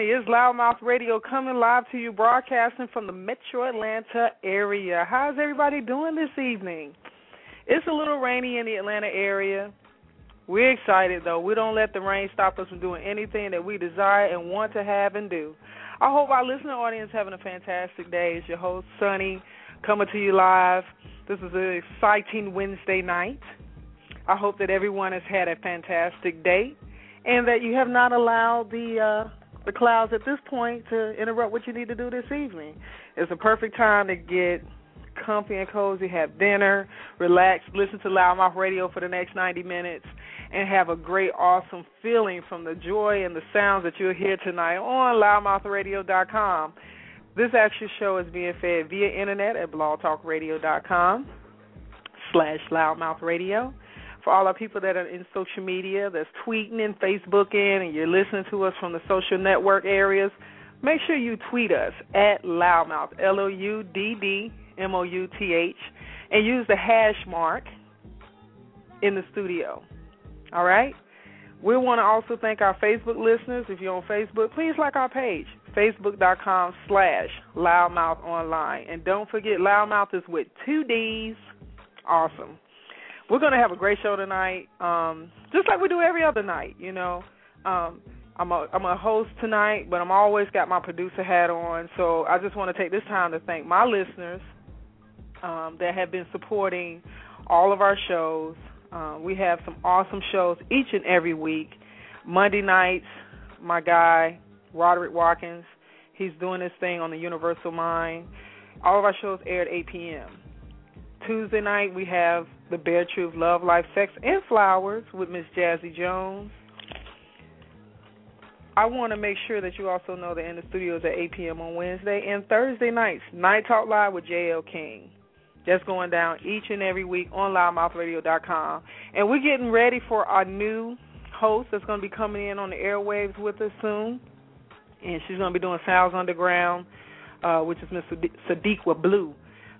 It's Loudmouth Radio coming live to you, broadcasting from the Metro Atlanta area. How's everybody doing this evening? It's a little rainy in the Atlanta area. We're excited though. We don't let the rain stop us from doing anything that we desire and want to have and do. I hope our listening audience having a fantastic day. It's your host Sonny coming to you live. This is an exciting Wednesday night. I hope that everyone has had a fantastic day and that you have not allowed the uh, the clouds at this point to interrupt what you need to do this evening. It's a perfect time to get comfy and cozy, have dinner, relax, listen to Loudmouth Radio for the next 90 minutes, and have a great, awesome feeling from the joy and the sounds that you'll hear tonight on loudmouthradio.com. This actual show is being fed via internet at blogtalkradio.com slash loudmouthradio for all our people that are in social media, that's tweeting and Facebooking, and you're listening to us from the social network areas, make sure you tweet us at Loudmouth, L O U D D M O U T H, and use the hash mark in the studio. All right? We want to also thank our Facebook listeners. If you're on Facebook, please like our page, facebook.com slash loudmouth online. And don't forget, loudmouth is with two D's. Awesome we're gonna have a great show tonight, um, just like we do every other night. You know, um, I'm a I'm a host tonight, but I'm always got my producer hat on. So I just want to take this time to thank my listeners um, that have been supporting all of our shows. Uh, we have some awesome shows each and every week. Monday nights, my guy Roderick Watkins, he's doing this thing on the Universal Mind. All of our shows air at 8 p.m. Tuesday night we have the Bare Truth Love, Life, Sex, and Flowers with Miss Jazzy Jones. I want to make sure that you also know that in the studios at 8 p.m. on Wednesday and Thursday nights, Night Talk Live with J.L. King. That's going down each and every week on LoudMouthRadio.com. And we're getting ready for our new host that's going to be coming in on the airwaves with us soon. And she's going to be doing Sounds Underground, uh, which is Miss Sadiqa Blue.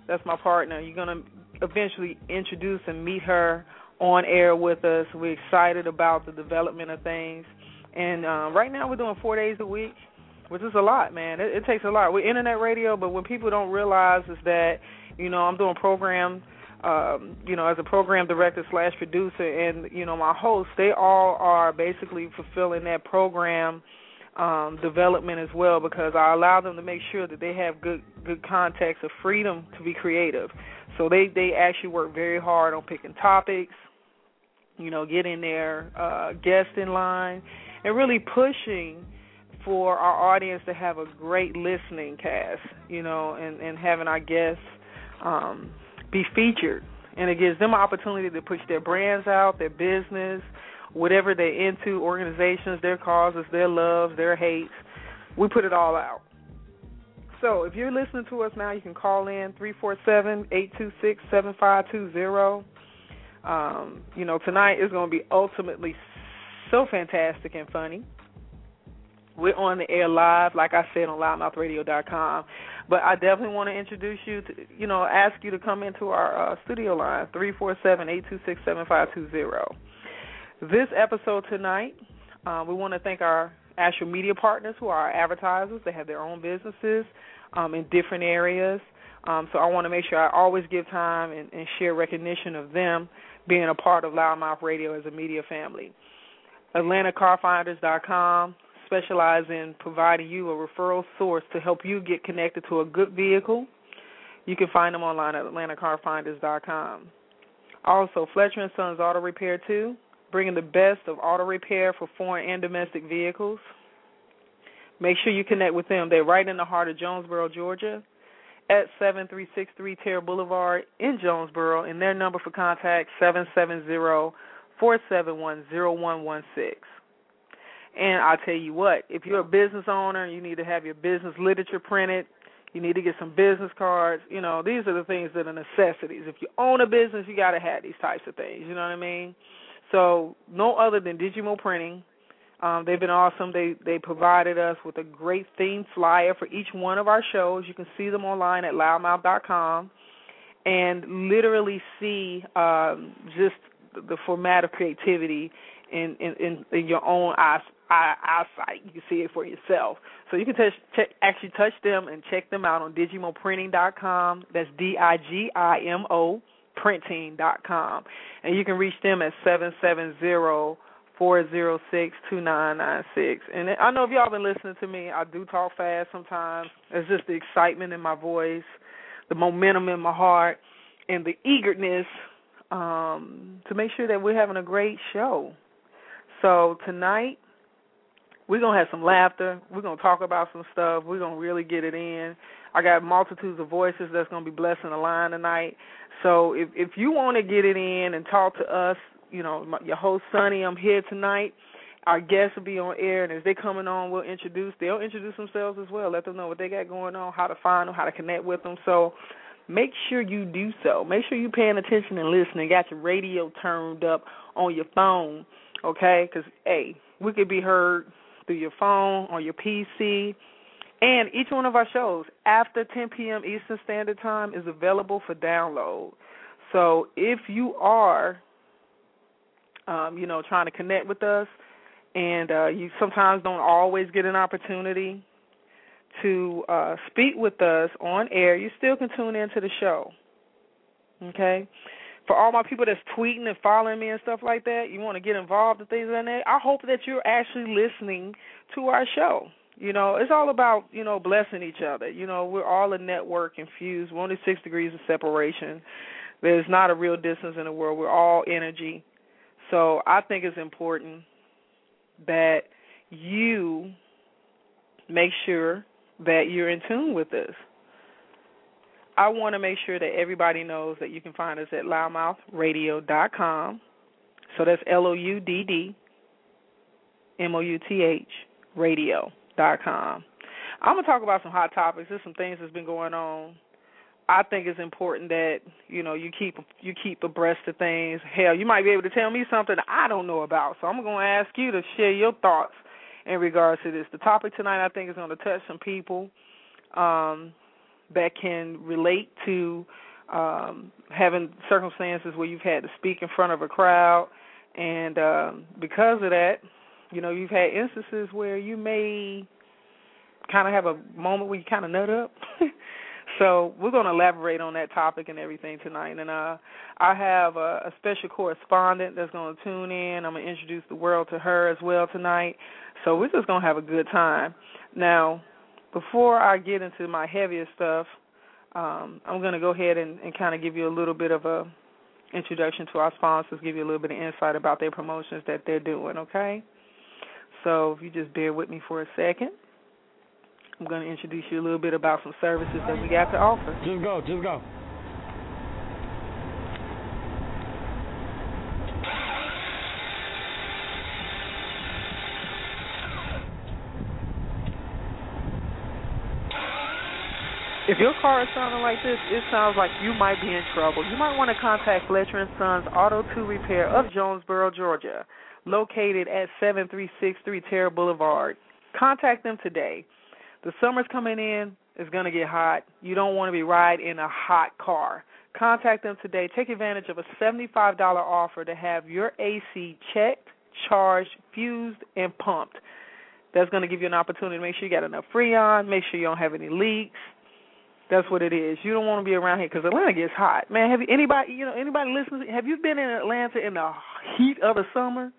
That's my partner. You're going to eventually introduce and meet her on air with us. We're excited about the development of things. And uh, right now we're doing four days a week, which is a lot, man. It, it takes a lot. We're internet radio, but when people don't realize is that, you know, I'm doing program, um, you know, as a program director slash producer, and you know, my hosts, they all are basically fulfilling that program um, development as well because I allow them to make sure that they have good good context of freedom to be creative. So they they actually work very hard on picking topics, you know, getting their uh, guests in line, and really pushing for our audience to have a great listening cast, you know, and and having our guests um, be featured, and it gives them an opportunity to push their brands out, their business, whatever they're into, organizations, their causes, their loves, their hates. We put it all out. So if you're listening to us now, you can call in three four seven eight two six seven five two zero. Um, you know, tonight is going to be ultimately so fantastic and funny. We're on the air live, like I said, on loudmouthradio.com. But I definitely want to introduce you to, you know, ask you to come into our uh, studio line, three four seven eight two six seven five two zero. This episode tonight, uh, we want to thank our actual media partners who are our advertisers. They have their own businesses um, in different areas. Um, so I want to make sure I always give time and, and share recognition of them being a part of Loudmouth Radio as a media family. AtlantaCarFinders.com specialize in providing you a referral source to help you get connected to a good vehicle. You can find them online at AtlantaCarFinders.com. Also, Fletcher and Sons Auto Repair too, bringing the best of auto repair for foreign and domestic vehicles. Make sure you connect with them. They're right in the heart of Jonesboro, Georgia, at 7363 Tara Boulevard in Jonesboro, and their number for contact 770-471-0116. And I'll tell you what, if you're a business owner, you need to have your business literature printed. You need to get some business cards. You know, these are the things that are necessities. If you own a business, you got to have these types of things. You know what I mean? So, no other than Digimo Printing um, they've been awesome. They they provided us with a great theme flyer for each one of our shows. You can see them online at loudmouth.com and literally see um, just the format of creativity in, in, in, in your own eye, eyesight. You can see it for yourself. So you can touch, check, actually touch them and check them out on digimoprinting.com. That's D I G I M O printing.com. And you can reach them at seven seven zero four zero six two nine nine six. And I know if y'all been listening to me, I do talk fast sometimes. It's just the excitement in my voice, the momentum in my heart, and the eagerness um, to make sure that we're having a great show. So tonight we're gonna have some laughter. We're gonna talk about some stuff. We're gonna really get it in. I got multitudes of voices that's gonna be blessing the line tonight. So if if you want to get it in and talk to us, you know, my, your host Sonny, I'm here tonight. Our guests will be on air, and as they're coming on, we'll introduce. They'll introduce themselves as well. Let them know what they got going on, how to find them, how to connect with them. So make sure you do so. Make sure you're paying attention and listening. Got your radio turned up on your phone, okay? Because hey, we could be heard through your phone, on your PC, and each one of our shows after 10 p.m. Eastern Standard Time is available for download. So if you are, um, you know, trying to connect with us, and uh, you sometimes don't always get an opportunity to uh, speak with us on air, you still can tune into the show. Okay? For all my people that's tweeting and following me and stuff like that, you want to get involved in things like that, I hope that you're actually listening to our show. You know, it's all about, you know, blessing each other. You know, we're all a network infused. We're only six degrees of separation. There's not a real distance in the world. We're all energy. So I think it's important that you make sure that you're in tune with this. I want to make sure that everybody knows that you can find us at loudmouthradio.com. So that's L O U D D M O U T H radio.com. I'm gonna talk about some hot topics. There's some things that's been going on. I think it's important that you know you keep you keep abreast of things. Hell, you might be able to tell me something I don't know about. So I'm going to ask you to share your thoughts in regards to this. The topic tonight, I think, is going to touch some people um, that can relate to um, having circumstances where you've had to speak in front of a crowd, and um, because of that, you know, you've had instances where you may kind of have a moment where you kind of nut up. so we're going to elaborate on that topic and everything tonight. And uh, I have a, a special correspondent that's going to tune in. I'm going to introduce the world to her as well tonight. So we're just going to have a good time. Now, before I get into my heavier stuff, um, I'm going to go ahead and, and kind of give you a little bit of a introduction to our sponsors, give you a little bit of insight about their promotions that they're doing, okay? So if you just bear with me for a second, I'm going to introduce you a little bit about some services that we got to offer. Just go, just go. If your car is sounding like this, it sounds like you might be in trouble. You might want to contact Fletcher and Sons Auto 2 Repair of Jonesboro, Georgia, located at 7363 Tara Boulevard. Contact them today. The summer's coming in. It's going to get hot. You don't want to be riding in a hot car. Contact them today. Take advantage of a $75 offer to have your AC checked, charged, fused, and pumped. That's going to give you an opportunity to make sure you got enough freon, make sure you don't have any leaks that's what it is. You don't want to be around here because Atlanta gets hot, man. Have you anybody you know anybody listening? Have you been in Atlanta in the heat of the summer?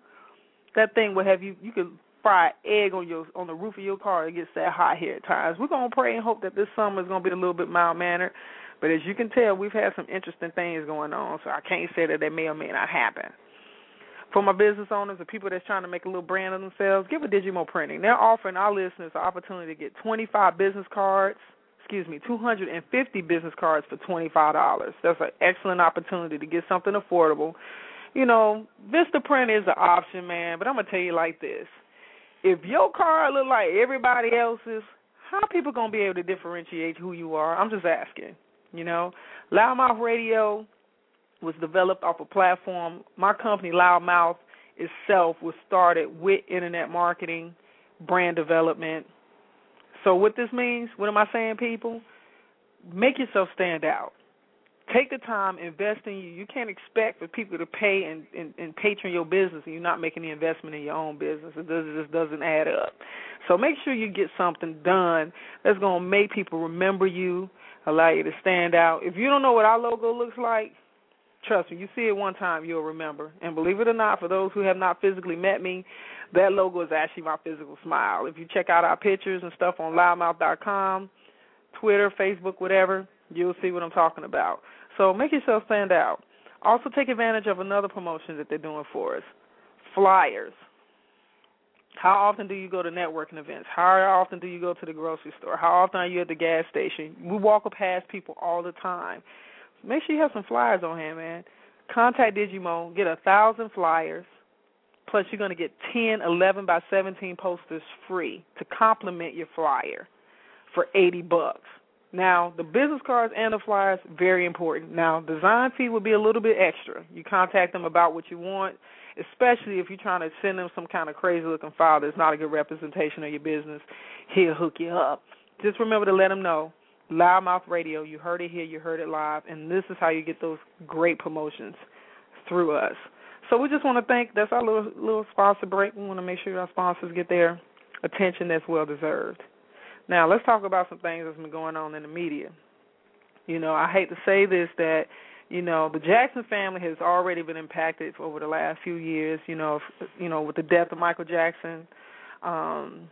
That thing will have you. You could fry egg on your on the roof of your car. It gets that hot here at times. We're gonna pray and hope that this summer is gonna be a little bit mild mannered. But as you can tell, we've had some interesting things going on, so I can't say that that may or may not happen. For my business owners and people that's trying to make a little brand of themselves, give a Digimo Printing. They're offering our listeners the opportunity to get 25 business cards excuse me, 250 business cards for $25. That's an excellent opportunity to get something affordable. You know, Vistaprint is an option, man, but I'm going to tell you like this. If your car look like everybody else's, how people going to be able to differentiate who you are? I'm just asking. You know, Loudmouth Radio was developed off a platform. My company, Loudmouth itself, was started with internet marketing, brand development, so what this means, what am I saying, people? Make yourself stand out. Take the time, invest in you. You can't expect for people to pay and, and, and patron your business and you're not making the investment in your own business. It, does, it just doesn't add up. So make sure you get something done that's going to make people remember you, allow you to stand out. If you don't know what our logo looks like, trust me, you see it one time, you'll remember. And believe it or not, for those who have not physically met me, that logo is actually my physical smile. If you check out our pictures and stuff on loudmouth.com, Twitter, Facebook, whatever, you'll see what I'm talking about. So make yourself stand out. Also, take advantage of another promotion that they're doing for us flyers. How often do you go to networking events? How often do you go to the grocery store? How often are you at the gas station? We walk past people all the time. Make sure you have some flyers on hand, man. Contact Digimo, get a thousand flyers, plus you're going to get 10 11 by 17 posters free to complement your flyer for 80 bucks. Now, the business cards and the flyers very important. Now, design fee will be a little bit extra. You contact them about what you want, especially if you're trying to send them some kind of crazy looking file that's not a good representation of your business. He'll hook you up. Just remember to let them know. Loudmouth Radio, you heard it here, you heard it live, and this is how you get those great promotions through us. So we just want to thank. That's our little little sponsor break. We want to make sure our sponsors get their attention that's well deserved. Now let's talk about some things that's been going on in the media. You know, I hate to say this that you know the Jackson family has already been impacted over the last few years. You know, you know with the death of Michael Jackson. Um,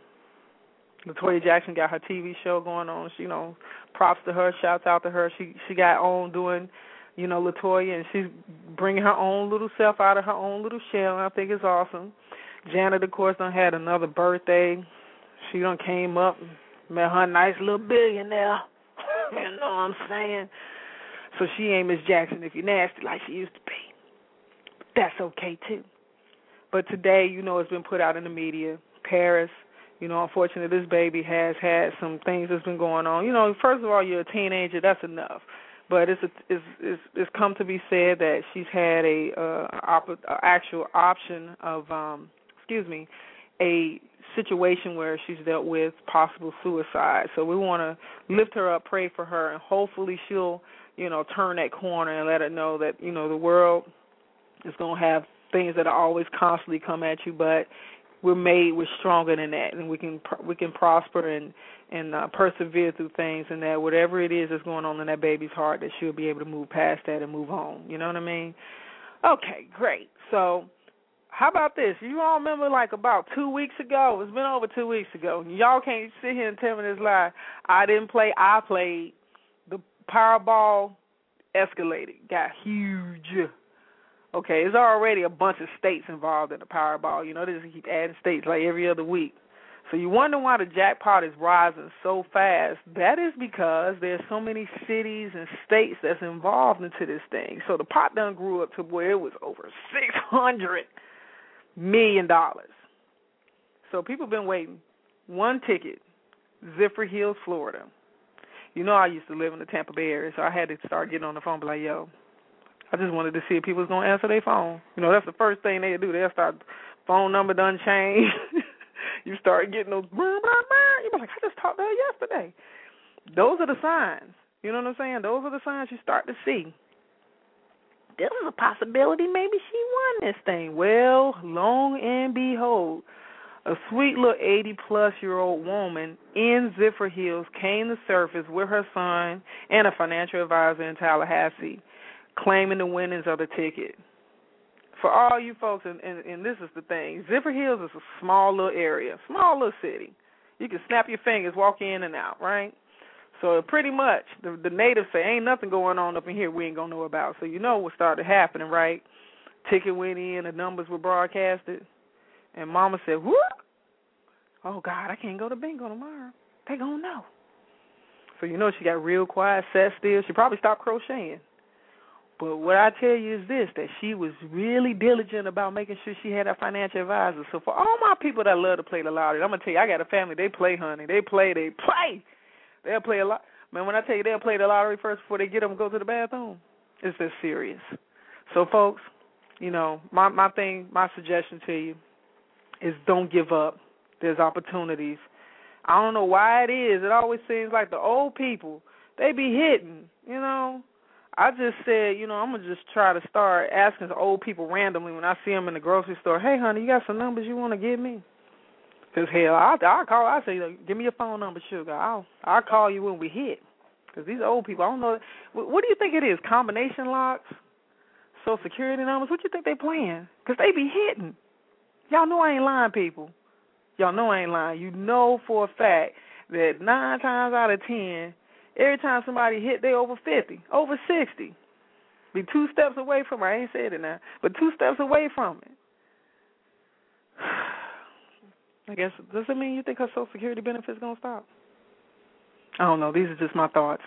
Latoya Jackson got her TV show going on. She, you know, props to her, shouts out to her. She she got on doing, you know, Latoya, and she's bringing her own little self out of her own little shell. And I think it's awesome. Janet, of course, done had another birthday. She done came up, met her nice little billionaire. you know what I'm saying? So she ain't Miss Jackson if you're nasty like she used to be. That's okay too. But today, you know, it's been put out in the media. Paris, you know, unfortunately, this baby has had some things that's been going on. You know, first of all, you're a teenager. That's enough. But it's a, it's it's it's come to be said that she's had a uh op- actual option of um excuse me a situation where she's dealt with possible suicide. So we want to lift her up, pray for her, and hopefully she'll, you know, turn that corner and let her know that you know the world is going to have things that are always constantly come at you, but we're made we're stronger than that, and we can we can prosper and and uh, persevere through things, and that whatever it is that's going on in that baby's heart, that she'll be able to move past that and move on. You know what I mean? Okay, great. So how about this? You all remember like about two weeks ago? It's been over two weeks ago. Y'all can't sit here and tell me this lie. I didn't play. I played. The Powerball escalated, got huge. Okay, there's already a bunch of states involved in the Powerball. You know, they just keep adding states like every other week. So you wonder why the jackpot is rising so fast. That is because there's so many cities and states that's involved into this thing. So the pot done grew up to where it was over six hundred million dollars. So people been waiting. One ticket, Zephyrhills, Florida. You know I used to live in the Tampa Bay area, so I had to start getting on the phone, be like, "Yo, I just wanted to see if people was gonna answer their phone. You know, that's the first thing they do. They'll start phone number done change. you start getting those. You're like, I just talked to her yesterday. Those are the signs. You know what I'm saying? Those are the signs you start to see there was a possibility maybe she won this thing. Well, long and behold, a sweet little 80 plus year old woman in Zephyrhills came to surface with her son and a financial advisor in Tallahassee, claiming the winnings of the ticket. For all you folks, and, and, and this is the thing Zephyrhills is a small little area, small little city. You can snap your fingers, walk in and out, right? So pretty much the the natives say ain't nothing going on up in here we ain't gonna know about. So you know what started happening, right? Ticket went in, the numbers were broadcasted, and Mama said, "Whoop! Oh God, I can't go to bingo tomorrow. They gonna know." So you know she got real quiet, sat still. She probably stopped crocheting. But what I tell you is this: that she was really diligent about making sure she had a financial advisor. So for all my people that love to play the lottery, I'm gonna tell you, I got a family. They play, honey. They play. They play. They'll play a lot. Man, when I tell you they'll play the lottery first before they get them go to the bathroom, it's just serious. So, folks, you know, my my thing, my suggestion to you is don't give up. There's opportunities. I don't know why it is. It always seems like the old people they be hitting. You know, I just said, you know, I'm gonna just try to start asking old people randomly when I see them in the grocery store. Hey, honey, you got some numbers you want to give me? Cause hell, I I call. I say, give me your phone number, sugar. I'll I'll call you when we hit. Cause these old people, I don't know. What, do you think it is? Combination locks, social security numbers. What you think they playing? Cause they be hitting. Y'all know I ain't lying, people. Y'all know I ain't lying. You know for a fact that nine times out of ten, every time somebody hit, they over fifty, over sixty. Be two steps away from it. I ain't said it now, but two steps away from it. I guess does it mean you think her Social Security benefits gonna stop? I don't know. These are just my thoughts.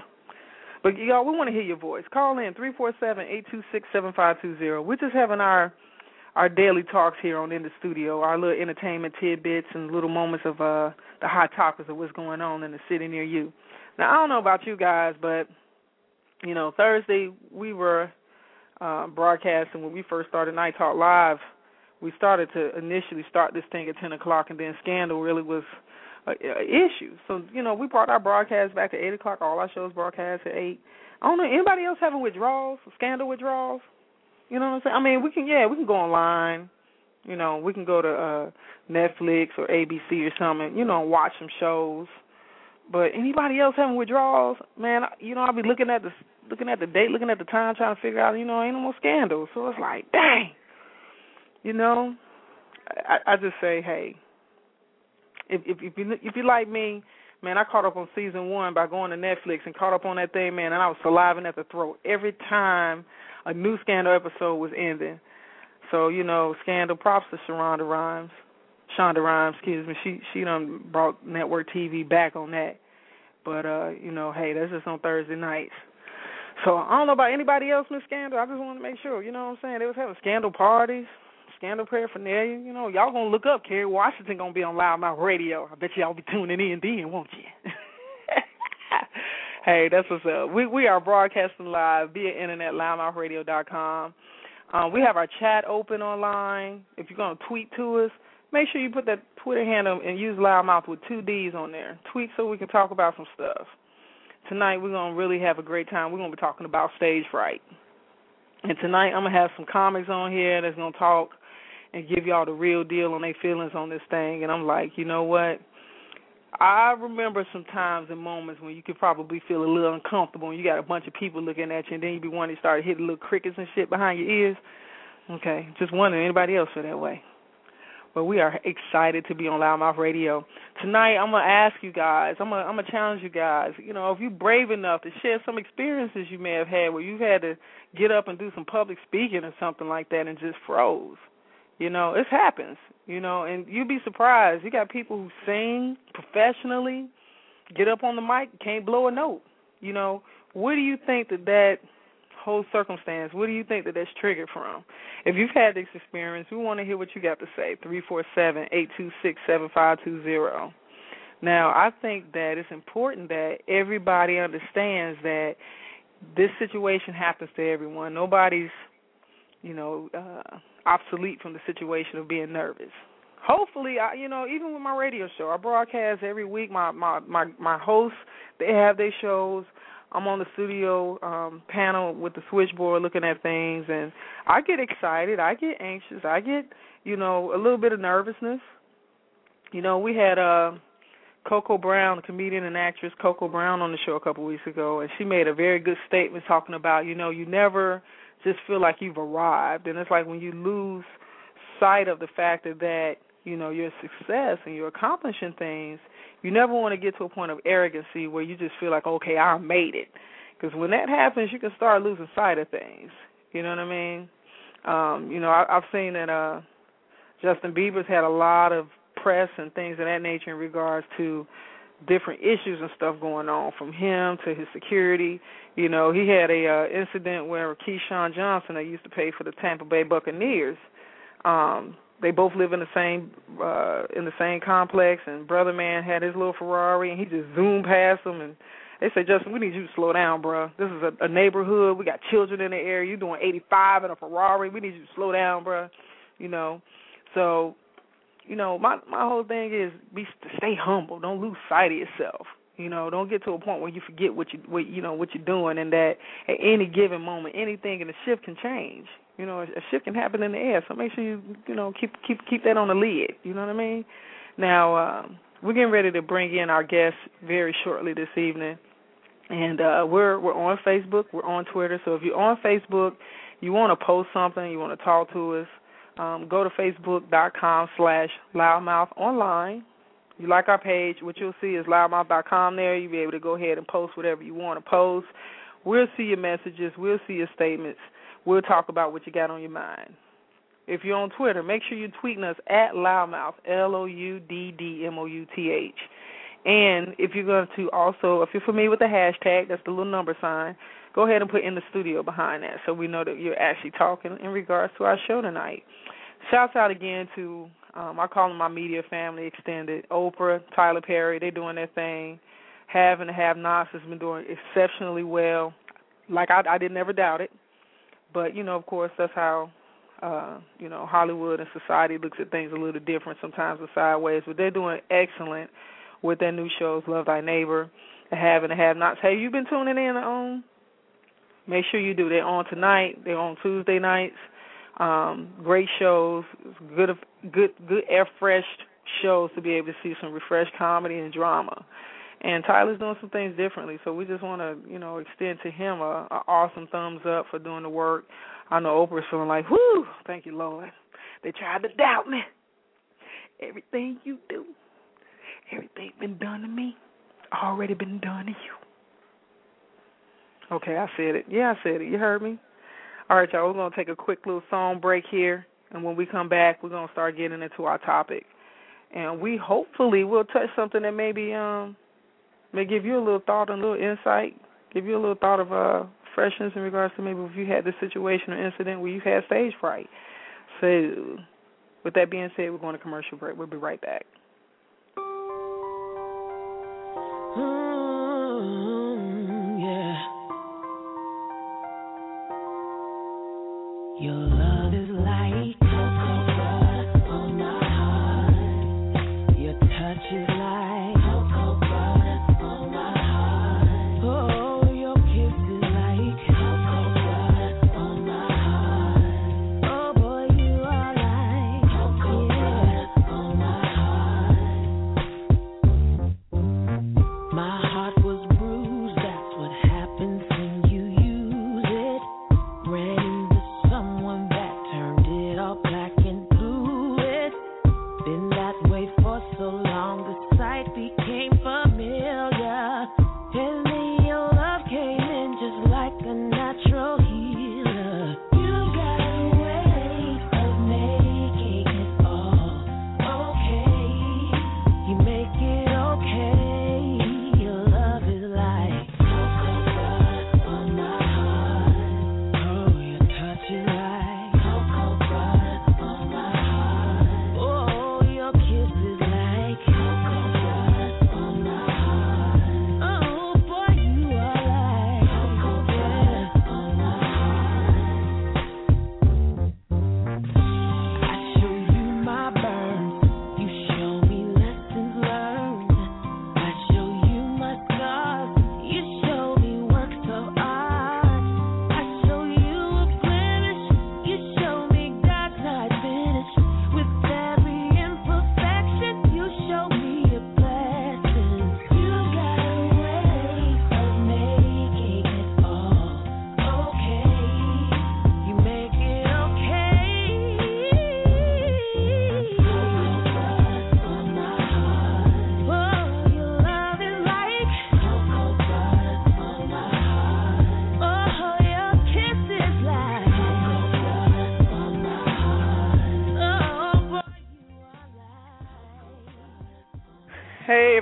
But y'all, we want to hear your voice. Call in three four seven eight two six seven five two zero. We're just having our our daily talks here on in the studio, our little entertainment tidbits and little moments of uh the hot topics of what's going on in the city near you. Now I don't know about you guys, but you know Thursday we were uh, broadcasting when we first started Night Talk Live. We started to initially start this thing at ten o'clock, and then Scandal really was an issue. So you know we brought our broadcast back to eight o'clock. All our shows broadcast at eight. I don't know anybody else having withdrawals, Scandal withdrawals. You know what I'm saying? I mean, we can yeah, we can go online. You know, we can go to uh Netflix or ABC or something. You know, watch some shows. But anybody else having withdrawals, man, you know, I'll be looking at the looking at the date, looking at the time, trying to figure out, you know, ain't no more scandals. So it's like, dang, you know, I, I just say, hey, if if if you if you like me, man, I caught up on season one by going to Netflix and caught up on that thing, man, and I was saliving at the throat every time a new Scandal episode was ending. So you know, Scandal props to Shonda Rhimes. Shonda Rhimes, excuse me. She she done brought network TV back on that. But uh, you know, hey, that's just on Thursday nights. So I don't know about anybody else in Scandal. I just want to make sure, you know what I'm saying? They was having scandal parties, scandal paraphernalia. You know, y'all gonna look up Kerry Washington gonna be on Loudmouth Radio. I bet y'all be tuning in then, won't you? hey, that's what's up. We we are broadcasting live via internet, loudmouthradio.com. Um, we have our chat open online. If you're gonna tweet to us, make sure you put that Twitter handle and use Loudmouth with two D's on there. Tweet so we can talk about some stuff. Tonight we're gonna really have a great time. We're gonna be talking about stage fright. And tonight I'm gonna have some comics on here that's gonna talk and give y'all the real deal on their feelings on this thing. And I'm like, you know what? I remember some times and moments when you could probably feel a little uncomfortable and you got a bunch of people looking at you and then you be wanting to start hitting little crickets and shit behind your ears. Okay, just wondering anybody else feel that way. But we are excited to be on Loudmouth Radio tonight. I'm gonna ask you guys. I'm gonna I'm gonna challenge you guys. You know, if you're brave enough to share some experiences you may have had where you've had to get up and do some public speaking or something like that and just froze. You know, it happens. You know, and you'd be surprised. You got people who sing professionally, get up on the mic, can't blow a note. You know, what do you think that that whole circumstance, what do you think that that's triggered from? If you've had this experience, we want to hear what you got to say. Three four seven eight two six seven five two zero. Now, I think that it's important that everybody understands that this situation happens to everyone. Nobody's, you know, uh, obsolete from the situation of being nervous. Hopefully, I, you know, even with my radio show, I broadcast every week. My my my my hosts, they have their shows. I'm on the studio um panel with the switchboard looking at things and I get excited, I get anxious, I get, you know, a little bit of nervousness. You know, we had uh Coco Brown, comedian and actress Coco Brown on the show a couple weeks ago and she made a very good statement talking about, you know, you never just feel like you've arrived and it's like when you lose sight of the fact that that you know your success and you're accomplishing things you never want to get to a point of arrogancy where you just feel like okay i made it. Because when that happens you can start losing sight of things. You know what i mean? Um you know I, i've seen that uh justin bieber's had a lot of press and things of that nature in regards to different issues and stuff going on from him to his security. You know, he had a uh, incident where Keyshawn Johnson, that used to pay for the Tampa Bay Buccaneers, um, they both live in the same uh in the same complex and brother man had his little Ferrari and he just zoomed past them and they said, Justin, we need you to slow down, bro. This is a, a neighborhood. We got children in the area. You're doing 85 in a Ferrari. We need you to slow down, bro. You know. So you know, my my whole thing is be stay humble. Don't lose sight of yourself. You know, don't get to a point where you forget what you what you know what you're doing, and that at any given moment, anything in the shift can change. You know, a a shift can happen in the air, so make sure you you know keep keep keep that on the lid. You know what I mean? Now um, we're getting ready to bring in our guest very shortly this evening, and uh, we're we're on Facebook, we're on Twitter. So if you're on Facebook, you want to post something, you want to talk to us, um, go to facebook.com slash loudmouth online you like our page, what you'll see is loudmouth.com there. You'll be able to go ahead and post whatever you want to post. We'll see your messages. We'll see your statements. We'll talk about what you got on your mind. If you're on Twitter, make sure you're tweeting us at loudmouth, L O U D D M O U T H. And if you're going to also, if you're familiar with the hashtag, that's the little number sign, go ahead and put in the studio behind that so we know that you're actually talking in regards to our show tonight. Shouts out again to um, I call them my media family extended. Oprah, Tyler Perry, they're doing their thing. Have and Have Nots has been doing exceptionally well. Like I, I did never doubt it, but you know, of course, that's how uh, you know Hollywood and society looks at things a little different sometimes, or sideways. But they're doing excellent with their new shows, Love Thy Neighbor, Have and Have Nots. Have you been tuning in on? Make sure you do. They're on tonight. They're on Tuesday nights. Um, great shows, good, good, good air fresh shows to be able to see some refreshed comedy and drama. And Tyler's doing some things differently, so we just want to, you know, extend to him a, a awesome thumbs up for doing the work. I know Oprah's feeling like, whoo, thank you, Lord. They tried to doubt me. Everything you do, everything been done to me, already been done to you. Okay, I said it. Yeah, I said it. You heard me. All right, y'all, we're going to take a quick little song break here. And when we come back, we're going to start getting into our topic. And we hopefully will touch something that maybe um may give you a little thought and a little insight, give you a little thought of uh freshness in regards to maybe if you had this situation or incident where you had stage fright. So with that being said, we're going to commercial break. We'll be right back.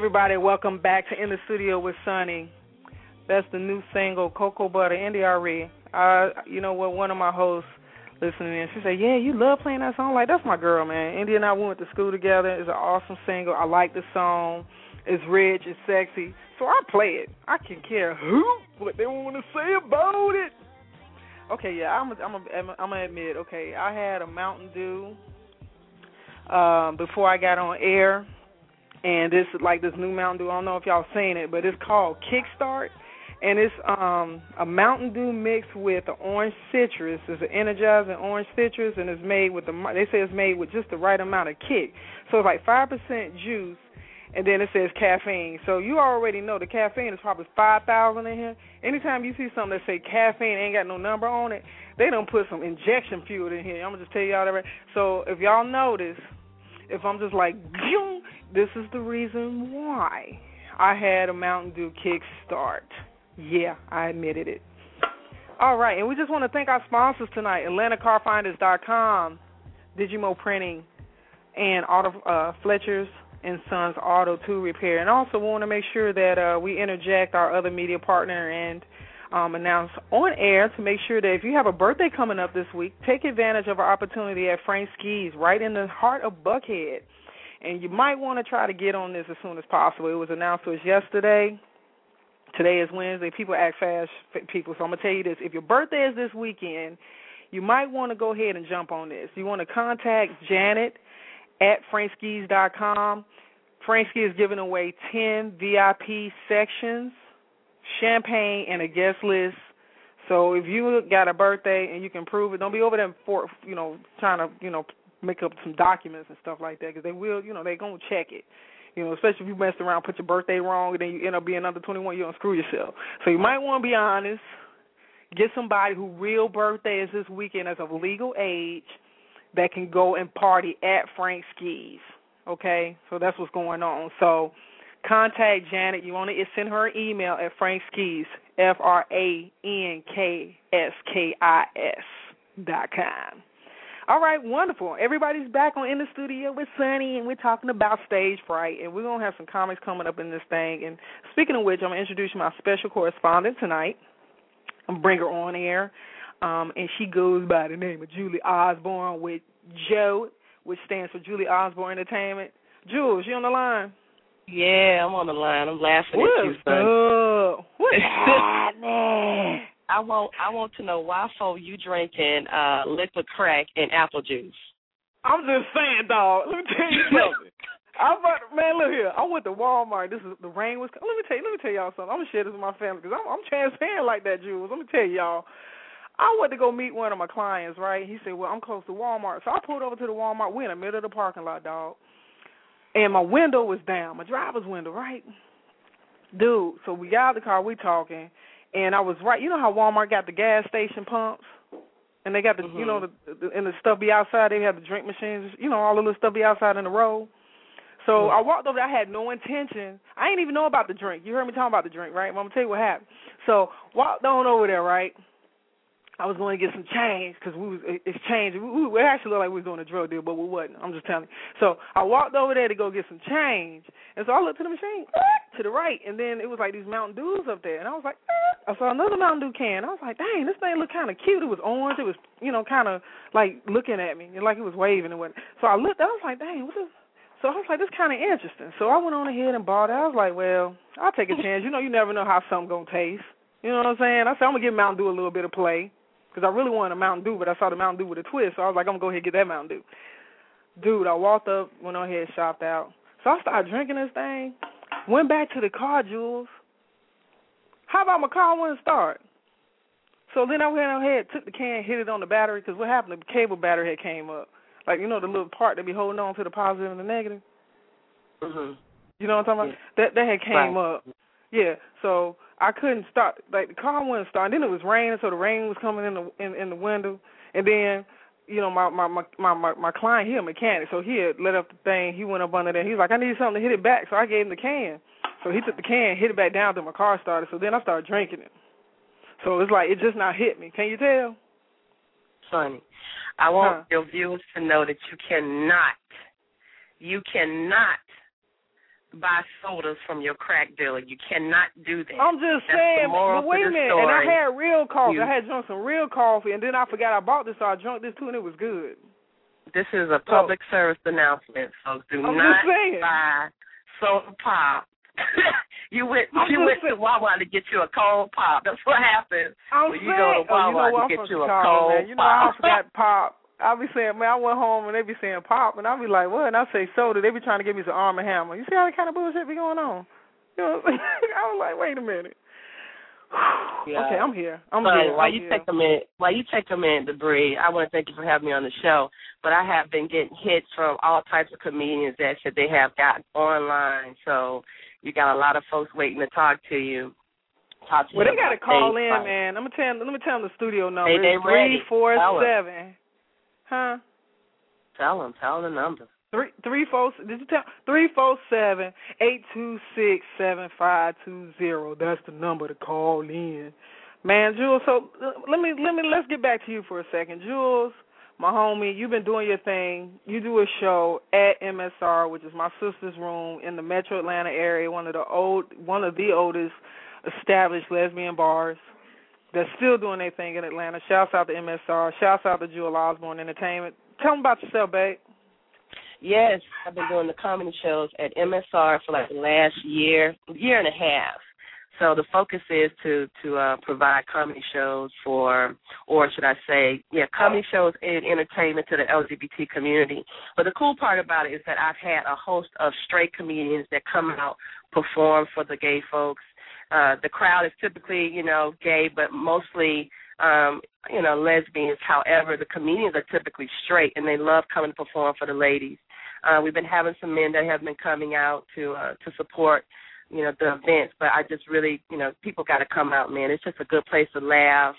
Everybody. Welcome back to In the Studio with Sonny. That's the new single, Cocoa Butter, India.Arie. Uh, you know what? One of my hosts listening in, she said, "Yeah, you love playing that song. Like that's my girl, man. India and I went to school together. It's an awesome single. I like the song. It's rich. It's sexy. So I play it. I can care who what they want to say about it. Okay, yeah, I'm a, I'm a, I'm gonna admit. Okay, I had a Mountain Dew um, before I got on air and this like this new Mountain Dew. I don't know if y'all seen it, but it's called Kickstart, and it's um a Mountain Dew mixed with the orange citrus. It's an energizing orange citrus, and it's made with the they say it's made with just the right amount of kick. So it's like five percent juice, and then it says caffeine. So you already know the caffeine is probably five thousand in here. Anytime you see something that say caffeine ain't got no number on it, they don't put some injection fuel in here. I'm gonna just tell y'all that. Right. So if y'all notice, if I'm just like, this is the reason why I had a Mountain Dew kickstart. Yeah, I admitted it. All right, and we just want to thank our sponsors tonight: AtlantaCarFinders.com, Digimo Printing, and Auto uh, Fletcher's and Sons Auto Tool Repair. And also, we want to make sure that uh, we interject our other media partner and um, announce on air to make sure that if you have a birthday coming up this week, take advantage of our opportunity at Frank Skis, right in the heart of Buckhead. And you might want to try to get on this as soon as possible. It was announced to us yesterday. Today is Wednesday. People act fast, people. So I'm gonna tell you this: if your birthday is this weekend, you might want to go ahead and jump on this. You want to contact Janet at frankskis.com. Frank Ski is giving away 10 VIP sections champagne, and a guest list. So if you got a birthday and you can prove it, don't be over there for you know trying to you know make up some documents and stuff like that because they will you know they're gonna check it. You know, especially if you messed around, put your birthday wrong, and then you end up being under 21, you're gonna screw yourself. So you might want to be honest. Get somebody who real birthday is this weekend as of legal age that can go and party at Frank Skis. Okay, so that's what's going on. So contact Janet. You want to send her an email at Frank Skis, F R A N K S K I S dot com. All right, wonderful. Everybody's back on in the studio with Sonny, and we're talking about stage fright, and we're gonna have some comics coming up in this thing. And speaking of which, I'm gonna introduce my special correspondent tonight. I'm bring her on air, um, and she goes by the name of Julie Osborne with Joe, which stands for Julie Osborne Entertainment. Jules, you on the line? Yeah, I'm on the line. I'm laughing What's at you, son. Up? What's happening? I want I want to know why for you drinking uh liquid crack and apple juice. I'm just saying, dog. Let me tell you something. I about, man, look here. I went to Walmart. This is the rain was. Let me tell you. Let me tell y'all something. I'm gonna share this with my family because I'm, I'm transparent like that, Jules. Let me tell y'all. I went to go meet one of my clients. Right? He said, "Well, I'm close to Walmart," so I pulled over to the Walmart. We're in the middle of the parking lot, dog and my window was down, my driver's window, right? Dude, so we got out the car, we talking, and I was right. You know how Walmart got the gas station pumps, and they got the, mm-hmm. you know, the, the and the stuff be outside. They have the drink machines, you know, all the little stuff be outside in the road. So mm-hmm. I walked over there. I had no intention. I didn't even know about the drink. You heard me talking about the drink, right? Well, I'm gonna tell you what happened. So walked on over there, right? I was going to get some change because we was exchange. We, we actually looked like we was doing a drug deal, but we wasn't. I'm just telling you. So I walked over there to go get some change, and so I looked to the machine ah, to the right, and then it was like these Mountain Dews up there, and I was like, ah. I saw another Mountain Dew can. I was like, dang, this thing looked kind of cute. It was orange. It was, you know, kind of like looking at me, and like it was waving and what. So I looked. I was like, dang, what is? So I was like, this kind of interesting. So I went on ahead and bought it. I was like, well, I'll take a chance. You know, you never know how something gonna taste. You know what I'm saying? I said I'm gonna give Mountain Dew a little bit of play because I really wanted a Mountain Dew, but I saw the Mountain Dew with a twist, so I was like, I'm gonna go ahead and get that Mountain Dew. Dude, I walked up, went on ahead, shopped out. So I started drinking this thing. Went back to the car, Jules. How about my car wouldn't start? So then I went ahead, took the can, hit it on the battery, because what happened? The cable battery had came up. Like you know the little part that be holding on to the positive and the negative. Mhm. You know what I'm talking about? That that had came right. up. Yeah. So I couldn't start. Like the car wouldn't start. And then it was raining, so the rain was coming in the in, in the window. And then, you know, my my my my my client, he a mechanic, so he had let up the thing. He went up under there. He's like, I need something to hit it back, so I gave him the can. So he took the can, hit it back down till my car started. So then I started drinking it. So it's like it just not hit me. Can you tell? Sonny, I want huh. your viewers to know that you cannot, you cannot buy sodas from your crack dealer. You cannot do that. I'm just That's saying, but wait a minute. Story. And I had real coffee. You, I had drunk some real coffee, and then I forgot I bought this, so I drank this too, and it was good. This is a public so, service announcement, folks. Do I'm not buy soda pop. you went I'm you went saying. to Wawa to get you a cold pop. That's what happens I'm when saying, you go to oh, you know to get I'm you a cold man. You know I forgot pop. I'll be saying, man, I went home and they be saying pop, and I'll be like, what? And I say soda. They be trying to give me some Arm and Hammer. You see how that kind of bullshit be going on? You know, what I'm I was like, wait a minute. Yeah. Okay, I'm here. I'm But here. while I'm you here. take a minute, while you take a minute to breathe, I want to thank you for having me on the show. But I have been getting hits from all types of comedians that said they have got online. So you got a lot of folks waiting to talk to you. Talk to Well, you they got to call in, man. Let me tell let me tell them the studio number. Hey, they ready. three four seven. Huh? Tell them, tell the number. Three three four. Did you tell three four seven eight two six seven five two zero? That's the number to call in, man. Jules, so uh, let me let me let's get back to you for a second, Jules. My homie, you've been doing your thing. You do a show at MSR, which is my sister's room in the Metro Atlanta area, one of the old, one of the oldest established lesbian bars that's still doing their thing in Atlanta. Shouts out to MSR. Shouts out to Jewel Osborne Entertainment. Tell them about yourself, babe. Yes, I've been doing the comedy shows at MSR for like the last year, year and a half. So the focus is to to uh, provide comedy shows for, or should I say, yeah, comedy shows and entertainment to the LGBT community. But the cool part about it is that I've had a host of straight comedians that come out perform for the gay folks. Uh, the crowd is typically, you know, gay, but mostly um, you know, lesbians. However, the comedians are typically straight and they love coming to perform for the ladies. Uh, we've been having some men that have been coming out to uh, to support, you know, the events. But I just really, you know, people got to come out, man. It's just a good place to laugh,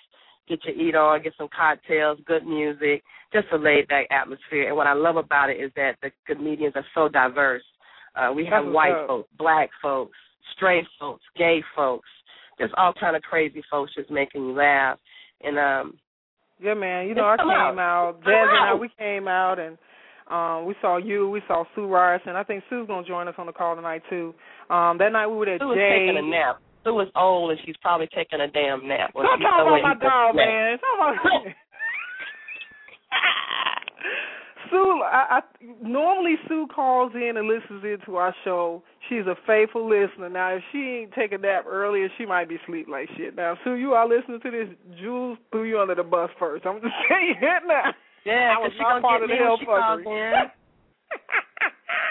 get your eat on, get some cocktails, good music, just a laid back atmosphere. And what I love about it is that the comedians are so diverse. Uh, we have That's white folks, black folks, straight folks, gay folks, just all kind of crazy folks just making you laugh. And um Yeah, man. You know, I came out. out. Jazz and I, we came out, and um we saw you. We saw Sue Ryerson. I think Sue's gonna join us on the call tonight too. Um That night we were at Sue is Jay. taking a nap. Sue was old and she's probably taking a damn nap. Don't talk about my dog, man. Talk about. Sue, I, I normally Sue calls in and listens into our show. She's a faithful listener. Now, if she ain't take a nap earlier, she might be asleep like shit. Now, Sue, you are listening to this. Jules threw you under the bus first. I'm just saying that now. Yeah, I was not part get of the calls in.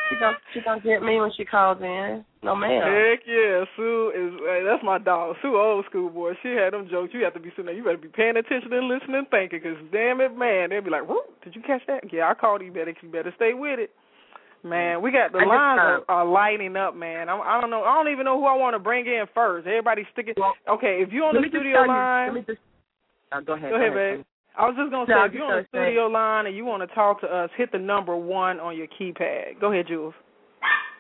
She gonna she gonna get me when she calls in. No ma'am. Heck yeah, Sue is hey, that's my dog. Sue old school boy. She had them jokes. You have to be sitting there. You better be paying attention and listening and thinking, because damn it, man, they'll be like, "Whoop, did you catch that?" Yeah, I called you. Better you better stay with it. Man, we got the lines are, are lighting up, man. I, I don't know. I don't even know who I want to bring in first. Everybody sticking. Well, Okay, if you're on the studio you- line, Let me just uh, go ahead. Go ahead, babe. I was just gonna say, if you're on the studio line and you want to talk to us, hit the number one on your keypad. Go ahead, Jules.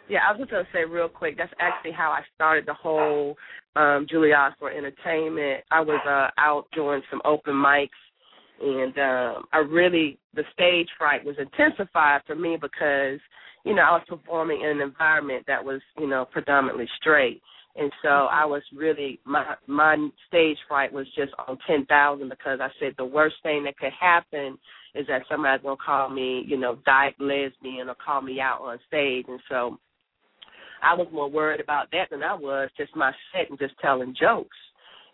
Yeah, I was just gonna say real quick. That's actually how I started the whole um, Julie Osborne Entertainment. I was uh, out doing some open mics, and um, I really the stage fright was intensified for me because you know I was performing in an environment that was you know predominantly straight, and so mm-hmm. I was really my my stage fright was just on ten thousand because I said the worst thing that could happen is that somebody's gonna call me you know dyke lesbian or call me out on stage, and so. I was more worried about that than I was just my set and just telling jokes.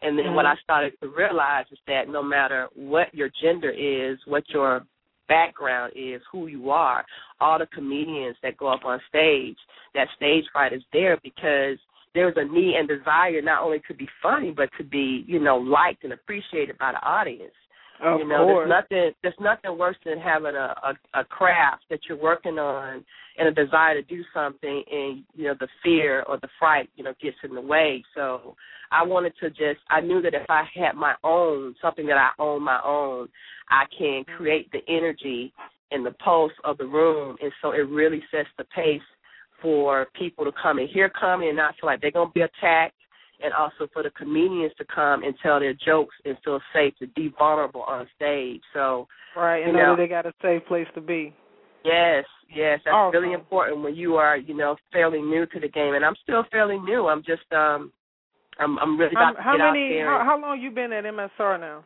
And then what mm-hmm. I started to realize is that no matter what your gender is, what your background is, who you are, all the comedians that go up on stage, that stage fright is there because there's a need and desire not only to be funny but to be, you know, liked and appreciated by the audience. Of you know, course. there's nothing there's nothing worse than having a, a a craft that you're working on and a desire to do something and you know the fear or the fright you know gets in the way. So I wanted to just I knew that if I had my own something that I own my own, I can create the energy and the pulse of the room, and so it really sets the pace for people to come and hear comedy and not feel like they're gonna be attacked and also for the comedians to come and tell their jokes and feel safe to be vulnerable on stage. So Right, and know know. they got a safe place to be. yes, yes, that's Awesome. really important when you are, you know, fairly new to the game. And I'm still fairly new. I'm just um I'm I'm really How, about to how get many? out there. How, how long you been at MSR now?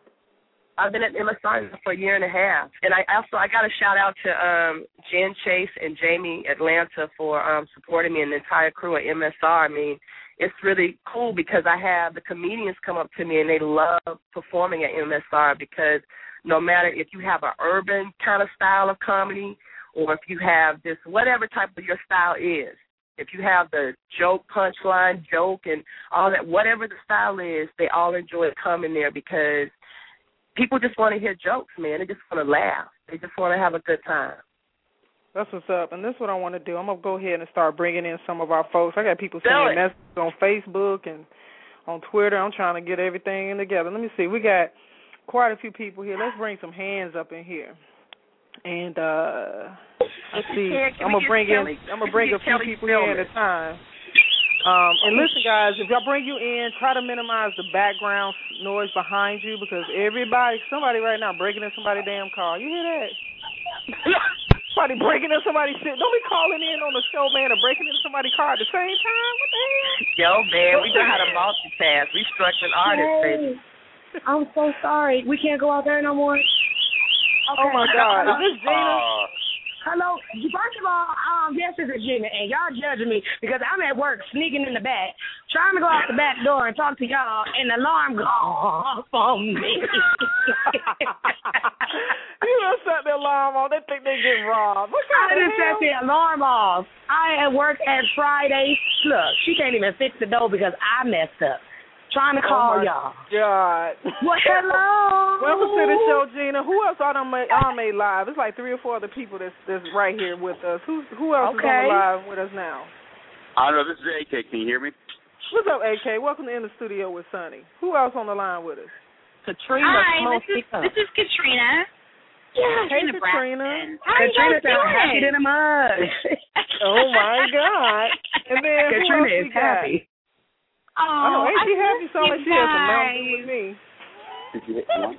I've been at MSR for a year and a half, and I also I got a shout out to um Jen Chase and Jamie Atlanta for um supporting me and the entire crew at MSR. I mean, it's really cool because I have the comedians come up to me and they love performing at MSR because no matter if you have an urban kind of style of comedy or if you have this whatever type of your style is, if you have the joke punchline joke and all that whatever the style is, they all enjoy coming there because people just want to hear jokes, man. They just want to laugh. They just want to have a good time. That's what's up, and this is what I want to do. I'm gonna go ahead and start bringing in some of our folks. I got people sending messages on Facebook and on Twitter. I'm trying to get everything together. Let me see. We got quite a few people here. Let's bring some hands up in here. And uh let's see. I'm gonna bring in. I'm gonna bring a few people in at a time. Um, and listen, guys, if y'all bring you in, try to minimize the background noise behind you because everybody, somebody right now breaking in somebody's damn car. You hear that? somebody breaking in somebody's shit. Don't be calling in on the show, man, or breaking into somebody's car at the same time. What the hell? Yo, man, we know how to multitask. We structured artists, baby. I'm so sorry. We can't go out there no more. Okay. Oh my God, is this Gina? Uh, Hello. First of all, um, yes, it's Gina, and y'all judging me because I'm at work sneaking in the back, trying to go out the back door and talk to y'all, and the alarm goes off on me. you don't set the alarm off. They think they get robbed. What kind I didn't set the alarm off. I at work at Friday. Look, she can't even fix the door because I messed up trying to oh call oh y'all. God. Well, hello. Welcome to the show, Gina. Who else are on made, on made live? It's like three or four other people that's that's right here with us. Who who else okay. is on the live with us now? I don't know. This is AK. Can you hear me? What's up, AK? Welcome to In the Studio with Sonny. Who else on the line with us? Katrina. Hi, this is, this is Katrina. Yeah, hey, Katrina. Katrina. How Katrina sounds happy in the mud. oh my God! And then Katrina is happy. Oh, oh ain't she happy? So like she has some mountains with me. Did you hit one?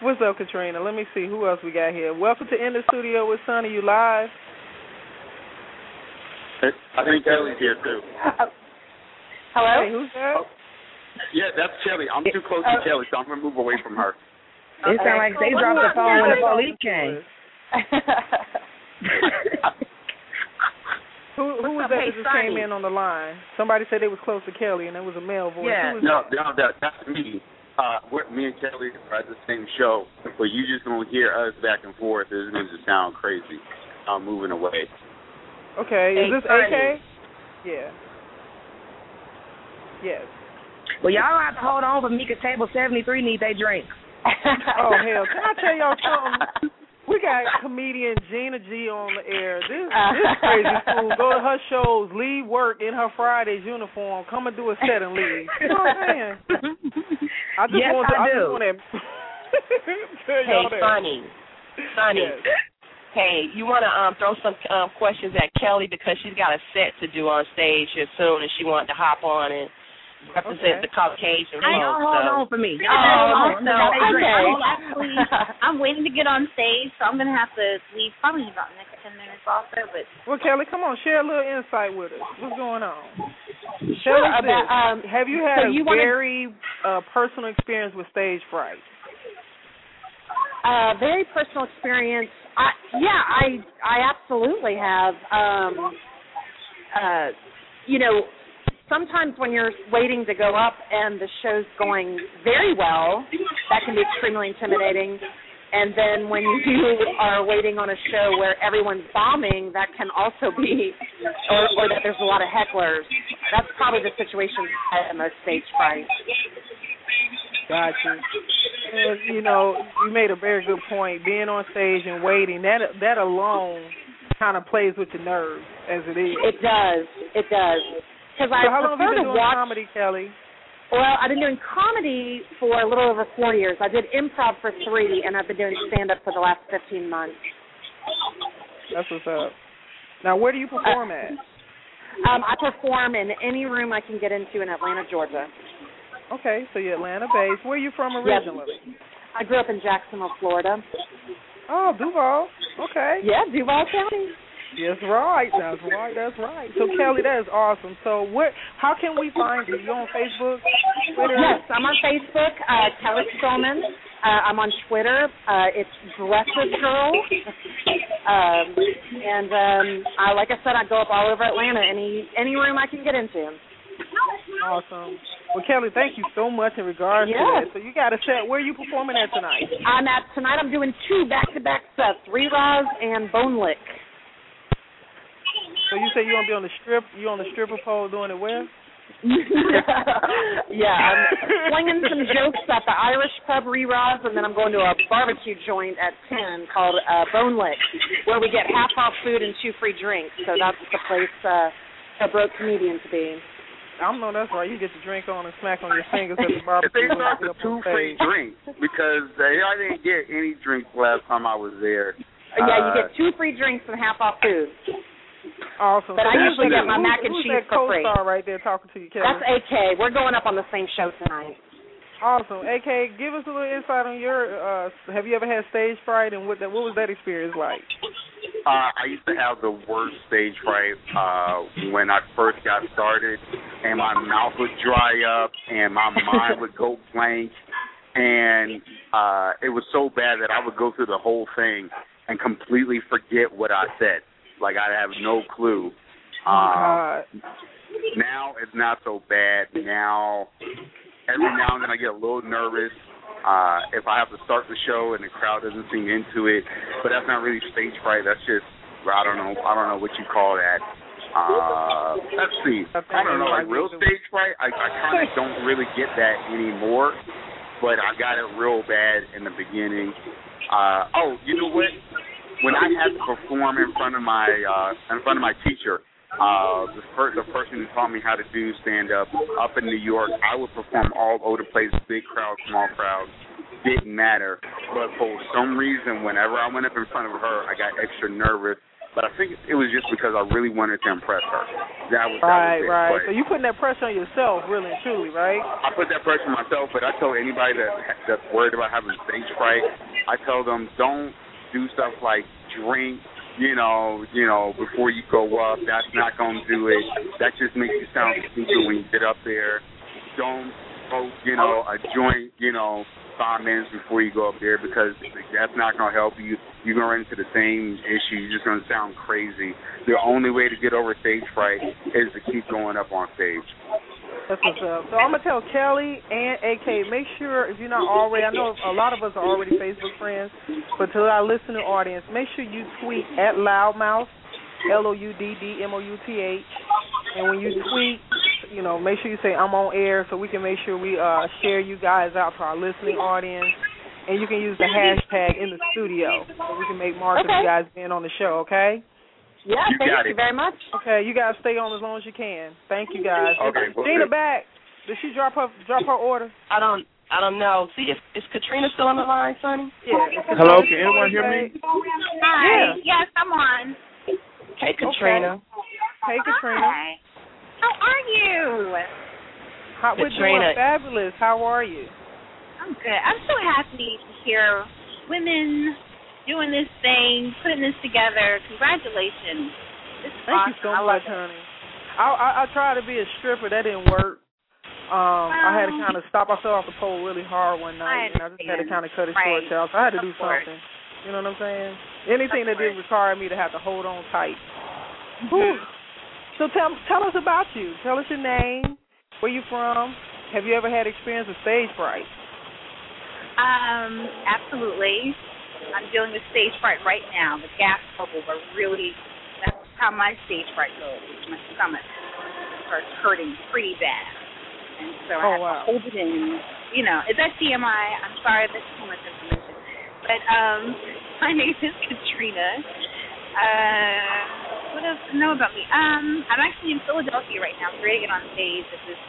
What's up, Katrina? Let me see who else we got here. Welcome to In the Studio with Sonny. You live? I think Kelly's here too. Hello. Hey, who's that? Oh, yeah, that's Kelly. I'm too close to Kelly, so I'm gonna move away from her. It sounds like they dropped the phone when the police came. Who who was that that just came in on the line? Somebody said they was close to Kelly, and it was a male voice. Yeah. No, no, that, that's me. Uh, we're, me and Kelly are at the same show, but you just gonna hear us back and forth. It's gonna just sound crazy. I'm moving away. Okay, is this AK? Yeah. Yes. Well, y'all have to hold on for Mika Table 73 need they drink. oh, hell. Can I tell y'all something? We got comedian Gina G on the air. This this crazy fool go to her shows, leave work in her Friday's uniform, come and do a set and leave. You know what I'm saying? I just yes, want to, I, I do. just want to tell hey, y'all that. Sonny. Sonny. Yes. Hey, you want to um, throw some um, questions at Kelly because she's got a set to do on stage here soon, and she wanted to hop on and represent Okay. the Caucasian Hey, y'all hold so. on for me. Y'all Oh, no, okay. drink. Actually, I'm waiting to get on stage, so I'm gonna have to leave probably about the next ten minutes also. But Well, Kelly, come on, share a little insight with us. What's going on? Sure, about, um, Have you had so a you wanna- very uh, personal experience with stage fright? uh, very personal experience. I, yeah, I I absolutely have. Um, uh, you know, sometimes when you're waiting to go up and the show's going very well, that can be extremely intimidating. And then when you are waiting on a show where everyone's bombing, that can also be, or, or that there's a lot of hecklers. That's probably the situation I have the most stage fright. Gotcha. And you know, you made a very good point. Being on stage and waiting that that alone kind of plays with your nerves, as it is. It does. It does. Because so I how long have you been doing watch. comedy, Kelly? Well, I've been doing comedy for a little over four years. I did improv for three, and I've been doing stand up for the last fifteen months. That's what's up. Now, where do you perform at? Um, I perform in any room I can get into in Atlanta, Georgia. Okay, so you're Atlanta based. Where are you from Yes. originally? I grew up in Jacksonville, Florida. Oh, Duval. Okay. Yeah, Duval County. That's right. That's right. That's right. So Kelly, that is awesome. So what? How can we find you? You on Facebook, Twitter? Yes, I'm on Facebook, uh, Kelly Stillman. Uh, I'm on Twitter. Uh, it's Dresses Girl. Um, and um, I, like I said, I go up all over Atlanta, any any room I can get into. Awesome. Well, Kelly, thank you so much in regards Yeah. to that. So you got a set. Where are you performing at tonight? I'm at tonight. I'm doing two back-to-back sets: Three Rise and Bone Lick. So you say you gonna be on the strip? You on the stripper pole doing it where? yeah, I'm slinging some jokes at the Irish pub re-rise, and then I'm going to a barbecue joint at ten called uh, Bone Lick, where we get half off food and two free drinks. So that's the place uh, a broke comedian to be. I don't know. That's right. You get to drink on and smack on your fingers at the If barbecue. they when start you the get up on two free drinks because uh, I didn't get any drinks last time I was there. Uh, yeah, you Uh, get two free drinks and half off food. Awesome. But I usually get my who's- mac and who's cheese that for free. co-star right there talking to you, Kelly? That's AK. We're going up on the same show tonight. Awesome. AK, give us a little insight on your. uh Have you ever had stage fright, and what that? What was that experience like? Uh, I used to have the worst stage fright uh, when I first got started, and my mouth would dry up, and my mind would go blank, and uh, it was so bad that I would go through the whole thing and completely forget what I said. Like I have no clue. Uh, God. now it's not so bad. Now every now and then I get a little nervous uh if I have to start the show and the crowd doesn't seem into it. But that's not really stage fright. That's just I don't know I don't know what you call that. Uh let's see. I don't know, like real stage fright, I, I kinda don't really get that anymore. But I got it real bad in the beginning. Uh oh, you know what? When I had to perform in front of my uh in front of my teacher, uh the, per- the person who taught me how to do stand up up in New York, I would perform all over the place, big crowd, small crowd, didn't matter. But for some reason whenever I went up in front of her I got extra nervous. But I think it was just because I really wanted to impress her. That was Right, that was it. right. But So you putting that pressure on yourself, really and truly, right? I put that pressure on myself, but I tell anybody that that's worried about having stage fright, I tell them don't do stuff like drink, you know, you know, before you go up. That's not to do it. That just makes you sound stupid when you get up there. Don't smoke, you know, a joint, you know, five minutes before you go up there because that's not to help you. You're to run into the same issue. You're just to sound crazy. The only way to get over stage fright is to keep going up on stage. That's what's up. So I'm gonna tell Kelly and AK, make sure if you're not already, I know a lot of us are already Facebook friends, but to our listening audience, make sure you tweet at LouddMouth, L O U D D M O U T H, and when you tweet, you know, make sure you say I'm on air so we can make sure we uh share you guys out to our listening audience. And you can use the hashtag in the studio so we can make mark of you guys being on the show, okay? Yeah, You thank got you it. very much. Okay, you guys stay on as long as you can. Thank you guys. Okay, well, Gina good. back. Did she drop her drop her order? I don't I don't know. See if is Katrina still on the line, Sonny? Yeah. Hello, can anyone hear me? Hi. Yes, I'm on. Hey Katrina. Hey Katrina. Hi. How are you? How, we're Katrina. doing fabulous. How are you? I'm good. I'm so happy to hear women doing this thing, putting this together. Congratulations. This Thank awesome. you so I much, honey. I, I I tried to be a stripper, that didn't work. Um, I had to kind of stop. I fell off the pole really hard one night, and I just had to kind of cut it Right. short, child. So I had to do course. something. You know what I'm saying? Anything that Of didn't require me to have to hold on tight. Mm-hmm. So tell tell us about you. Tell us your name, where you from. Have you ever had experience with stage fright? Um, absolutely. I'm dealing with stage fright right now. The gas bubbles are really that's how my stage fright goes. My stomach starts hurting pretty bad. And so I Oh, have wow. to hold it in. You know, is that TMI? I'm sorry that's too much information. But um my name is Katrina. Uh what else to know about me? Um, I'm actually in Philadelphia right now, creating it on stage at this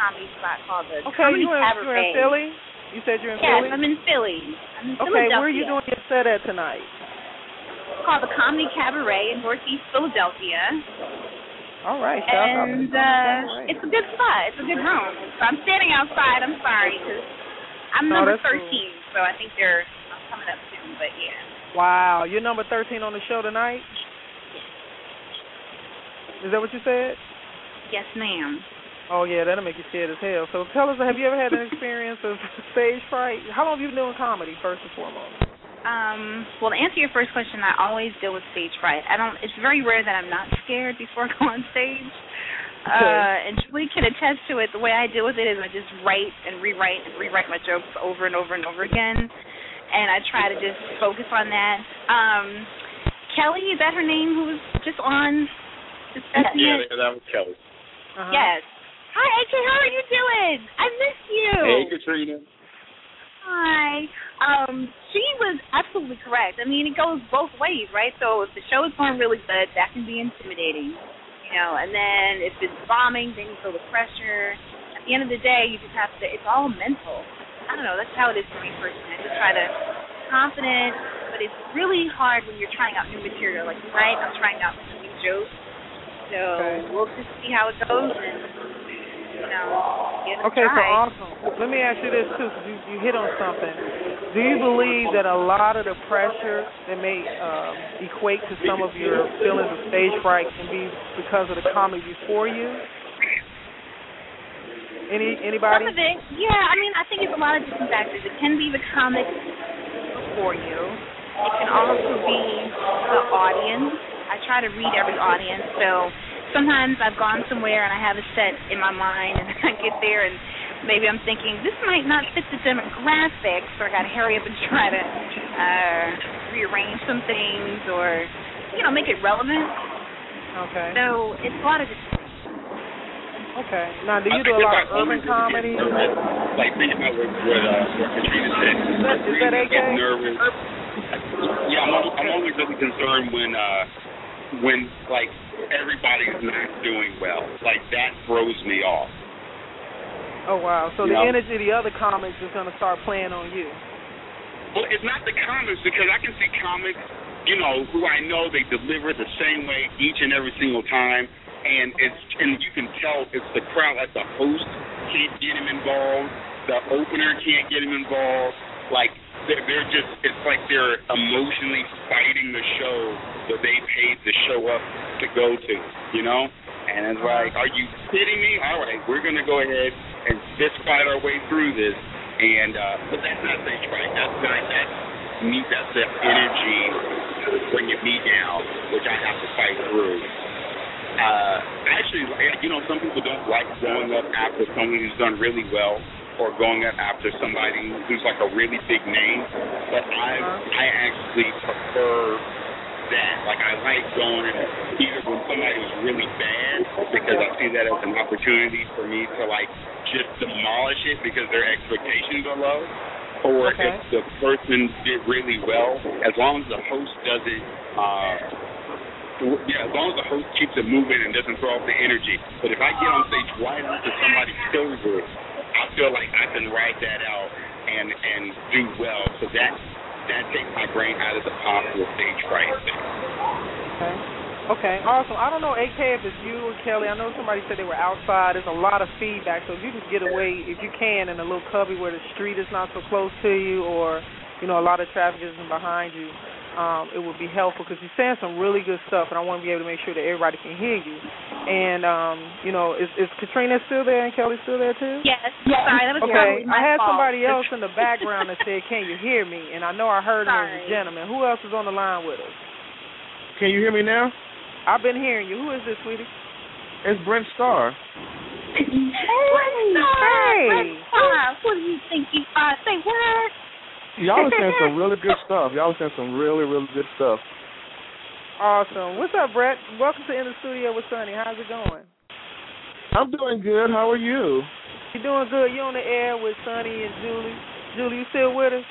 comedy spot called the Okay, Comedy you in, Cabaret. in Philly? You said you're in Yes, Philly? I'm in Philly. I'm in Okay, where are you doing your set at tonight? It's called the Comedy Cabaret in Northeast Philadelphia, All right, and uh, it's a good spot. It's a good room. So I'm standing outside. I'm sorry because I'm No, number 13, cool. so I think they're coming up soon. But yeah, Wow, you're number 13 on the show tonight? Is that what you said? yes, ma'am. Oh yeah, that'll make you scared as hell. So tell us, have you ever had an experience of stage fright? How long have you been doing comedy, first and foremost? Um, well, to answer your first question, I always deal with stage fright. I don't. It's very rare that I'm not scared before I go on stage. Okay. Uh, and Julie can attest to it. The way I deal with it is I just write and rewrite and rewrite my jokes over and over and over again, and I try to just focus on that. Um, Kelly, is that her name? Who was just on? Discussing Yeah, it? that was Kelly. Uh-huh. Yes. Hi, AJ. How are you doing? I miss you. Hey, Katrina. Hi. Um, she was absolutely correct. I mean, it goes both ways, right? So if the show is going really good, that can be intimidating, you know. And then if it's bombing, then you feel the pressure. At the end of the day, you just have to. It's all mental. I don't know. That's how it is for me personally. I just try to be confident, but it's really hard when you're trying out new material. Like tonight, I'm trying out some new jokes. So Okay. we'll just see how it goes and you know give it a Okay, so awesome. Let me ask you this too, you, you hit on something. Do you believe that a lot of the pressure that may um, equate to some of your feelings of stage fright can be because of the comedy before you? Any anybody? Some of it, yeah. I mean, I think it's a lot of different factors. It can be the comics before you. It can also be the audience. I try to read every audience, so sometimes I've gone somewhere and I have a set in my mind, and I get there and maybe I'm thinking this might not fit the demographics, so I got to hurry up and try to uh, rearrange some things or you know make it relevant. Okay. So it's a lot of different. Okay. Now, do you do a lot of urban comedy? Like thinking about what, what, uh, what Katrina said. Is that- is that AK? Nervous. Yeah, I'm, al- I'm always really concerned when uh when like everybody's not doing well. Like that throws me off. Oh wow. So the Yeah. energy of the other comics is gonna start playing on you. Well, it's not the comics because I can see comics, you know, who I know they deliver the same way each and every single time, and it's and you can tell it's the crowd. Like the host can't get him involved, the opener can't get him involved. Like they're, they're just, it's like they're emotionally fighting the show that they paid to show up to go to, you know. And it's like, are you kidding me? All right, we're gonna go ahead and fist fight our way through this. And uh, but that's not stage fright. That's not that's me. That's the energy to bring me down, which I have to fight through. Uh, actually, you know, some people don't like going up after someone who's done really well, or going up after somebody who's like a really big name. But I I actually prefer that. Like I like going in either when somebody's really bad because I see that as an opportunity for me to like just demolish it because their expectations are low. Or Okay. if the person did really well, as long as the host doesn't uh yeah, as long as the host keeps it moving and doesn't throw off the energy. But if I get on stage right after somebody kills it, I feel like I can ride that out and and do well. So that that takes my brain out of the possible stage fright thing. Okay. Okay, awesome. I don't know, AK, if it's you or Kelly. I know somebody said they were outside. There's a lot of feedback, so if you can get away, if you can, in a little cubby where the street is not so close to you, or you know a lot of traffic isn't behind you, um, it would be helpful because you're saying some really good stuff, and I want to be able to make sure that everybody can hear you. And um, you know, is, is Katrina still there and Kelly still there too? Yes. Yes. Sorry, that was Okay, totally my I had fault. somebody else in the background that said, "Can you hear me?" And I know I heard him as a gentleman. Who else is on the line with us? Can you hear me now? I've been hearing you. Who is this, sweetie? It's Brent Starr. Hey. Brent Starr. Hey. What do you think you are? Say what? Y'all are saying some really good stuff. Y'all are saying some really, really good stuff. Awesome. What's up, Brent? Welcome to In the Studio with Sonny. How's it going? I'm doing good. How are you? You doing good? You on the air with Sonny and Julie? Julie, you still with us?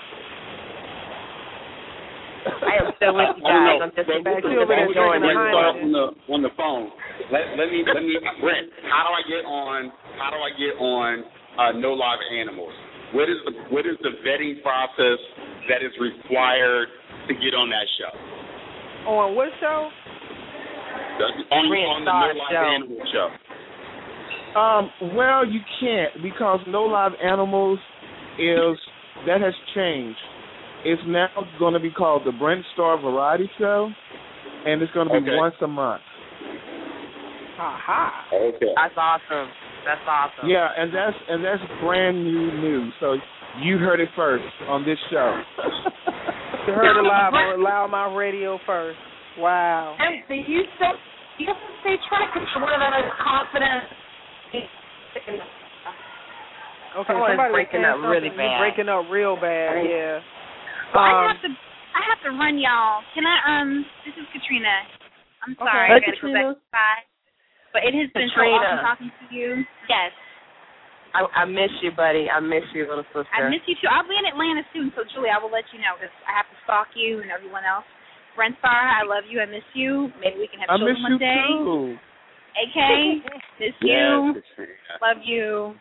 I am still with you guys. I'm just But back listen, here over there if I was drinking Brent behind Starr you. on the on the phone. Let let me let me Brent. How do I get on? How do I get on uh, No Live Animals? What is the what is the vetting process that is required to get on that show? On what show? The, on Brent on the No Live show. Animals show. Um, well, you can't because No Live Animals is that has changed. It's now going to be called the Brent Starr Variety Show, and it's going to be Okay. once a month. Ha ha. Okay. That's awesome. That's awesome. Yeah, and that's and that's brand new news. So you heard it first on this show. you heard it live on LouddMouth Radio first. Wow. And you still you have to stay track because you're one of the confident. Okay, Someone is somebody breaking saying up really something. You're bad. breaking up real bad. Yeah. Well, I Um, have to I have to run y'all. Can I um this is Katrina. I'm sorry, Hey, I gotta go back inside. But it has been so Katrina. awesome talking to you. Yes. I, I miss you, buddy. I miss you, little sister. I miss you too. I'll be in Atlanta soon, so Julie, I will let you know because I have to stalk you and everyone else. Brent Starr, I love you. I miss you. Maybe we can have I children miss one you day. too. AK, miss you. Yes, Love you.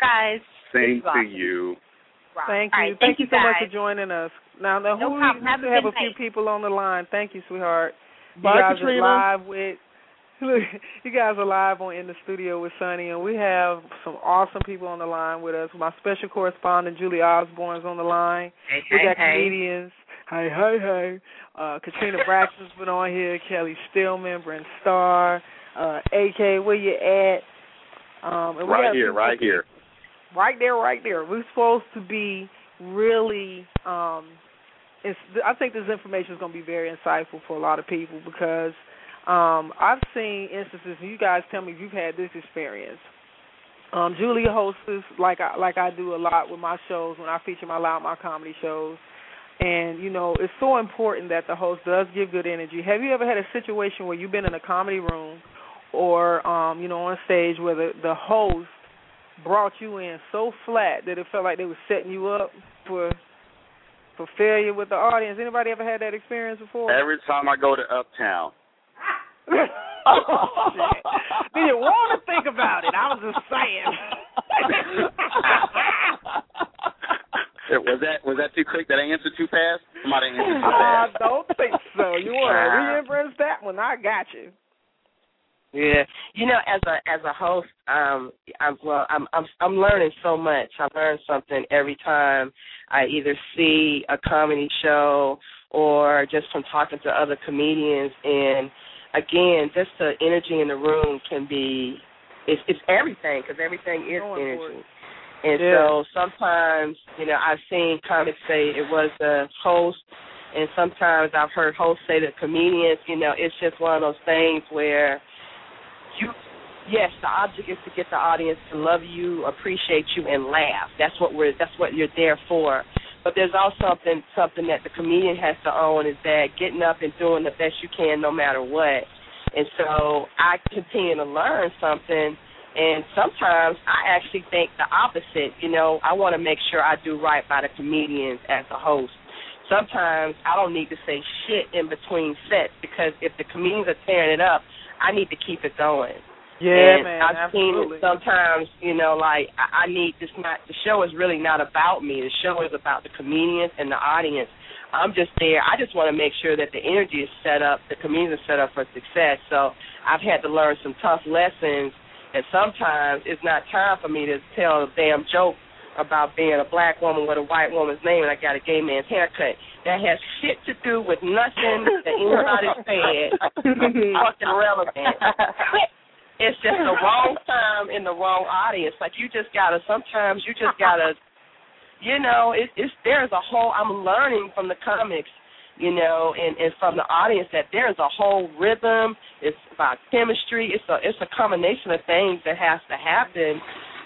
Guys. Same to awesome. you. Rock. Thank you. right, thank you so much for joining us. Now, now No who problem. we Have a have a good few night. people on the line. Thank you, sweetheart. Bye, you guys Katrina. are live with look, you guys are live on in the studio with Sonny and we have some awesome people on the line with us. My special correspondent Julie Osborne's on the line. Hey, We hey, got hey. comedians. Hey, hey, hey. Uh, Katrina Braxton's been on here, Kelly Stillman, Brent Starr, uh, AK, where you at? Um, and we Right got here, right here. right there, right there. We're supposed to be really. Um, it's, I think this information is going to be very insightful for a lot of people because um, I've seen instances. You guys tell me if you've had this experience. Um, Julia hosts like I like I do a lot with my shows when I feature my LouddMouth comedy shows. And you know, it's so important that the host does give good energy. Have you ever had a situation where you've been in a comedy room or um, you know, on stage where the, the host brought you in so flat that it felt like they were setting you up for for failure with the audience. Anybody ever had that experience before? Every time I go to Uptown, oh, shit. Do you want to think about it? I was just saying. was that was that too quick? Did I answer too fast? Somebody answered too I don't think so. You want to reimburse that one? I got you. Yeah, you know, as a as a host, um, I'm well, I'm I'm I'm learning so much. I learn something every time I either see a comedy show or just from talking to other comedians. And again, just the energy in the room can be it's it's everything because everything is So energy. And Yeah. so sometimes, you know, I've seen comics say it was the host, and sometimes I've heard hosts say to comedians, you know, it's just one of those things where you, yes, the object is to get the audience to love you, appreciate you, and laugh. That's what we're, that's what you're there for. But there's also something, something that the comedian has to own is that getting up and doing the best you can no matter what. And so I continue to learn something and sometimes I actually think the opposite. You know, I want to make sure I do right by the comedians as a host. Sometimes I don't need to say shit in between sets because if the comedians are tearing it up, I need to keep it going. Yeah, and man. I've seen absolutely. it sometimes, you know, like I, I need this not the show is really not about me. The show is about the comedians and the audience. I'm just there. I just want to make sure that the energy is set up, the comedians are set up for success. So I've had to learn some tough lessons and sometimes it's not time for me to tell a damn joke about being a black woman with a white woman's name and I got a gay man's haircut. That has shit to do with nothing that anybody said. fucking relevant. It's just the wrong time in the wrong audience. Like you just gotta sometimes you just gotta you know, it, it's there's a whole I'm learning from the comics, you know, and, and from the audience that there's a whole rhythm, it's about chemistry, it's a it's a combination of things that has to happen,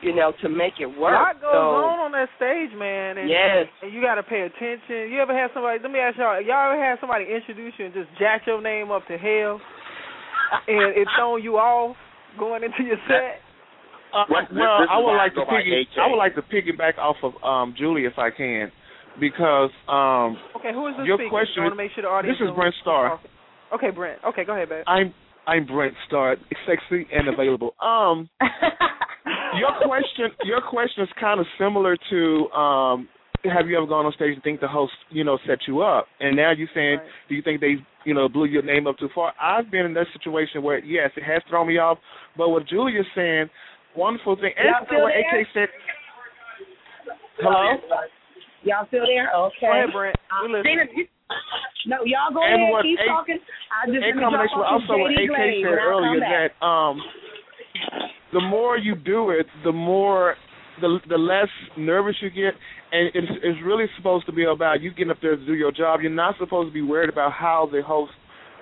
you know, to make it work. A lot goes so, on on that stage, man. And, Yes. and you got to pay attention. You ever had somebody? Let me ask y'all. Y'all ever had somebody introduce you and just jack your name up to hell, and it's throwing you off going into your set? Uh, well, this I would like to piggy, I would like to piggyback off of um, Julie if I can, because um, Okay, who is this Your speaking? question I want to make sure the audience. this is Brent Starr. Okay, Brent. Okay, go ahead, babe. I'm I'm Brent Starr, sexy and available. Um, your question your question is kind of similar to um, have you ever gone on stage and think the host you know set you up, and now you're saying Right. do you think they you know blew your name up too far? I've been in that situation where yes, it has thrown me off, but what Julia's saying, wonderful thing, and Y'all still what there? AK said. Hello. Y'all still there? Okay. Go ahead, Brent. You- no, y'all go And ahead. Keep A- talking. I just in combination with also what AK Glade, said and I'll come earlier that um the more you do it, the more the the less nervous you get, and it's it's really supposed to be about you getting up there to do your job. You're not supposed to be worried about how the host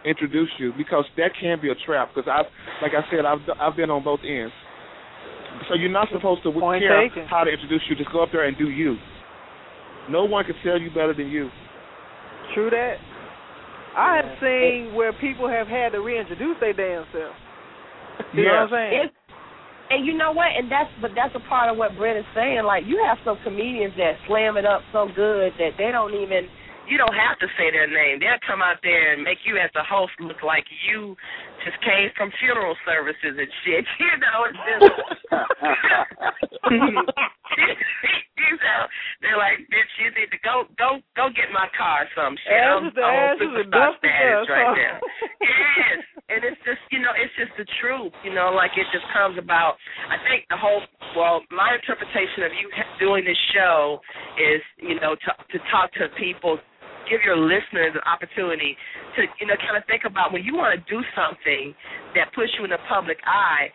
introduced you because that can be a trap. Because I've, like I said, I've I've been on both ends. So you're not supposed to Point care taken. how to introduce you. Just go up there and do you. No one can tell you better than you. True that. I have seen where people have had to reintroduce their damn self. You know what I'm saying? It's, and you know what? And that's but that's a part of what Brent is saying. Like you have some comedians that slam it up so good that they don't even. You don't have to say their name. They'll come out there and make you as a host look like you just came from funeral services and shit. You know, it's just. you know, they're like, bitch, you need to go, go, go get my car or some shit. I'm, Ashes I'm on ashes and superstar status right now. yes, and it's just, you know, it's just the truth. You know, like it just comes about. I think the whole, well, my interpretation of you doing this show is, you know, to to talk to people give your listeners an opportunity to you know kind of think about when you want to do something that puts you in the public eye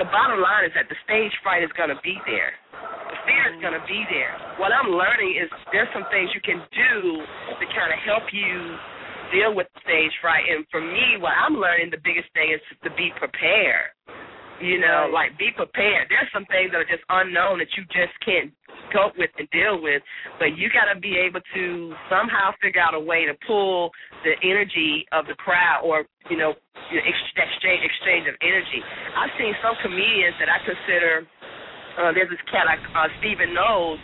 the bottom line is that the stage fright is going to be there. The fear is going to be there. What i'm learning is there's some things you can do to kind of help you deal with stage fright. And for me what i'm learning the biggest thing is to be prepared you know, like be prepared. There's some things that are just unknown that you just can't cope with and deal with, but you got to be able to somehow figure out a way to pull the energy of the crowd, or you know, exchange exchange of energy. I've seen some comedians that I consider. Uh, there's this cat, I, uh, Stephen knows.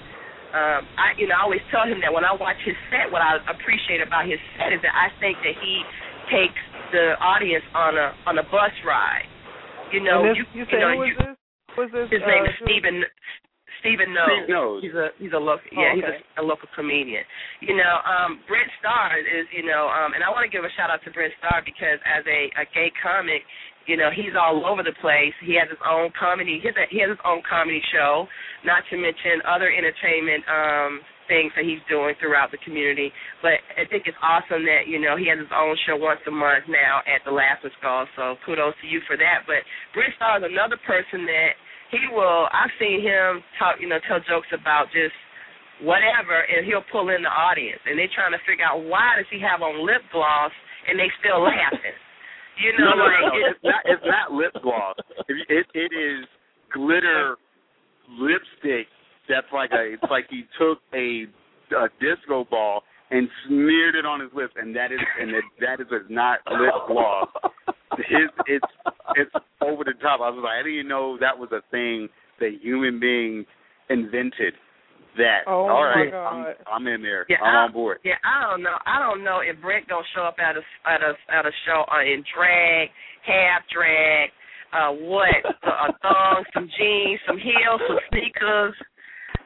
Um, I, you know, I always tell him that when I watch his set, what I appreciate about his set is that I think that he takes the audience on a on a bus ride. You know, this, you, you, you know, who is you, this? Who is this? his uh, name is Stephen Stephen knows. Steve knows. He's a he's a local yeah, Oh, he's a, a local comedian. You know, um Brent Starr is, you know, um and I want to give a shout out to Brent Starr because as a, a gay comic, you know, he's all over the place. He has his own comedy he has, a, he has his own comedy show, not to mention other entertainment um things that he's doing throughout the community. But I think it's awesome that, you know, he has his own show once a month now at the Laughing Skull, so kudos to you for that. But Starr is another person that he will I've seen him talk you know, tell jokes about just whatever and he'll pull in the audience and they're trying to figure out why does he have on lip gloss and they still laughing. You know, no, like no, no. It's not. It's not lip gloss. If you- It it is glitter lipstick. That's like a. It's like he took a, a disco ball and smeared it on his lips, and that is and it, that is not lip gloss. His it's it's over the top. I was like, I didn't even know that was a thing that human beings invented. That Oh, all my God. I'm I'm in there. Yeah, I'm I- on board. Yeah, I don't know. I don't know if Brent gonna show up at a at a at a show uh, in drag, half drag, uh what, a thong, some jeans, some heels, some sneakers.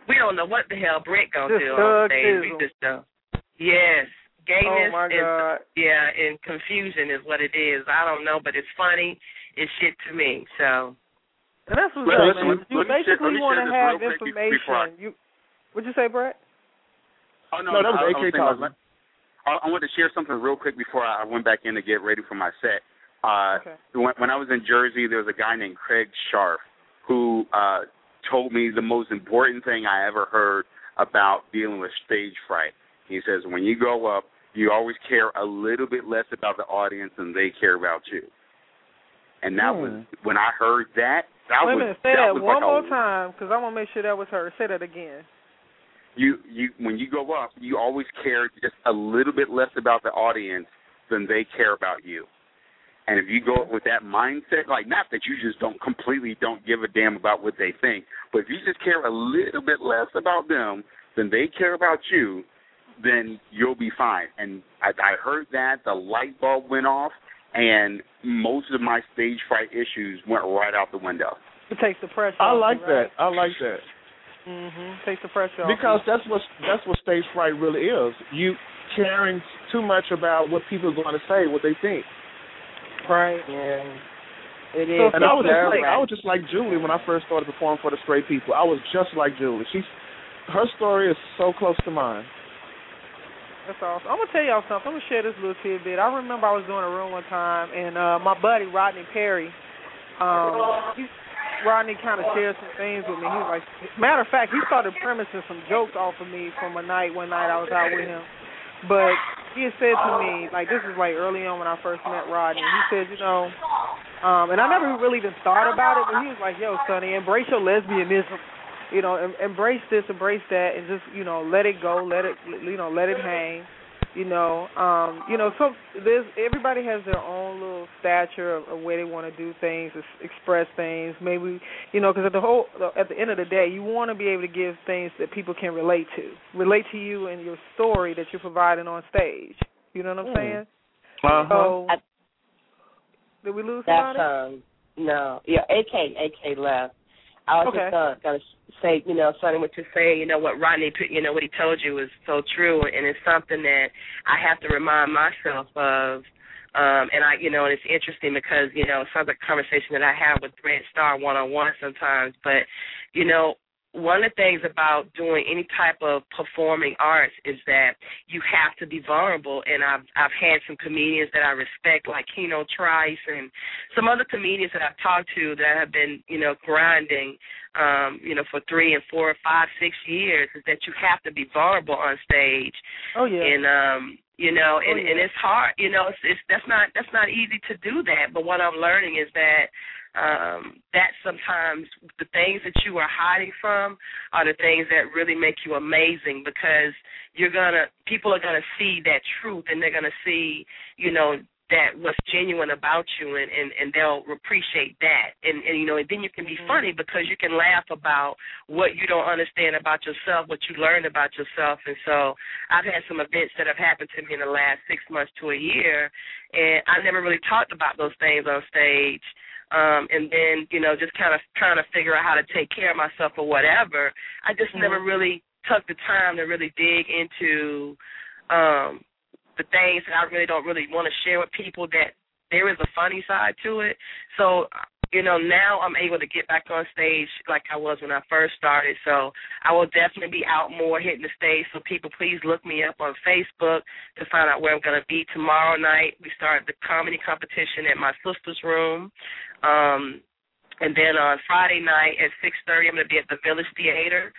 We don't know what the hell Brent gonna Just do on thug stage. We ism. just don't. Yes, Oh gayness my and God. yeah, and confusion is what it is. I don't know, but it's funny. It's shit to me. So And that's what's Let- up, let- man. you let me share- basically want to have real quick be- information. I- You, what'd you say, Brent? Oh no, No, that was I, I AK saying, talking. like, I, I wanted to share something real quick before I went back in to get ready for my set. Uh, Okay. when, when I was in Jersey, there was a guy named Craig Sharf who uh, told me the most important thing I ever heard about dealing with stage fright. He says, when you go up, you always care a little bit less about the audience than they care about you. And that was hmm. when I heard that. That Wait a minute. Say that, that one like more a, time, because I want to make sure that was heard. Say that again. you you when you go up, you always care just a little bit less about the audience than they care about you. And if you go with that mindset, like not that you just don't completely don't give a damn about what they think, but if you just care a little bit less about them than they care about you, then you'll be fine. And I, I heard that the light bulb went off, and most of my stage fright issues went right out the window. It takes the pressure. I like you, right? that. I like that. Mhm. Takes the pressure off. Because you. that's what that's what stage fright really is. You caring too much about what people are going to say, what they think. Right. it So- And I was just like nerve-wracking. I was just like Julie when I first started performing for the straight people. I was just like Julie. She's her story is so close to mine. That's awesome. I'm gonna tell y'all something. I'm gonna share this little tidbit. I remember I was doing a room one time, and uh my buddy Rodney Perry, um, he Rodney kind of shared some things with me. He was like, matter of fact, he started premising some jokes off of me from a night one night I was out with him. But he had said to me, like this is like early on when I first met Rodney. He said, you know, um, and I never really even thought about it, but he was like, yo, Sonny, embrace your lesbianism. You know, em- embrace this, embrace that, and just you know, let it go, let it, you know, let it hang you know um you know so there's everybody has their own little stature of, of where they want to do things express things maybe you know because at the whole at the end of the day you want to be able to give things that people can relate to relate to you and your story that you're providing on stage you know what i'm mm. saying uh-huh. so I, did we lose that's somebody? um no yeah ak ak left i was okay. just uh, gonna say, you know, something what you're saying, you know, what Rodney, you know, what he told you is so true, and it's something that I have to remind myself of. Um, and I, you know, and it's interesting because, you know, some of the conversation that I have with Brent Starr one on one sometimes, but, you know, one of the things about doing any type of performing arts is that you have to be vulnerable and I've I've had some comedians that I respect like Keno Trice and some other comedians that I've talked to that have been, you know, grinding um, you know, for three and four, five, six years is that you have to be vulnerable on stage. Oh yeah. And um, you know, and, oh, yeah. and it's hard, you know, it's, it's that's not that's not easy to do that. But what I'm learning is that um that sometimes the things that you are hiding from are the things that really make you amazing because you're gonna people are gonna see that truth and they're gonna see you know that what's genuine about you and and and they'll appreciate that. And and you know and then you can be mm-hmm. funny because you can laugh about what you don't understand about yourself what you learned about yourself. And so i've had some events that have happened to me in the last six months to a year and i never really talked about those things on stage um and then you know just kind of trying to figure out how to take care of myself or whatever i just mm-hmm. never really took the time to really dig into um the things that I really don't really want to share with people that there is a funny side to it. So, you know, now I'm able to get back on stage like I was when I first started. So I will definitely be out more hitting the stage. So people, please look me up on Facebook to find out where I'm going to be tomorrow night. We start the comedy competition at my sister's room. Um, and then on Friday night at 6:30, I'm going to be at the Village Theater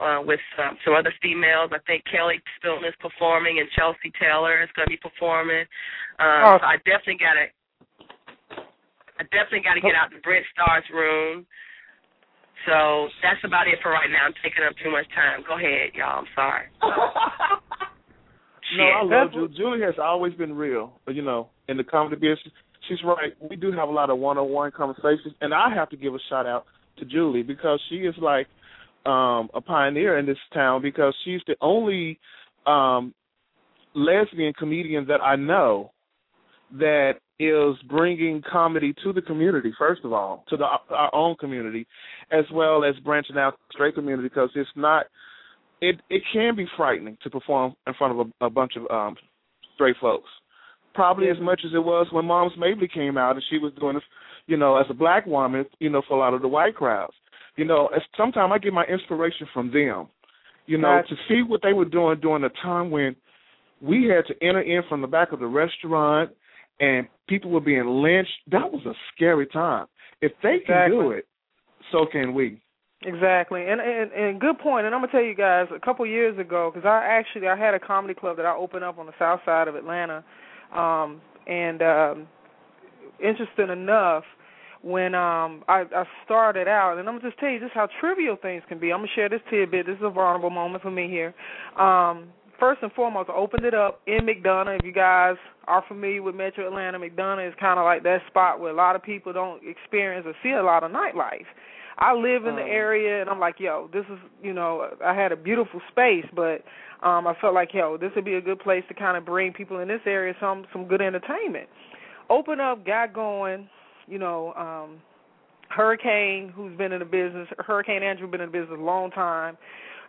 uh, with um, some other females. I think Kelly Stilton is performing, and Chelsea Taylor is going to be performing. Um, oh. So I definitely got to, I definitely got to get out to Brent Starr's room. So that's about it for right now. I'm taking up too much time. Go ahead, y'all. I'm sorry. no, I love Julie. Julie has always been real. You know, in the comedy business, she's right. We do have a lot of one-on-one conversations, and I have to give a shout out to Julie because she is like um, a pioneer in this town because she's the only um, lesbian comedian that I know that is bringing comedy to the community first of all to the our own community as well as branching out the straight community because it's not it it can be frightening to perform in front of a, a bunch of um straight folks probably as much as it was when Moms Mabley came out and she was doing this you know as a black woman you know for a lot of the white crowds you know, sometimes I get my inspiration from them. You know, right. to see what they were doing during a time when we had to enter in from the back of the restaurant and people were being lynched. That was a scary time. If they exactly. can do it, so can we. Exactly, and, and and good point. And I'm gonna tell you guys, a couple years ago, because I actually I had a comedy club that I opened up on the south side of Atlanta, um, and um, interesting enough, when um I, I started out, and I'm gonna just tell you just how trivial things can be. I'm gonna share this tidbit. This is a vulnerable moment for me here. Um, first and foremost, I opened it up in McDonough. If you guys are familiar with Metro Atlanta, McDonough is kind of like that spot where a lot of people don't experience or see a lot of nightlife. I live in the mm. area, and I'm like, yo, this is, you know, I had a beautiful space, but um I felt like, yo, this would be a good place to kind of bring people in this area some some good entertainment. Open up, got going you know, um Hurricane, who's been in the business, Hurricane Andrew been in the business a long time.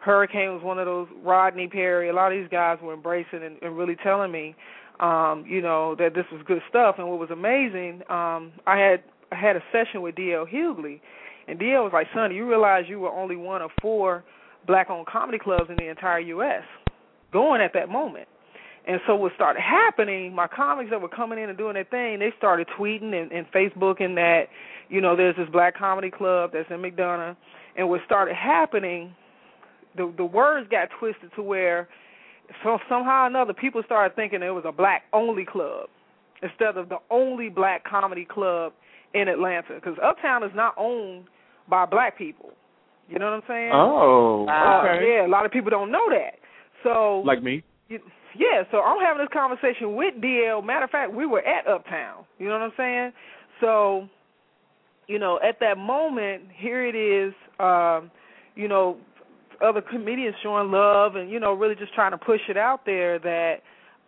Hurricane was one of those Rodney Perry. A lot of these guys were embracing and, and really telling me, um, you know, that this was good stuff. And what was amazing, um, I had I had a session with DL Hughley, and DL was like, "Sonny, you realize you were only one of four black-owned comedy clubs in the entire U.S. going at that moment." And so what started happening, my comics that were coming in and doing their thing, they started tweeting and, and Facebooking that, you know, there's this black comedy club that's in McDonough. And what started happening, the the words got twisted to where so somehow or another people started thinking it was a black only club instead of the only black comedy club in Atlanta because Uptown is not owned by black people. You know what I'm saying? Oh, Uh, okay. yeah, a lot of people don't know that. So Like me. yeah, so I'm having this conversation with DL. Matter of fact, we were at Uptown. You know what I'm saying? So, you know, at that moment, here it is. Um, you know, other comedians showing love and you know really just trying to push it out there that,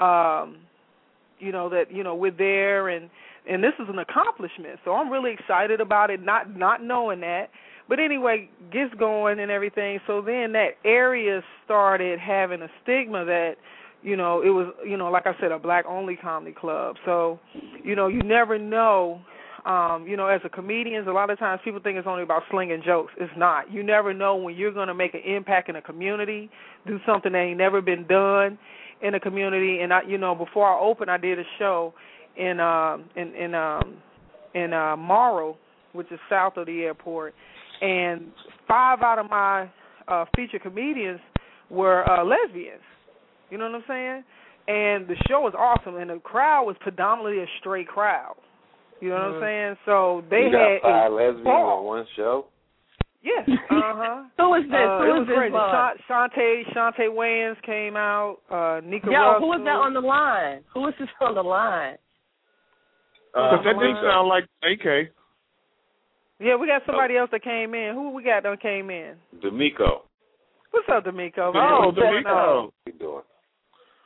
um, you know that you know we're there and and this is an accomplishment. So I'm really excited about it, not not knowing that. But anyway, gets going and everything. So then that area started having a stigma that, you know, it was, you know, like I said, a black only comedy club. So, you know, you never know. Um, you know, as a comedian, a lot of times people think it's only about slinging jokes. It's not. You never know when you're going to make an impact in a community, do something that ain't never been done in a community. And I, you know, before I opened, I did a show in um in in um in uh Morrow, which is south of the airport, and five out of my uh featured comedians were uh lesbians. You know what I'm saying? And the show was awesome and the crowd was predominantly a straight crowd. You know what I'm saying? So they you got had five lesbians ball. on one show. Yes, uh huh. Who is this? Uh, Who it is was this? crazy. Lord? Sha- Shantae Shantae Wayans came out. Uh, Nika Yo, Russell. who is that on the line? Who was this on the line? Uh, Because that didn't sound like AK. Yeah, we got somebody else that came in. Who we got that came in? D'Amico. What's up, D'Amico? Oh, What's going? D'Amico. What you doing?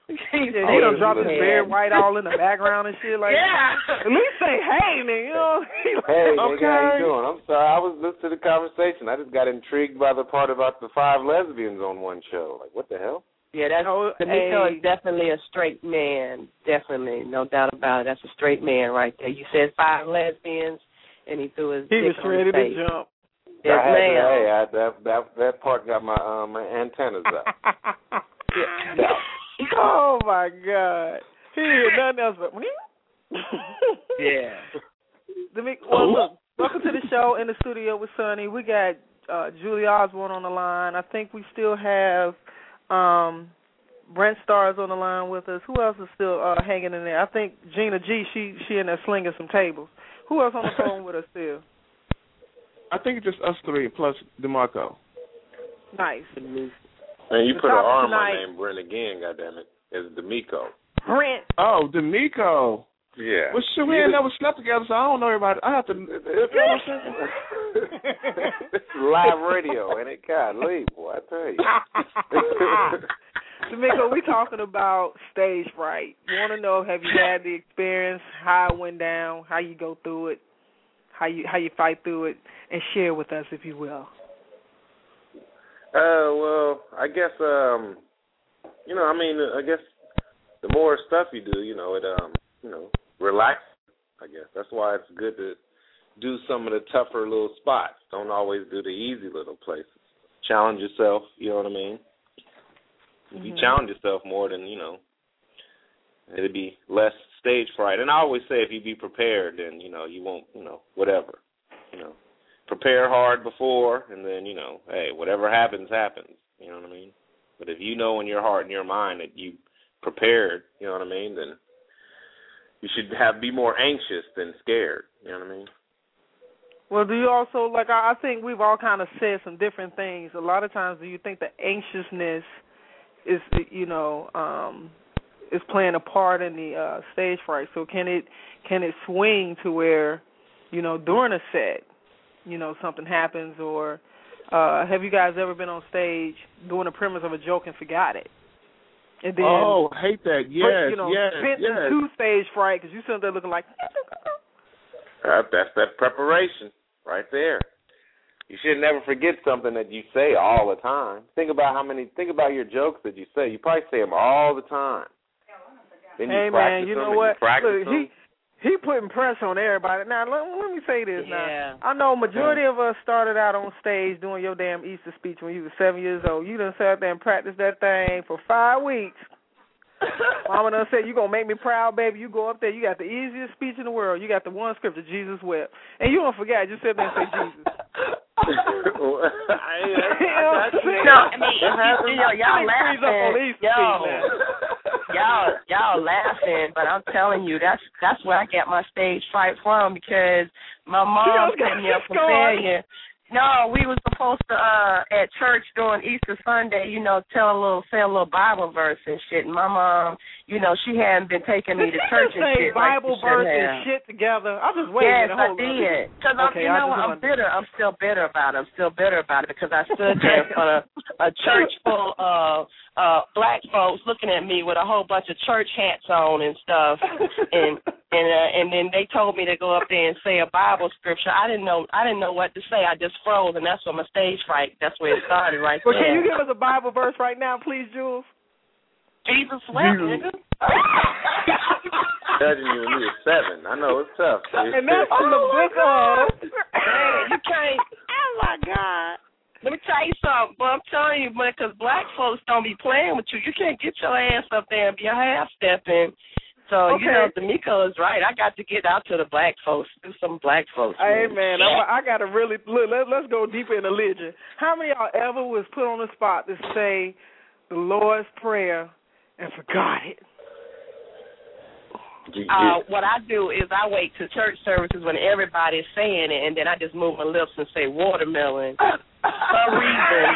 Yeah, he done yeah, dropped his yeah. beard white all in the background and shit like yeah. At least say hey, nigga. You know? Hey, nigga, how you doing? I'm sorry, I was listening to the conversation. I just got intrigued by the part about the five lesbians on one show. Like, what the hell? Yeah, that's Oh, D'Amico hey. is definitely a straight man. Definitely, no doubt about it. That's a straight man right there. You said five lesbians, and he threw his He dick was on ready his to face. jump. Yes, I had to, ma'am. hey, I, that that that part got my um my antennas up. Yeah. oh my god. He did nothing else but Yeah. D'Amico, well, look, welcome to the show in the studio with Sonny. We got uh Julie Osborne on the line. I think we still have um Brent is on the line with us. Who else is still uh hanging in there? I think Gina G. She she in there slinging some tables. Who else on the phone with us still? I think it's just us three plus DeMarco. Nice. And you The put an topic arm on tonight- my name, Brent again. Goddamn it, it's D'Amico. Brent. Oh, D'Amico. Yeah. Well, shit, we ain't never slept together, so I don't know everybody. I have to. You know this is live radio, and it? God, leave, boy, I tell you. D'Amico, we talking about stage fright. Want to know have you had the experience, how it went down, how you go through it, how you how you fight through it, and share with us if you will. Uh, well, I guess um, you know, I mean, I guess the more stuff you do, you know, it um, you know, relax. I guess that's why it's good to do some of the tougher little spots. Don't always do the easy little places. Challenge yourself. You know what I mean? If you Mhm. challenge yourself more, then you know, it'd be less stage fright. And I always say, if you be prepared, then you know you won't, you know, whatever, you know prepare hard before, and then you know, hey, whatever happens, happens. You know what I mean? But if you know in your heart and your mind that you prepared, you know what I mean, then you should have be more anxious than scared. You know what I mean? Well, do you also like? I, I think we've all kind of said some different things. A lot of times, do you think the anxiousness is, you know, um is playing a part in the uh stage fright? So can it can it swing to where, you know, during a set, you know, something happens, or uh have you guys ever been on stage doing the premise of a joke and forgot it? And then oh, hate that. Yes, you know, yes, yes. into stage fright because you sit there looking like Uh, that's that preparation right there. You should never forget something that you say all the time. Think about how many. Think about your jokes that you say. You probably say them all the time. Then you Hey man, you know what? Look, them. he he putting pressure on everybody. Now let, let me say this. Yeah. Now I know majority of us started out on stage doing your damn Easter speech when you were seven years old. You done sat there and practiced that thing for five weeks. Mama done said you gonna make me proud, baby. You go up there. You got the easiest speech in the world. You got the one scripture, Jesus wept, and you don't forget. Just sit there and say Jesus. I, I, I, no, I mean, you, you know, y'all laughing, yo, y'all, y'all laughing, but I'm telling you, that's that's where I get my stage fright from because my mom set me up for failure. No, we was supposed to uh at church during Easter Sunday, you know, tell a little say a little Bible verse and shit. And my mom, you know, she hadn't been taking me to church and shit. Bible like verse and shit together. I was just waiting. Yes, I did. Because okay, you know I'm bitter. I'm still bitter about it. I'm still bitter about it because I stood there in front of a church full of uh black folks looking at me with a whole bunch of church hats on and stuff and and uh, and then they told me to go up there and say a Bible scripture. I didn't know I didn't know what to say. I just froze and that's when my stage fright that's where it started right well, there. can you give us a Bible verse right now, please, Jules? Jesus wept, nigga. Judging you when you were seven. I know it's tough. And that's from the oh, book of Man, you can't Oh my God. Let me tell you something, but I'm telling you, man, because black folks don't be playing with you. You can't get your ass up there and be a half stepping. So okay. you know, D'Amico is right. I got to get out to the black folks, do some black folks. Hey man, I'm, I got to really look. Let, let's go deeper in religion. How many of y'all ever was put on the spot to say the Lord's prayer and forgot it? Uh, what I do is I wait to church services when everybody's saying it, and then I just move my lips and say watermelon. For some reason.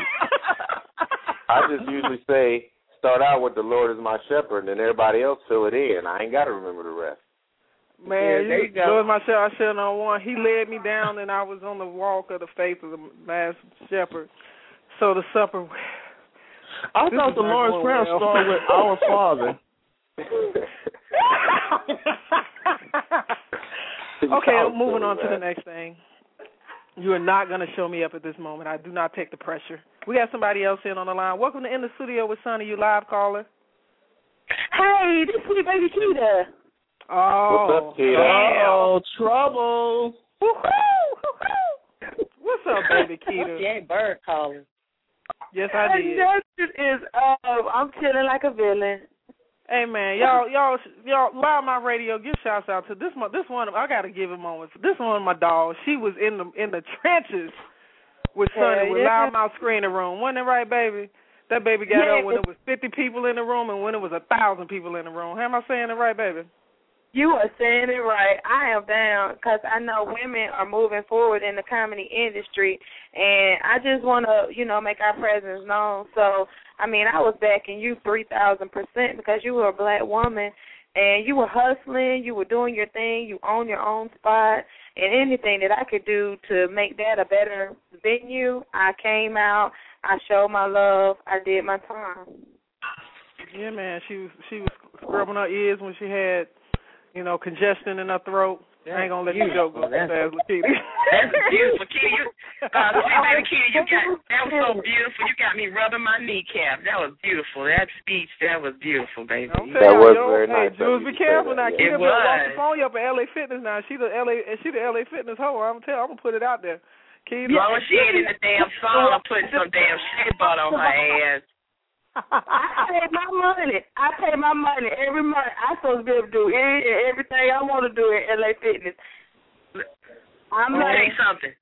I just usually say, start out with the Lord is my shepherd, and then everybody else fill it in. I ain't got to remember the rest. Man, yeah, there you go. Lord my shepherd, I should on one. He led me down, and I was on the walk of the faith of the last shepherd. So the supper. I thought the Lord's prayer well. started with Our Father. okay, I'm moving on to the next thing. You are not going to show me up at this moment. I do not take the pressure. We got somebody else in on the line. Welcome to In the Studio with Sonny, you live caller. Hey, this is baby Keita. Oh, What's up, Keita? Oh, trouble. Woo-hoo, woo-hoo. What's up, baby Keita? She ain't bird calling. Yes, I did. Nothing is up. I'm feeling like a villain. Hey man, y'all, y'all, y'all, live my radio. Give shouts out to this one. This one, I gotta give a moment. This one, my dog. She was in the in the trenches with Sonny with yeah. LouddMouth screening room. Wasn't it right, baby? That baby got Yeah. up when it was fifty people in the room and when it was a thousand people in the room. How Am I saying it right, baby? You are saying it right. I am down because I know women are moving forward in the comedy industry, and I just want to, you know, make our presence known. So, I mean, I was backing you three thousand percent because you were a black woman, and you were hustling, you were doing your thing, you own your own spot, and anything that I could do to make that a better venue, I came out, I showed my love, I did my time. Yeah, man. She was she was scrubbing her ears when she had, you know, congestion in her throat. I ain't gonna let you go go That's- fast, Lakita. That's beautiful, Kitty. You, uh, see, baby Kitty, you got that was so beautiful. You got me rubbing my kneecap. That was beautiful. That speech, that was beautiful, baby. I'm That telling was you, very hey, nice of Jules, be careful now. yeah. Keita It better walk the phone you up at LA Fitness now. She the LA, she the LA Fitness hoe. I'm tell, I'm gonna put it out there. Keita. As long as she ain't in the damn song, I'm putting some damn shit butt on her ass. I pay my money. I pay my money every month. I'm supposed to be able to do any, everything I want to do at LA Fitness. I'm Let me tell like, you something.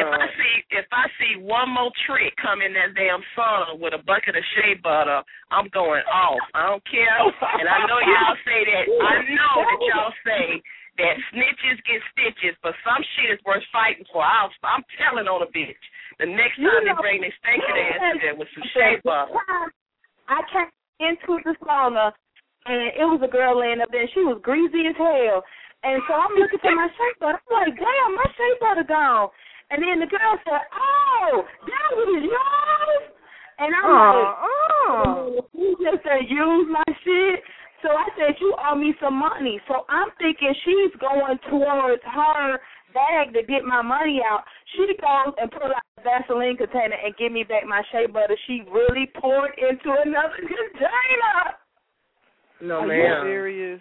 If I see if I see one more trick come in that damn song with a bucket of shea butter, I'm going off. I don't care. And I know y'all say that. I know that y'all say that snitches get stitches, but some shit is worth fighting for. I'll, I'm telling on a bitch. The next You time they bring their stinking ass in there with some shea butter. I came into the sauna and it was a girl laying up there. and She was greasy as hell. And so I'm looking for my shea butter. I'm like, damn, my shea butter gone. And then the girl said, oh, that was yours? And I'm like, Oh, you just said use my shit. So I said, you owe me some money. So I'm thinking she's going towards her bag to get my money out. She goes and pull out a Vaseline container and give me back my shea butter. She really poured into another container. No, Are you serious?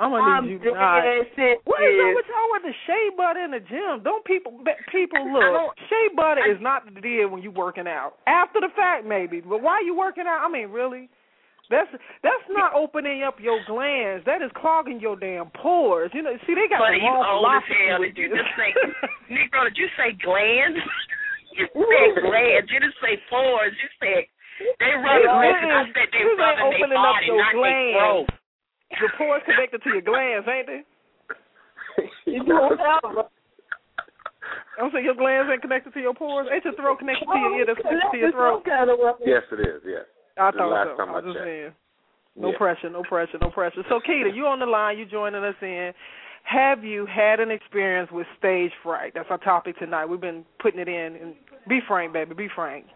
I'm gonna I'm need dead you not. serious. What is up with y'all with the shea butter in the gym? Don't people be- people look? don't- Shea butter I- is not the deal when you working out. After the fact, maybe, but why are you working out, I mean, really? That's that's not opening up your glands. That is clogging your damn pores. You know, see they got Buddy, the you wrong old as hell. Did you just say, Negro? Did you say glands? you said glands. You didn't say pores. You said they run. Hey, Listen, I said they You run ain't their body, your not their glands. throat. Your pores connected to your glands, ain't they? I'm saying your glands ain't connected to your pores. Ain't your throat connected to your ear that's connected to your throat? yes, it is. Yes. I The thought last so. time I I was just saying. No Yeah. pressure, no pressure, no pressure. So, Keita, you on the line? You joining us in? Have you had an experience with stage fright? That's our topic tonight. We've been putting it in. And be frank, baby. Be frank.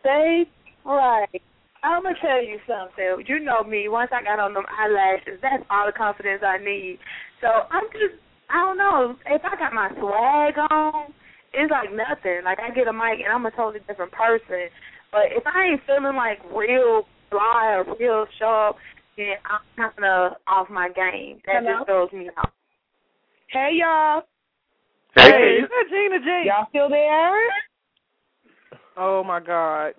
Stage fright. I'm gonna tell you something. You know me. Once I got on them eyelashes, that's all the confidence I need. So I'm just, I don't know. If I got my swag on, it's like nothing. Like I get a mic and I'm a totally different person. But if I ain't feeling like real fly or real sharp, then I'm kind of off my game. That Hello? just throws me off. Hey y'all. Hey, is that Gina G? Y'all still there? Oh my God.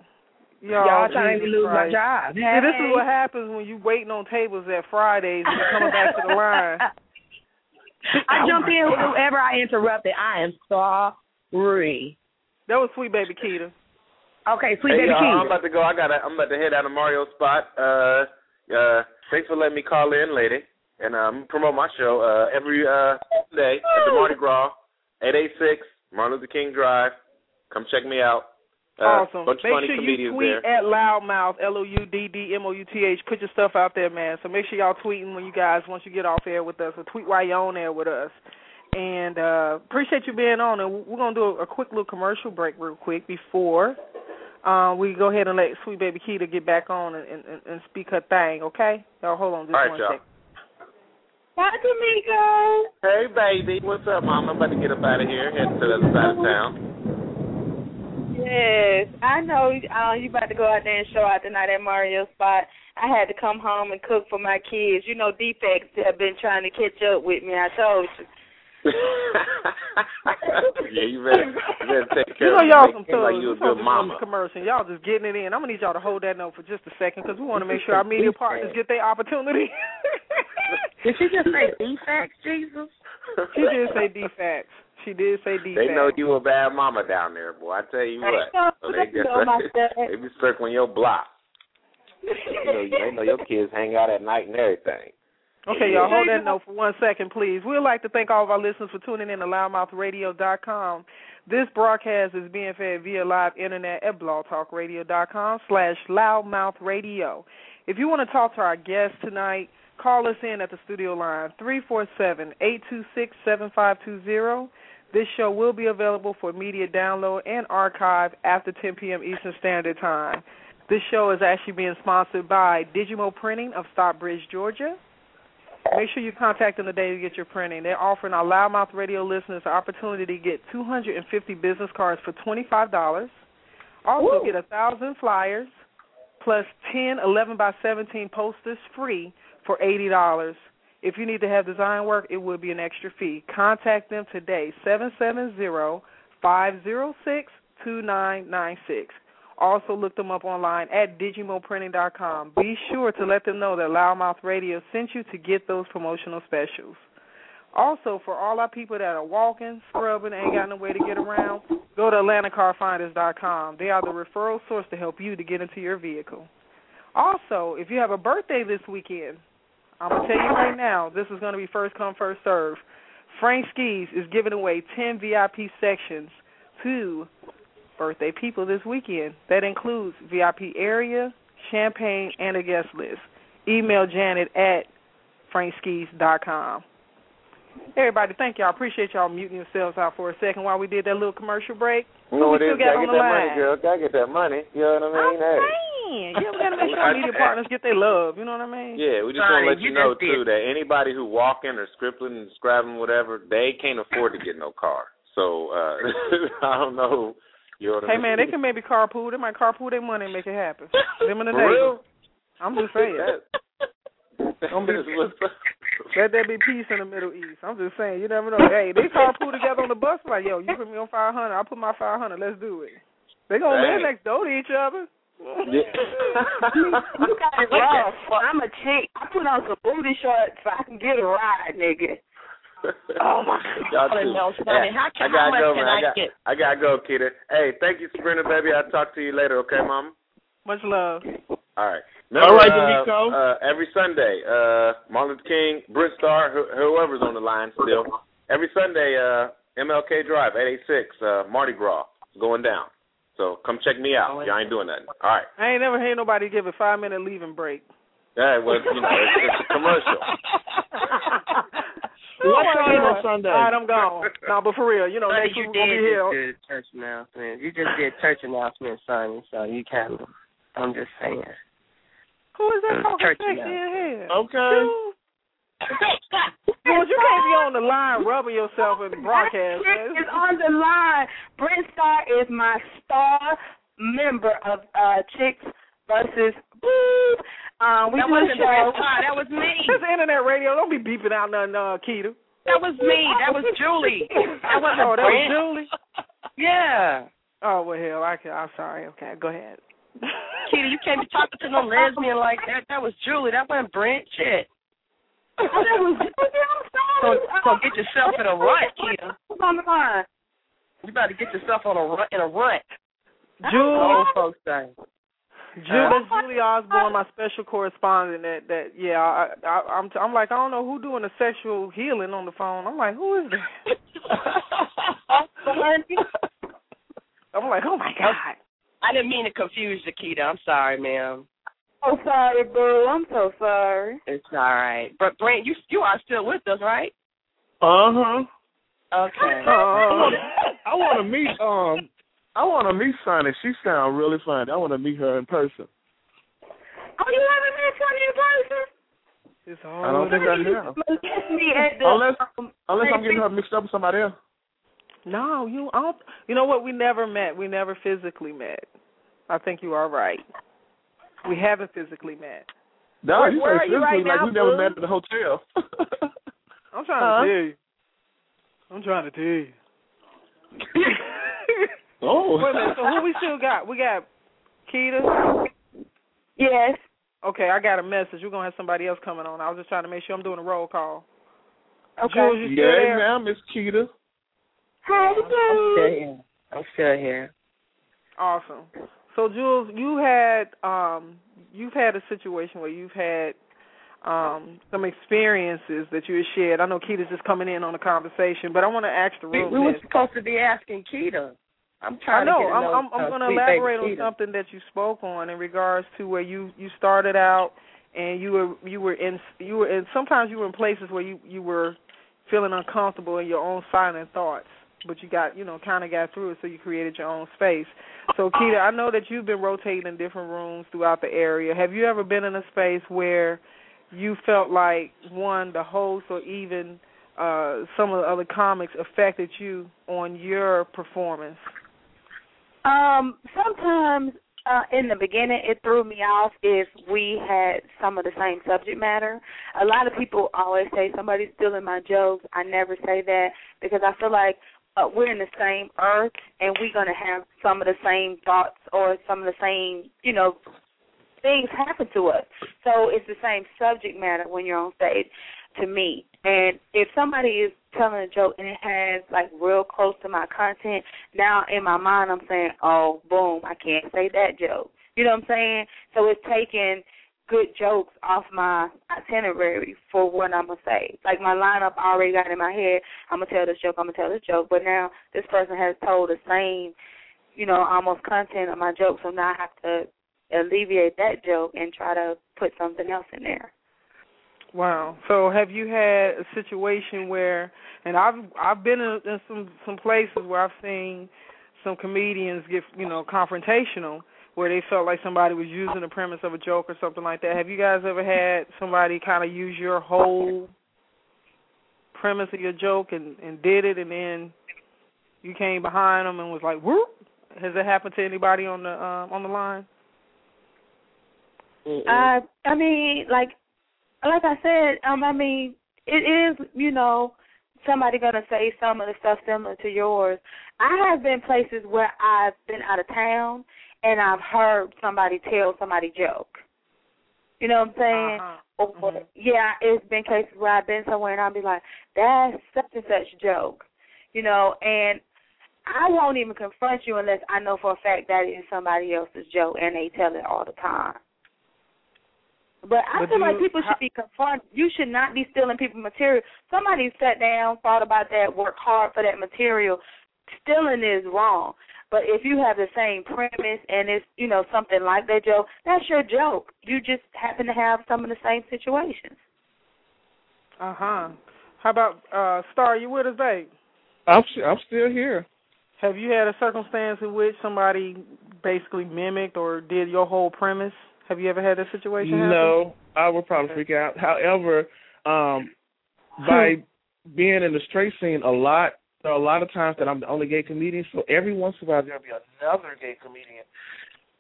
Y'all, Y'all trying to Jesus lose my Christ. job. See, this is what happens when you waiting on tables at Fridays and coming back to the line. I jump in whenever I interrupted. I am sorry. That was sweet baby Keita. Okay, sweet hey, baby Keith. I'm about to go. I got. I'm about to head out of Mario's spot. Uh, uh, thanks for letting me call in, lady, and um, promote my show uh every uh day at the Mardi Gras, eight eight six Martin Luther King Drive. Come check me out. Uh, awesome. Bunch Make of funny sure you comedians tweet there. at LouddMouth, L O U D D M O U T H. Put your stuff out there, man. So make sure y'all tweeting when you guys once you get off air with us, or tweet while you're on air with us. And uh appreciate you being on. And we're gonna do a, a quick little commercial break real quick before uh, we go ahead and let Sweet Baby Keita get back on and, and, and speak her thing. Okay? Y'all hold on just All right, one y'all. second. Bye, D'Amico. Hey, baby, what's up, mom? I'm about to get up out of here, heading to the other side of town. Yes, I know. Uh, you about to go out there and show out tonight at Mario's spot. I had to come home and cook for my kids. You know, defects have been trying to catch up with me. I told you. yeah, you better, you better take care You know of y'all some Make him like thugs. you a good to be doing mama. commercial. Y'all just getting it in. I'm gonna need y'all to hold that note for just a second because we want to make sure our media partners get their opportunity. Did she just say defects, Jesus? she did say defects. She did say defects. They know you a bad mama down there, boy. I tell you what. So they just know myself. they be circling your block. They know, they know your kids hang out at night and everything. Okay, y'all hold that note for one second, please. We'd like to thank all of our listeners for tuning in to loudmouthradio.com. This broadcast is being fed via live internet at blogtalkradio.com slash loudmouthradio. If you want to talk to our guests tonight, call us in at the studio line, 347-826-7520. This show will be available for immediate download and archive after 10 p.m. Eastern Standard Time. This show is actually being sponsored by Digimo Printing of Stockbridge, Georgia. Make sure you contact them today to get your printing. They're offering our LouddMouth Radio listeners the opportunity to get 250 business cards for $25. Also, get a thousand flyers plus 10 11 by 17 posters free for $80. If you need to have design work, it will be an extra fee. Contact them today, 770-506-2996. Also look them up online at digimoprinting.com. Be sure to let them know that LouddMouth Radio sent you to get those promotional specials. Also, for all our people that are walking, scrubbing, ain't got no way to get around, go to AtlantaCarFinders.com. They are the referral source to help you to get into your vehicle. Also, if you have a birthday this weekend, I'm going to tell you right now, this is going to be first come, first serve. Frank Ski's is giving away 10 VIP sections to birthday people this weekend. That includes VIP area, champagne, and a guest list. Email Janet at frankskis.com. Everybody, thank y'all. Appreciate y'all muting yourselves out for a second while we did that little commercial break. You know Who what we still got on get the that money, line? girl. Gotta get that money. You know what I mean? I'm hey. saying. You gotta make sure our media partners get their love. You know what I mean? Yeah, we just Sonny, want to let you, you know too did- that anybody who walking or scribbling and scribbling whatever, they can't afford to get no car. So uh I don't know. You know what I Hey mean? man, they can maybe carpool. They might carpool their money and make it happen. Them and the For real? I'm just saying. That, Don't be- that is what's up. Let there be peace in the Middle East. I'm just saying, you never know. Hey, they carpool together on the bus. Like, yo, you put me on 500, I'll put my 500. Let's do it. They gonna live next door to each other. Yeah. you got it rough. I'm a chick. I put on some booty shorts so I can get a ride, nigga. Oh my Y'all God, too. no, Sonny, how I gotta how much go, can man. I I got, get? I gotta go, Keita. Hey, thank you, Sabrina, baby. I'll talk to you later, okay, Mama? Much love. All right. All right, uh, D'Amico. Uh, every Sunday, uh, Martin King, Brent Starr, wh- whoever's on the line still. Every Sunday, uh, MLK Drive, 886, uh, Mardi Gras, going down. So come check me out. Y'all ain't doing nothing. All right. I ain't never heard nobody give a five minute leaving break. Yeah, well, you know, it's, it's a commercial. What my time on Sunday? All right, I'm gone. No, but for real, you know, Sonny, next you week we're gonna be here. just did church announcement. You just did church announcement, Sonny. So you can. I'm just saying. Who is that Uh, talking church sexy now. in here? Okay. Dude. Well, you can't be on the line rubbing yourself in the broadcast. Chick man. is on the line. Brent Starr is my star member of uh Chicks versus Boob. Um, we That wasn't show. That was me. This internet radio. Don't be beeping out nothing, uh, Keita. That was me. That was Julie. That wasn't Oh, that was Brent. Julie. Yeah. Oh well, hell, I can. I'm sorry. Okay, go ahead. Keita, you can't be talking to no lesbian like that. That was Julie. That wasn't Brent. Shit. Oh, that was I'm So, so get yourself in a rut. Who's on the line? You better get yourself on a rut in a rut. Julie, Old folks say. Julie, that's Julie Osborne, my special correspondent. That that yeah, I, I, I'm I'm like I don't know who doing the sexual healing on the phone. I'm like who is that? I'm like oh my god. I didn't mean to confuse you, Keita. I'm sorry, ma'am. Oh, sorry, boo. I'm so sorry. It's all right. But Brent, you you are still with us, right? Uh huh. Okay. Uh, I want to meet um. I want to meet Sonny. She sounds really fun. I want to meet her in person. Oh, you haven't met Sonny in person? it's I don't think I have. Molest me at the, Unless um, unless I'm getting her mixed up with somebody else. No, you I don't, you know what? We never met. We never physically met. I think you are right. We haven't physically met. No, Where- you where say physically right like now, we never Boo? met at the hotel. I'm trying Huh? to tell you. I'm trying to tell you. oh. Wait a minute. So who we still got? We got Keita. Yes. Okay, I got a message. We're gonna have somebody else coming on. I was just trying to make sure I'm doing a roll call. Okay. Jules, you still Yeah, there? ma'am, Miss Keita. How you I'm still doing? here. I'm still here. Awesome. So Jules, you had um you've had a situation where you've had um some experiences that you had shared. I know Keita's just coming in on the conversation, but I want to ask the room we were supposed to be asking Keita. I'm I trying know. to get I'm know I'm, I'm going to elaborate on something that you spoke on in regards to where you you started out and you were you were in you were in sometimes you were in places where you you were feeling uncomfortable in your own silent thoughts, but you got you know kind of got through it, so you created your own space. So Keita, I know that you've been rotating in different rooms throughout the area. Have you ever been in a space where you felt like one the host or even uh some of the other comics affected you on your performance? Um, sometimes uh, in the beginning it threw me off if we had some of the same subject matter. A lot of people always say somebody's stealing my jokes. I never say that because I feel like uh, we're in the same earth and we're going to have some of the same thoughts or some of the same, you know, things happen to us. So it's the same subject matter when you're on stage to me. And if somebody is telling a joke and it has like real close to my content, now in my mind I'm saying, Oh, boom, I can't say that joke. You know what I'm saying? So it's taking good jokes off my itinerary for what I'm gonna say. Like my lineup I already got in my head, I'm gonna tell this joke, I'm gonna tell this joke, but now this person has told the same, you know, almost content of my joke, so now I have to alleviate that joke and try to put something else in there. Wow. So have you had a situation where and I've I've been in, some some places where I've seen some comedians get, you know, confrontational where they felt like somebody was using the premise of a joke or something like that. Have you guys ever had somebody kind of use your whole premise of your joke and and did it and then you came behind them and was like, "Whoop." Has that happened to anybody on the um on the line? I I mean, like like I said, um I mean, it is, you know, somebody gonna say some of the stuff similar to yours. I have been places where I've been out of town and I've heard somebody tell somebody joke. You know what I'm saying? Uh-huh. Or Mhm. yeah, it's been cases where I've been somewhere and I'll be like, "That's such and such joke," you know, and I won't even confront you unless I know for a fact that it is somebody else's joke and they tell it all the time. But I But feel do like you- people how- should be confronted. You should not be stealing people's material. Somebody sat down, thought about that, worked hard for that material. Stealing is wrong. But if you have the same premise and it's, you know, something like that joke, that's your joke. You just happen to have some of the same situations. Uh huh. How about uh Starr? You with us, babe? I'm s- I'm still here. Have you had a circumstance in which somebody basically mimicked or did your whole premise? Have you ever had that situation happen? No, I would probably freak out. However, um, by being in the straight scene a lot, there are a lot of times that I'm the only gay comedian. So every once in a while there'll be another gay comedian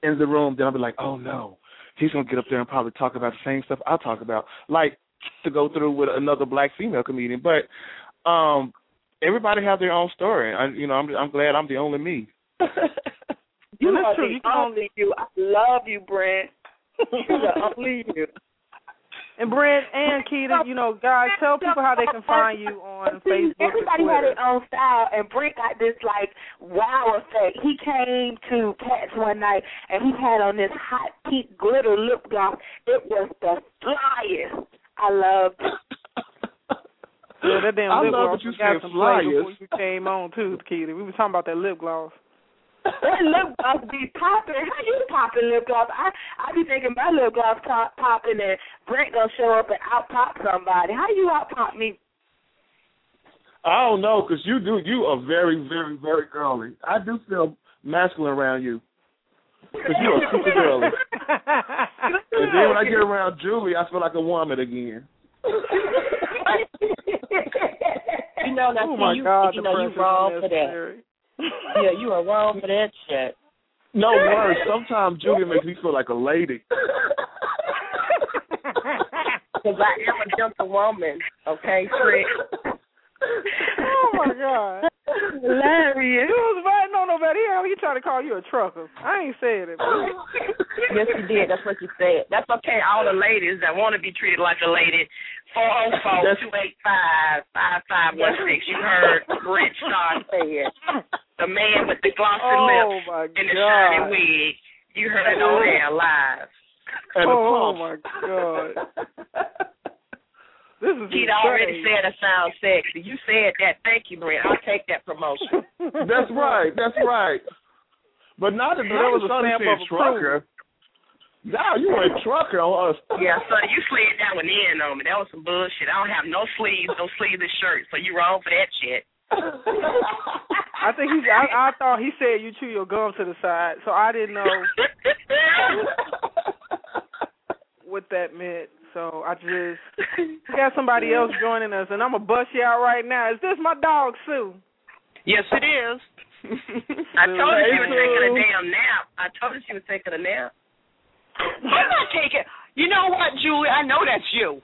in the room. Then I'll be like, oh no, he's gonna get up there and probably talk about the same stuff I talk about, like to go through with another black female comedian. But um, everybody have their own story. I, you know, I'm I'm glad I'm the only me. You Well, that's are the only you. I love you, Brent. You're the only you. And Brent and Keita, you know, guys, tell people how they can find you on Facebook Everybody had Twitter. their own style, and Brent got this like wow effect. He came to Cats one night, and he had on this hot pink glitter lip gloss. It was the flyest. I loved it. Yeah, that damn I lip gloss you got some play before you came on too, Keita. We were talking about that lip gloss. That lip gloss be popping. How you popping lip gloss? I I be thinking my lip gloss pop, popping, and Brent gonna show up and out pop somebody. How you out pop me? I don't know, 'cause you do. You are very, very, very girly. I do feel masculine around you. 'Cause you are super girly. And then when I get around Julie, I feel like a woman again. You know, now oh see, my you, God, you the know, you press is wrong for that. Unnecessary. Yeah, you are wrong for that shit. No worse. Sometimes Julie makes me feel like a lady. Because I am a gentlewoman, okay, Trick? oh my God. Hilarious. You was biting on nobody else. He trying to call you a trucker. I ain't saying it. But... yes, you did. That's what you said. That's okay. All the ladies that want to be treated like a lady, four zero four two eight five five five one six. You heard Brent Starr say it. The man with the glossy Oh lips and the shiny wig. You heard it on air live. And Oh my God. This is Keith already insane. said I sound sexy. You said that. Thank you, Brent. I'll take that promotion. That's right. That's right. But not that But that was a stamp said of trucker. No, you were a trucker on us. Yeah, son, you slid that one in on me. That was some bullshit. I don't have no sleeves, no sleeveless shirts, so you wrong for that shit. I think he. I, I thought he said you chew your gum to the side, so I didn't know what that meant. So I just we got somebody else joining us, and I'm gonna bust you out right now. Is this my dog Sue? yes, it is. I told her she was taking a damn nap. I told her she was taking a nap. I'm not taking. You know what, Julie? I know that's you.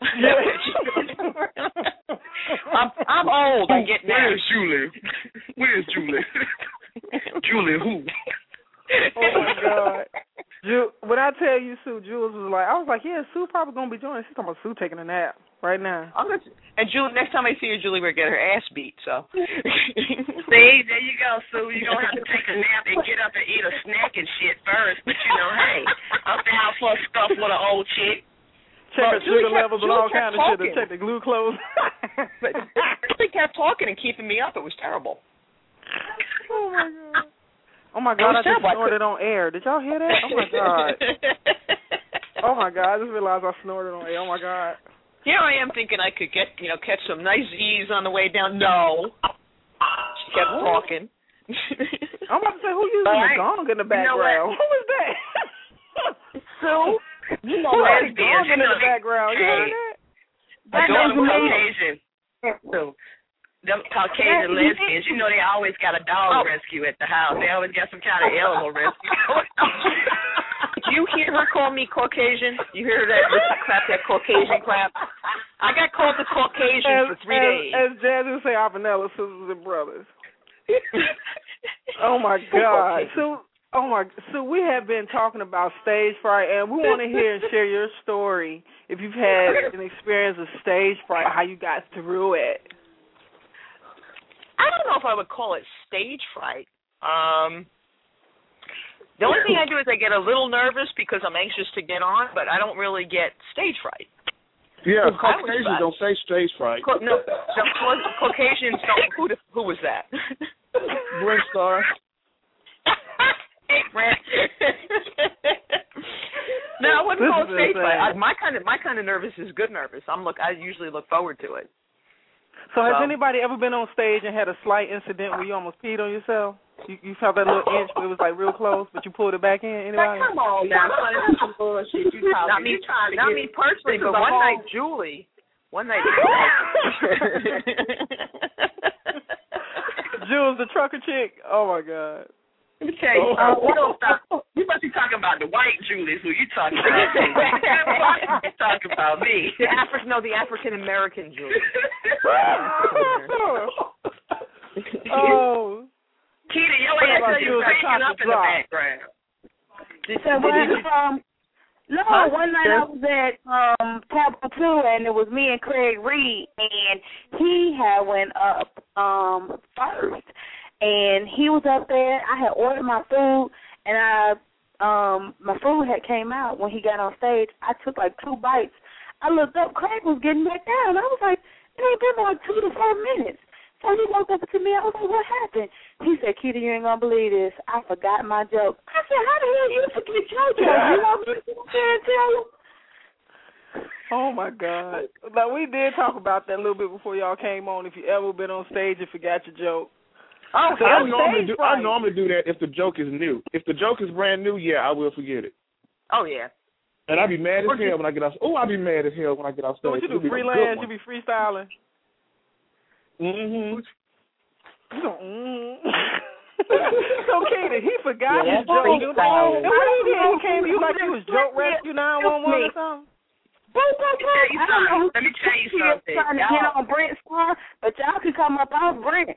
I'm I'm old. I get Where's. Julie? Where's Julie? Julie who? Oh my God. Ju- when I tell you Sue, Jules was like, I was like, yeah, Sue probably gonna be joining. She's talking about Sue taking a nap right now. I'm gonna, and Julie, next time I see her, Julie, we're gonna get her ass beat. So. See, there you go, Sue. You're gonna have to take a nap and get up and eat a snack and shit first. But you know, hey, I'm down for a scuff with an old chick. Check Well, her sugar kept- levels and all kind of shit to check the glucose. but Julie kept talking and keeping me up. It was terrible. oh my god. Oh my god, I just. I snorted on air. Did y'all hear that? Oh my god. Oh my god, I just realized I snorted on air. Oh my god. Here I am thinking I could get, you know, catch some nice Z's on the way down. No. She kept talking. I'm about to say who using right. the gong in the You know background? Who is that? Sue, you know Who that. is gonging in the background? You heard that? Know That them knows. Caucasian. Sue. Them Caucasian lesbians, you know they always got a dog Oh. rescue at the house. They always got some kind of animal rescue. Do you hear her call me Caucasian? You hear that this crap, that Caucasian crap? I got called the Caucasian for three as, days. As Jazz would say, our vanilla sisters and brothers. Oh my God! So Oh my! So we have been talking about stage fright, and we want to hear and share your story. If you've had an experience of stage fright, how you got through it. I don't know if I would call it stage fright. Um, the only thing I do is I get a little nervous because I'm anxious to get on, but I don't really get stage fright. Yeah, I was Caucasians fine. don't say stage fright. Co- no, the Caucasians don't. Who, the, who was that? Brent Starr. Hey, no, I wouldn't This call it stage fright. I, my kind of my kind of nervous is good nervous. I'm look. I usually look forward to it. So has So- anybody ever been on stage and had a slight incident where you almost peed on yourself? You, you felt that little inch, but it was like real close, but you pulled it back in. Anybody? Come on now, son. That's some bullshit you talking. Not me, You trying to not get me personally, but one whole- night Julie, one night. Jules, the trucker chick. Oh my god. Let me tell you, uh, you don't stop. You must be talking about the white Julius who you talking about. you talking about me. the Afri- no, the African American Julie. oh. Keita, your What ass about tell you you with up chocolate in the drop? background. Did, So did, when, did, um, no, Huh? one night I was at um Tableau Two, and it was me and Craig Reed, and he had went up um first, and he was up there. I had ordered my food, and I um my food had came out when he got on stage. I took like two bites. I looked up, Craig was getting back down. I was like, it ain't been like two to four minutes. So he walked up to me. I was like, what happened? He said, Keita, you ain't gonna believe this. I forgot my joke. I said, how the hell you forget your joke? You want me to sit there and tell him? Oh my God! But we did talk about that a little bit before y'all came on. If you ever been on stage and forgot your joke, Oh, So I that's normally stage do. I normally do that if the joke is new. If the joke is brand new, yeah, I will forget it. oh yeah. And I'd be mad as hell when I get off. Oh, I'd be mad as hell when I get off so stage. what you do? It'll be a Freelance? You be freestyling? one. Mhm. You don't. Mm. so Katie, he forgot Yeah, his joke. freestyling. And what he did? He came to you like you was joke rescue nine one one or something. Boom, boom, boom. Let me I tell don't you know who something. Let me tell you something. trying to get Y'all- on Brent's star, but y'all can come up off Brent.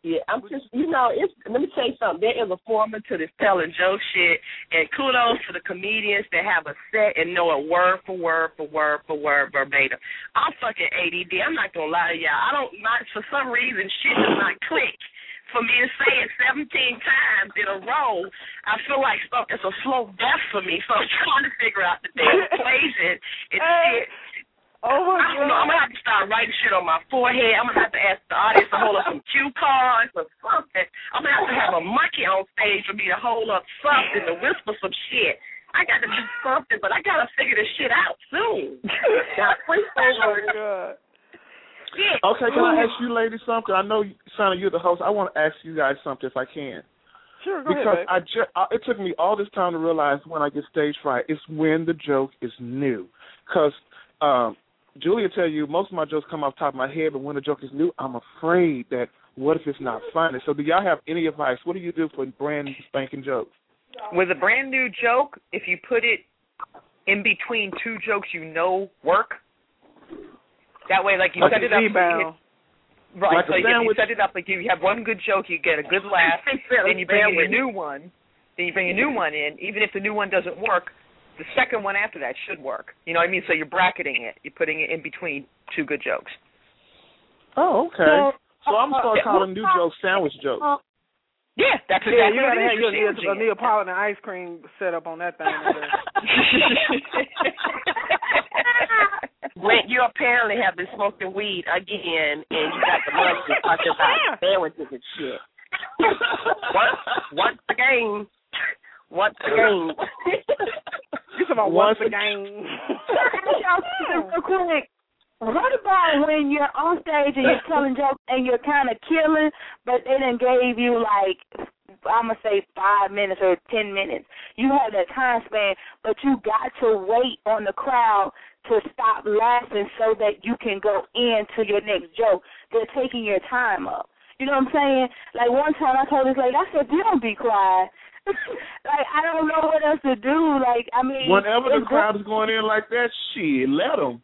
Yeah, I'm just, you know, it's. Let me tell you something. There is a formula to this telling joke shit, and kudos to the comedians that have a set and know it word for word for word for word verbatim. I'm fucking ADD. I'm not gonna lie to y'all. I don't not for some reason shit does not click. For me to say it 17 times in a row, I feel like so- it's a slow death for me. So I'm trying to figure out the damn equation. It's shit. Oh my I don't know. I'm gonna have to start writing shit on my forehead. I'm gonna have to ask the audience to hold up some cue cards or something. I'm gonna have to have a monkey on stage for me to hold up something to whisper some shit. I got to do something, but I gotta figure this shit out soon. Oh my God! shit. Okay, can I ask you ladies something? I know, Sonny, you're the host. I want to ask you guys something if I can. Sure, go because ahead, babe. I ju- I, it took me all this time to realize when I get stage fright, it's when the joke is new. Because um, Julia tell you most of my jokes come off the top of my head, but when a joke is new, I'm afraid that what if it's not funny? So do y'all have any advice? What do you do for brand spanking jokes? With a brand new joke, if you put it in between two jokes you know work, that way, like you Like set it up, right? Like so you sandwich. set it up like you have one good joke, you get a good laugh. then you bring in a new one. Then you bring a new one in. Even if the new one doesn't work, the second one after that should work. You know what I mean? So you're bracketing it. You're putting it in between two good jokes. Oh, okay. So, I'm uh, start yeah. calling new jokes sandwich jokes. Yeah, that's Yeah, you what gotta have is. your, You're your. Neapolitan ice cream set up on that thing. over there. Brent, you apparently have been smoking weed again, and you got the money talking about sandwiches and shit. once, once again, once again. talking about Once once a- again? Real quick. What about when you're on stage and you're telling jokes and you're kind of killing, but they didn't gave you like I'm gonna say five minutes or ten minutes. You have that time span, but you got to wait on the crowd to stop laughing so that you can go into your next joke. They're taking your time up. You know what I'm saying? Like one time I told this lady, I said, "You don't be quiet." Like I don't know what else to do. Like I mean, Whenever the it's crowd is going in like that, shit, let them.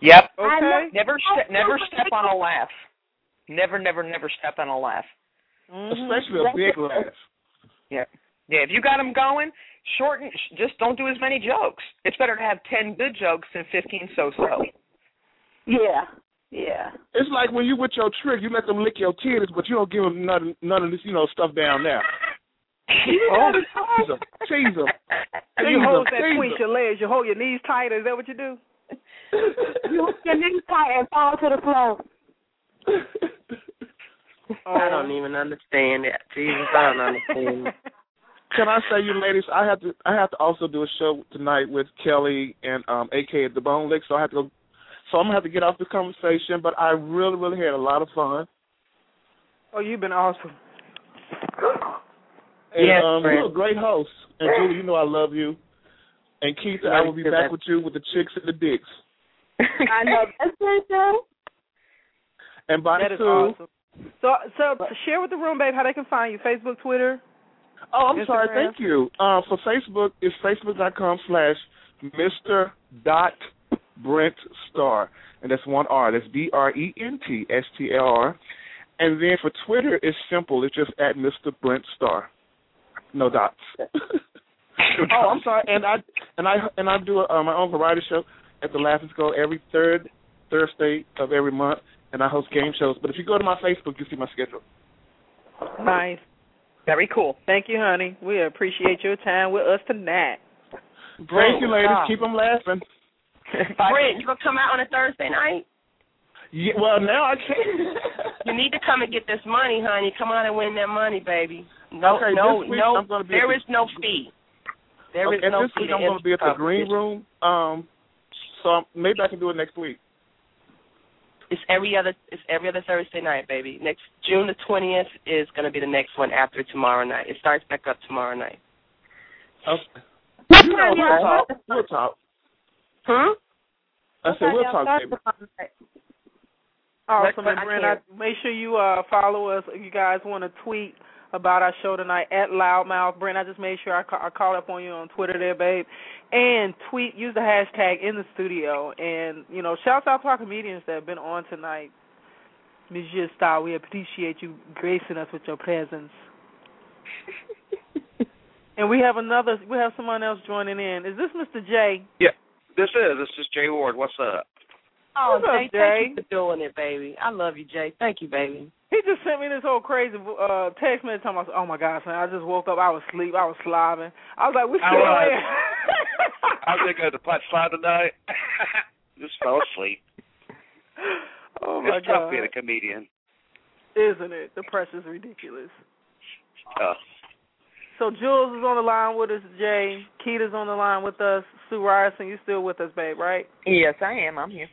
Yep. I know- Okay. Never step. Never step on a laugh. Never, never, never step on a laugh. Mhm. Especially a big laugh. Yeah. Yeah, if you got them going, shorten. Just don't do as many jokes. It's better to have ten good jokes than fifteen so-so. Yeah, yeah. It's like when you with your trick, you let them lick your titties, but you don't give them none none of this, you know, stuff down there. Oh, tease them, tease them. And you hold that between your legs. You hold your knees tight. Is that what you do? you hold your knees tight and fall to the floor. I don't even understand that. Jesus, I don't understand. Can I say, you ladies, I have to I have to also do a show tonight with Kelly and um AK at the Bone Lick, so I have to go. So I'm gonna have to get off this conversation, but I really, really had a lot of fun. Oh, you've been awesome. And, Yes, um, you're a great host, and Julie, you know I love you. And Keith, I will be back with you with the chicks and the dicks. I know that's it, though. And by That is two, awesome. So, so share with the room, babe, how they can find you. Facebook, Twitter. Oh, I'm sorry. Thank you. Uh, for Facebook, it's facebook.com slash Mr. Dot Brent Star, and that's one R. That's B R E N T S T L R. And then for Twitter, it's simple. It's just at Mr. Brent Star. No dots. oh, I'm sorry. And I and I and I do a, uh, my own variety show at the Laughing Skull every third Thursday of every month, and I host game shows. But if you go to my Facebook, you see my schedule. Nice. Very cool. Thank you, honey. We appreciate your time with us tonight. Thank you, ladies. wow. Keep them laughing. Brent, you gonna come out on a Thursday night? Yeah, well, now I can't. You need to come and get this money, honey. Come on and win that money, baby. No, Okay, no, this week no. I'm gonna be there at is no fee. There is okay, no this fee. week I'm going to be at the the green room. Um, so maybe I can do it next week. It's every other. It's every other Thursday night, baby. Next June the twentieth is going to be the next one after tomorrow night. It starts back up tomorrow night. Okay. You know, we'll talk. We'll talk. Hmm. I said we'll talk, baby. the concert? Awesome, But and I Brent, I, make sure you uh follow us. If you guys want to tweet about our show tonight at LouddMouth. Brent, I just made sure I, ca- I called up on you on Twitter there, babe. And tweet, use the hashtag in the studio. And, you know, shouts out to our comedians that have been on tonight. Monsieur Star, we appreciate you gracing us with your presence. and we have another, we have someone else joining in. Is this Mr. J? Yeah, this is this is Jay Ward. What's up? Oh, What's up, Jay, Jay? thank you for doing it, baby. I love you, Jay. Thank you, baby. He just sent me this whole crazy uh text message talking about, oh my God, son, I just woke up, I was asleep, I was slobbing. I was like, we All still right. here. I was gonna go to the Punchline tonight. Just fell asleep. oh my it's tough being a comedian. Isn't it? The pressure's ridiculous. Tough. So Jules is on the line with us, Jay. Keita's on the line with us. Sue Ryerson, you still with us, babe, right? Yes, I am. I'm here.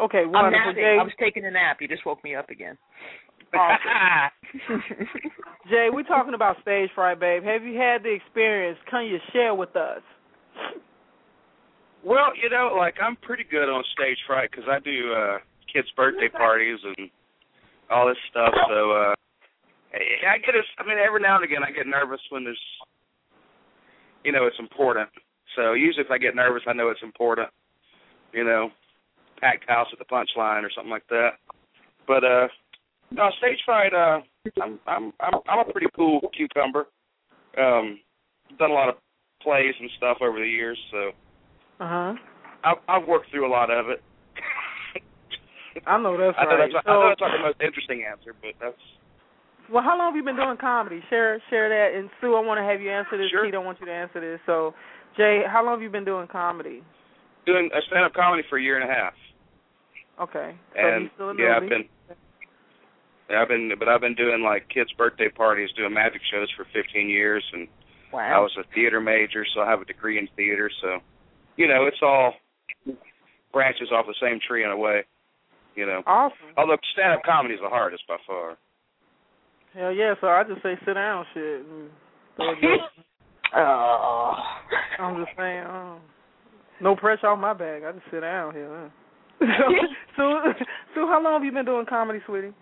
Okay, I'm wonderful. napping. Jay, I was taking a nap. You just woke me up again. Jay, we're talking about stage fright, babe. Have you had the experience? Can you share with us? well, you know, like I'm pretty good on stage fright because I do uh kids' birthday parties and all this stuff. So uh I I get a, I mean, every now and again I get nervous when there's, you know, it's important. So usually if I get nervous, I know it's important. You know, packed house at the punchline or something like that. But uh no, stage fright. Uh, I'm I'm I'm I'm a pretty cool cucumber. Um, done a lot of plays and stuff over the years, so Uh huh. I've I've worked through a lot of it. I know that's I know right. that's I know that's not the most interesting answer, but that's Well, how long have you been doing comedy? Share share that. And Sue, I want to have you answer this. Sure. Keita, I want you to answer this. So, Jay, how long have you been doing comedy? doing a stand up comedy for a year and a half. Okay. So And you still a yeah, newbie? I've been yeah, I've been but I've been doing like kids' birthday parties, doing magic shows for 15 years, and I was a theater major, so I have a degree in theater. So, you know, it's all branches off the same tree in a way. You know, Awesome. although stand-up comedy is the hardest by far. Hell yeah. So I just say sit down, shit. and throw a. Oh. I'm just saying. Oh. No pressure off my back. I just sit down here. Huh? so, so, so how long have you been doing comedy, sweetie?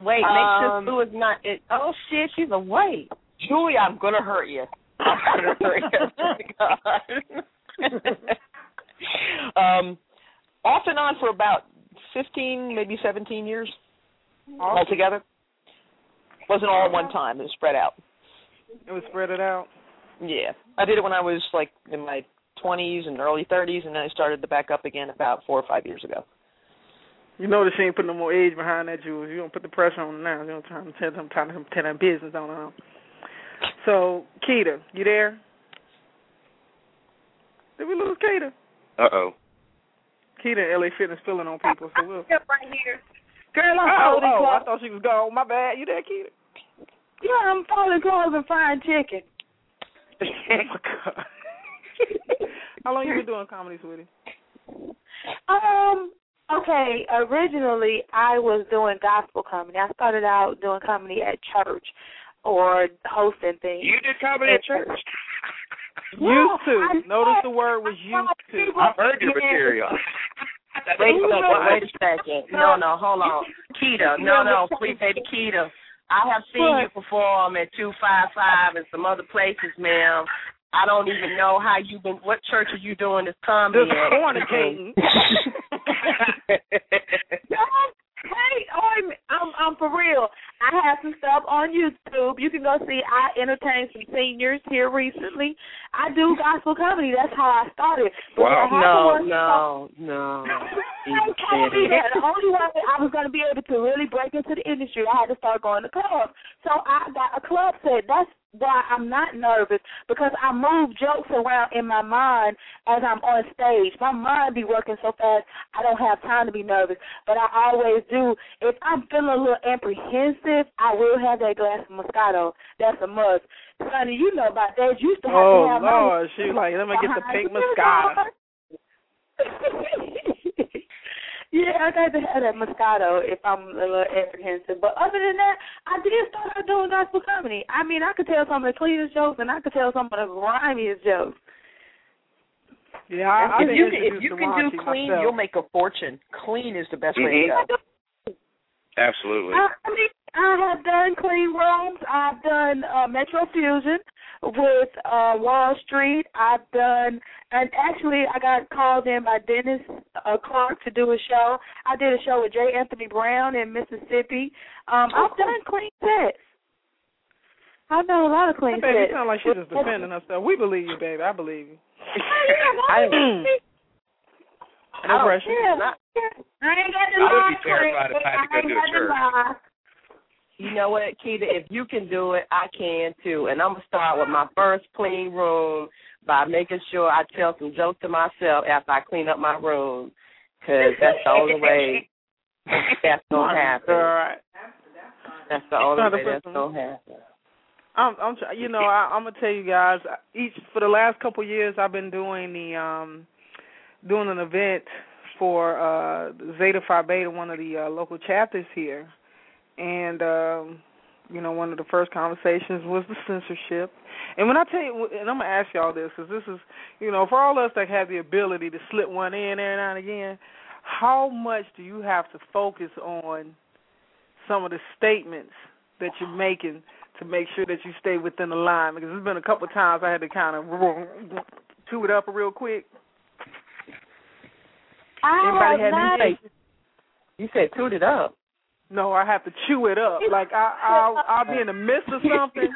Wait, make sure Um, Sue is not. It, oh shit, she's awake. Julie, I'm gonna hurt you. I'm gonna hurt you. um, off and on for about fifteen, maybe seventeen years altogether. Wasn't all at one time. It was spread out. It was spread it out. Yeah, I did it when I was like in my 20s and early 30s, and then I started to back up again about four or five years ago. You know she ain't putting no more age behind that, Jules. You don't put the pressure on now. You don't trying to tell them, trying to tell them business on them. So, Keita, you there? Did we lose Keita? Uh oh. Keita, LA Fitness filling on people, so we'll. right here. Girl, I'm Oh, folding oh, clothes. I thought she was gone. My bad. You there, Keita? Yeah, I'm folding clothes and frying chicken. oh my God. How long you been doing comedy, sweetie? Um. Okay. Originally, I was doing gospel comedy. I started out doing comedy at church or hosting things. You did comedy at church? Used to. I Notice said- the word was used to. I've heard your material. Wait a second, wait a second. No, no, hold on. Keita, no, no, sweet baby Keita. I have seen you perform at 255 and some other places, ma'am. I don't even know how you've been. What church are you doing this comedy Just at? fornicating. Hey, I'm, I'm I'm for real. I have some stuff on YouTube. You can go see. I entertained some seniors here recently. I do gospel comedy. That's how I started. But Wow. I No, haven't no, no. I told me that the only way I was going to be able to really break into the industry, I had to start going to clubs. So I got a club set. That's why I'm not nervous because I move jokes around in my mind as I'm on stage. My mind be working so fast, I don't have time to be nervous. But I always do. If I'm feeling a little apprehensive, I will have that glass of Moscato. That's a must. Sonny, you know about that. You used to have Oh, to have Lord. my- She like, let me get the pink Moscato. yeah, I got to have that Moscato if I'm a little apprehensive. But other than that, I did start out doing gospel comedy. I mean, I could tell some of the cleanest jokes and I could tell some of the grimiest jokes. Yeah, I, if you can, if you can do clean, myself. you'll make a fortune. Clean is the best way to go. Absolutely. I, I mean, I have done clean rooms. I've done uh, Metro Fusion with uh, Wall Street. I've done, and actually, I got called in by Dennis uh, Clark to do a show. I did a show with J. Anthony Brown in Mississippi. Um, I've done clean sets. I've done a lot of clean Baby, you sets. sound like she's just defending herself. We believe you, baby. I believe you. I, No pressure. yeah, I ain't got the I would be terrified if I had to go ain't do a got church. You know what, Keita? If you can do it, I can too. And I'm gonna start with my first clean room by making sure I tell some jokes to myself after I clean up my room, because that's the only way that's gonna happen. All right. That's the only way that's gonna happen. I'm, I'm, you know, I, I'm gonna tell you guys. Each for the last couple of years, I've been doing the, um, doing an event for uh Zeta Phi Beta, one of the uh, local chapters here, and um, you know, one of the first conversations was the censorship. And when I tell you, and I'm gonna ask y'all this, because this is, you know, for all of us that have the ability to slip one in every now and again, how much do you have to focus on some of the statements that you're making to make sure that you stay within the line? Because there's been a couple of times I had to kind of chew it up real quick. I Anybody had not. any You said toot it up. No, I have to chew it up. Like I, I'll, I'll be in the midst of something,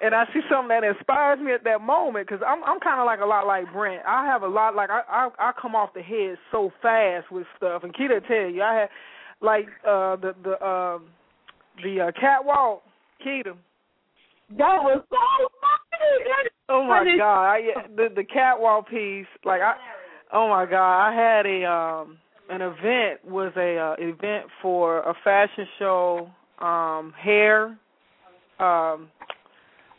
and I see something that inspires me at that moment. Because I'm, I'm kind of like a lot like Brent. I have a lot like I, I, I come off the head so fast with stuff. And Keita tell you, I had like uh the the um the uh, catwalk. Keita. That was so funny. Oh my god! I, the the catwalk piece, like I, oh my god! I had a um an event was a uh, event for a fashion show, um hair, um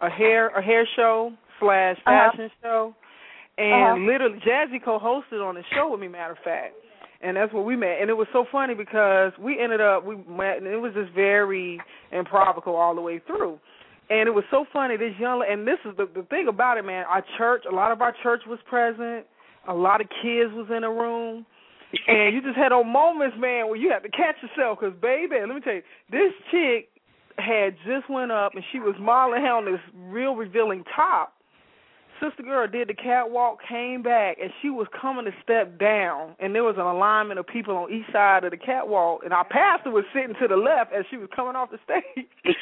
a hair a hair show slash Uh-huh. fashion show, and Uh-huh. literally Jazzy co-hosted on the show with me. Matter of fact. And that's where we met, and it was so funny because we ended up we met, and it was just very improvical all the way through. And it was so funny. This young and this is the the thing about it, man. Our church, a lot of our church was present. A lot of kids was in the room, and you just had those moments, man, where you had to catch yourself. Cause baby, let me tell you, this chick had just went up and she was modeling had on this real revealing top. Sister girl did the catwalk, came back, and she was coming to step down, and there was an alignment of people on each side of the catwalk, and our pastor was sitting to the left as she was coming off the stage.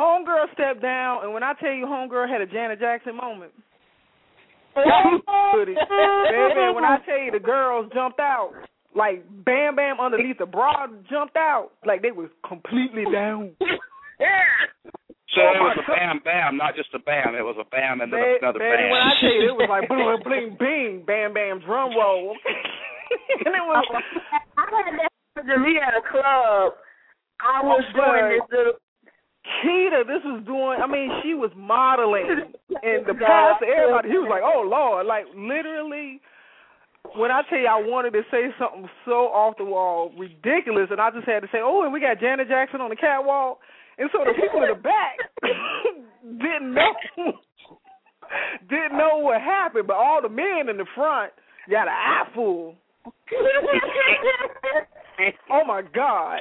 Homegirl stepped down, and when I tell you, Homegirl had a Janet Jackson moment. Baby, when I tell you the girls jumped out, like Bam Bam underneath the bra jumped out, like they was completely down. So oh it was a bam bam, not just a bam. It was a bam and then Baby, another baby, bam. when I tell you, it was like bling bling bing, Bam Bam drum roll, and it was. I had that happen to me at a club. I oh, was doing this little Keita, this was doing. I mean, she was modeling, and the pastor, everybody, he was like, "Oh Lord!" Like literally, when I tell you, I wanted to say something so off the wall, ridiculous, and I just had to say, "Oh, and we got Janet Jackson on the catwalk," and so the people in the back didn't know didn't know what happened, but all the men in the front got an eye full. oh my God.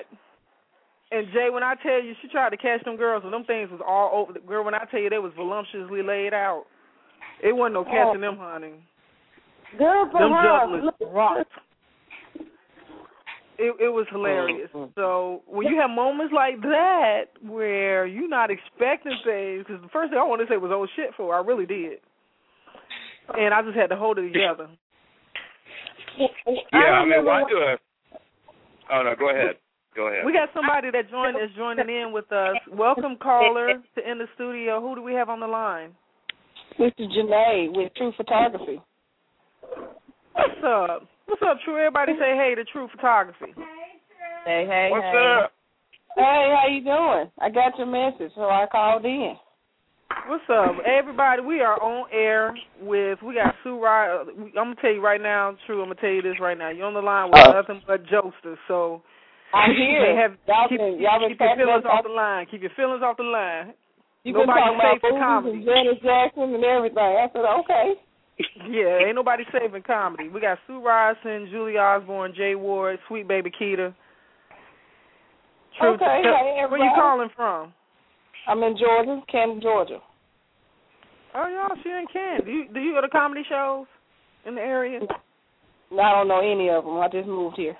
And Jay, when I tell you, she tried to catch them girls, and them things was all over. The girl, when I tell you, they was voluptuously laid out. It wasn't no oh. catching them, honey. Good for Them her. jugglers rocked. It it was mm-hmm. hilarious. So when you have moments like that where you're not expecting things, because the first thing I wanted to say was "oh shit" for I really did, and I just had to hold it together. Yeah, I mean, why do a? Oh no, go ahead. Go ahead. We got somebody that joined is joining in with us. Welcome, caller, to in the studio. Who do we have on the line? This is Janae with True Photography. What's up? What's up, True? Everybody say hey to True Photography. Hey, hey, What's hey. up? Hey, how you doing? I got your message, so I called in. What's up, everybody? We are on air with we got Sue Rye. Uh, I'm gonna tell you right now, True. I'm gonna tell you this right now. You're on the line with Oh. nothing but jokesters. So I'm they here. have y'all keep, been, y'all been keep your feelings off the line. Keep your feelings off the line. you been Nobody's talking about safe movies comedy. and Janet Jackson and everything. I said, okay. Yeah, ain't nobody saving comedy. We got Sue Ryerson, Julie Osborne, Jay Ward, Sweet Baby Keita. True. Okay, tell- hey, where you calling from? I'm in Georgia, Canton, Georgia. Oh, y'all, she in Canton. Do you do you go to comedy shows in the area? I don't know any of them. I just moved here.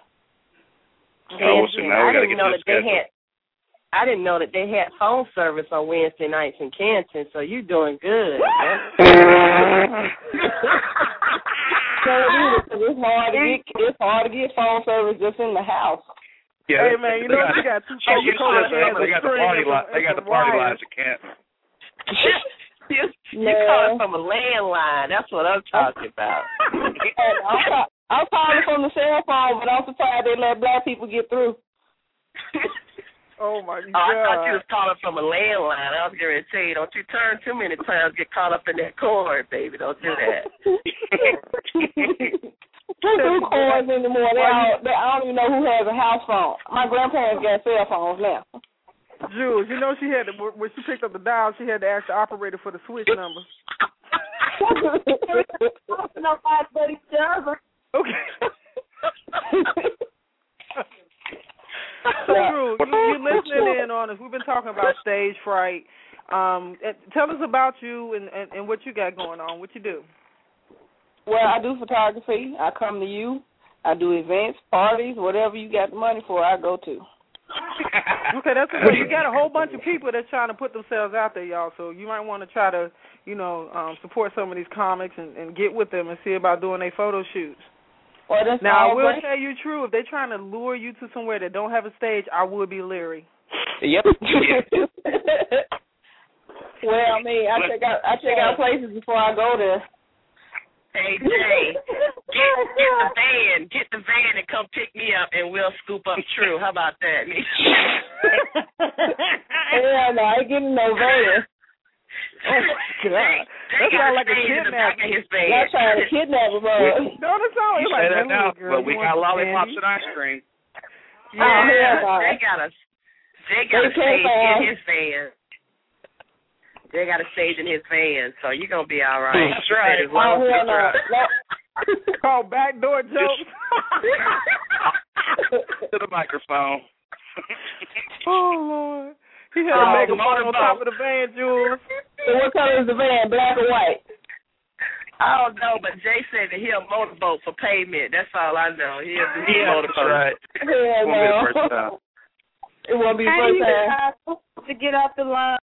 Oh, so now we I gotta didn't get know to that they had. I didn't know that they had phone service on Wednesday nights in Canton. So you're doing good. So it is, 'cause it's hard to get it's hard to get phone service just in the house. Yeah, Hey, man, you they know got, you got two She used Coca-Cola cans they got the party string line. and They got the party wires. lines. You can't. you you Man. calling from a landline. That's what I'm talking about. I'm, I'm calling from the cell phone, but I'm surprised they let black people get through. Oh my god. Oh, I thought you was calling from a landline. I was going to tell you, don't you turn too many times, get caught up in that cord, baby. Don't do that. Who do coins anymore? They all, they, I don't even know who has a house phone. My grandparents got cell phones now. Jules, you know she had to when she picked up the dial, she had to ask the operator for the switch number. nobody but each other. Okay. so Drew, you, you listening in on us. We've been talking about stage fright. Um, tell us about you and, and, and what you got going on. What you do? Well, I do photography. I come to you. I do events, parties, whatever you got the money for, I go to. Okay, that's good. You got a whole bunch of people that's trying to put themselves out there, y'all. So you might want to try to, you know, um, support some of these comics and, and get with them and see about doing their photo shoots. Well, that's Now, I will great. tell you true. If they're trying to lure you to somewhere that don't have a stage, I would be leery. Yep. well, I mean, I check out I check out places before I go there. Hey, Jay, get, get the van. Get the van and come pick me up, and we'll scoop up True. How about that? Hell no, I ain't getting no van. Oh my God, that sounds like a kidnapping. Y'all trying to kidnap a bro. No, that's all. You It's say that now, girl, but we got lollipops candy? and ice cream. Oh, hell Yeah, no. they got a they got They can't stage in his van. They got a stage in his van, so you're gonna be all right. That's right. As long Oh, as hell no. right. no. Called backdoor jokes. to the microphone. oh Lord, he had Oh, a megaphone on motorboat. top of the van, Jules. So what color is the van? Black or white? I don't know, but Jay said that he'll motorboat for payment. That's all I know. He'll do Yeah, motorboat. that's right. Hell Won't be no. first time. It won't be the How first you time. to get off the line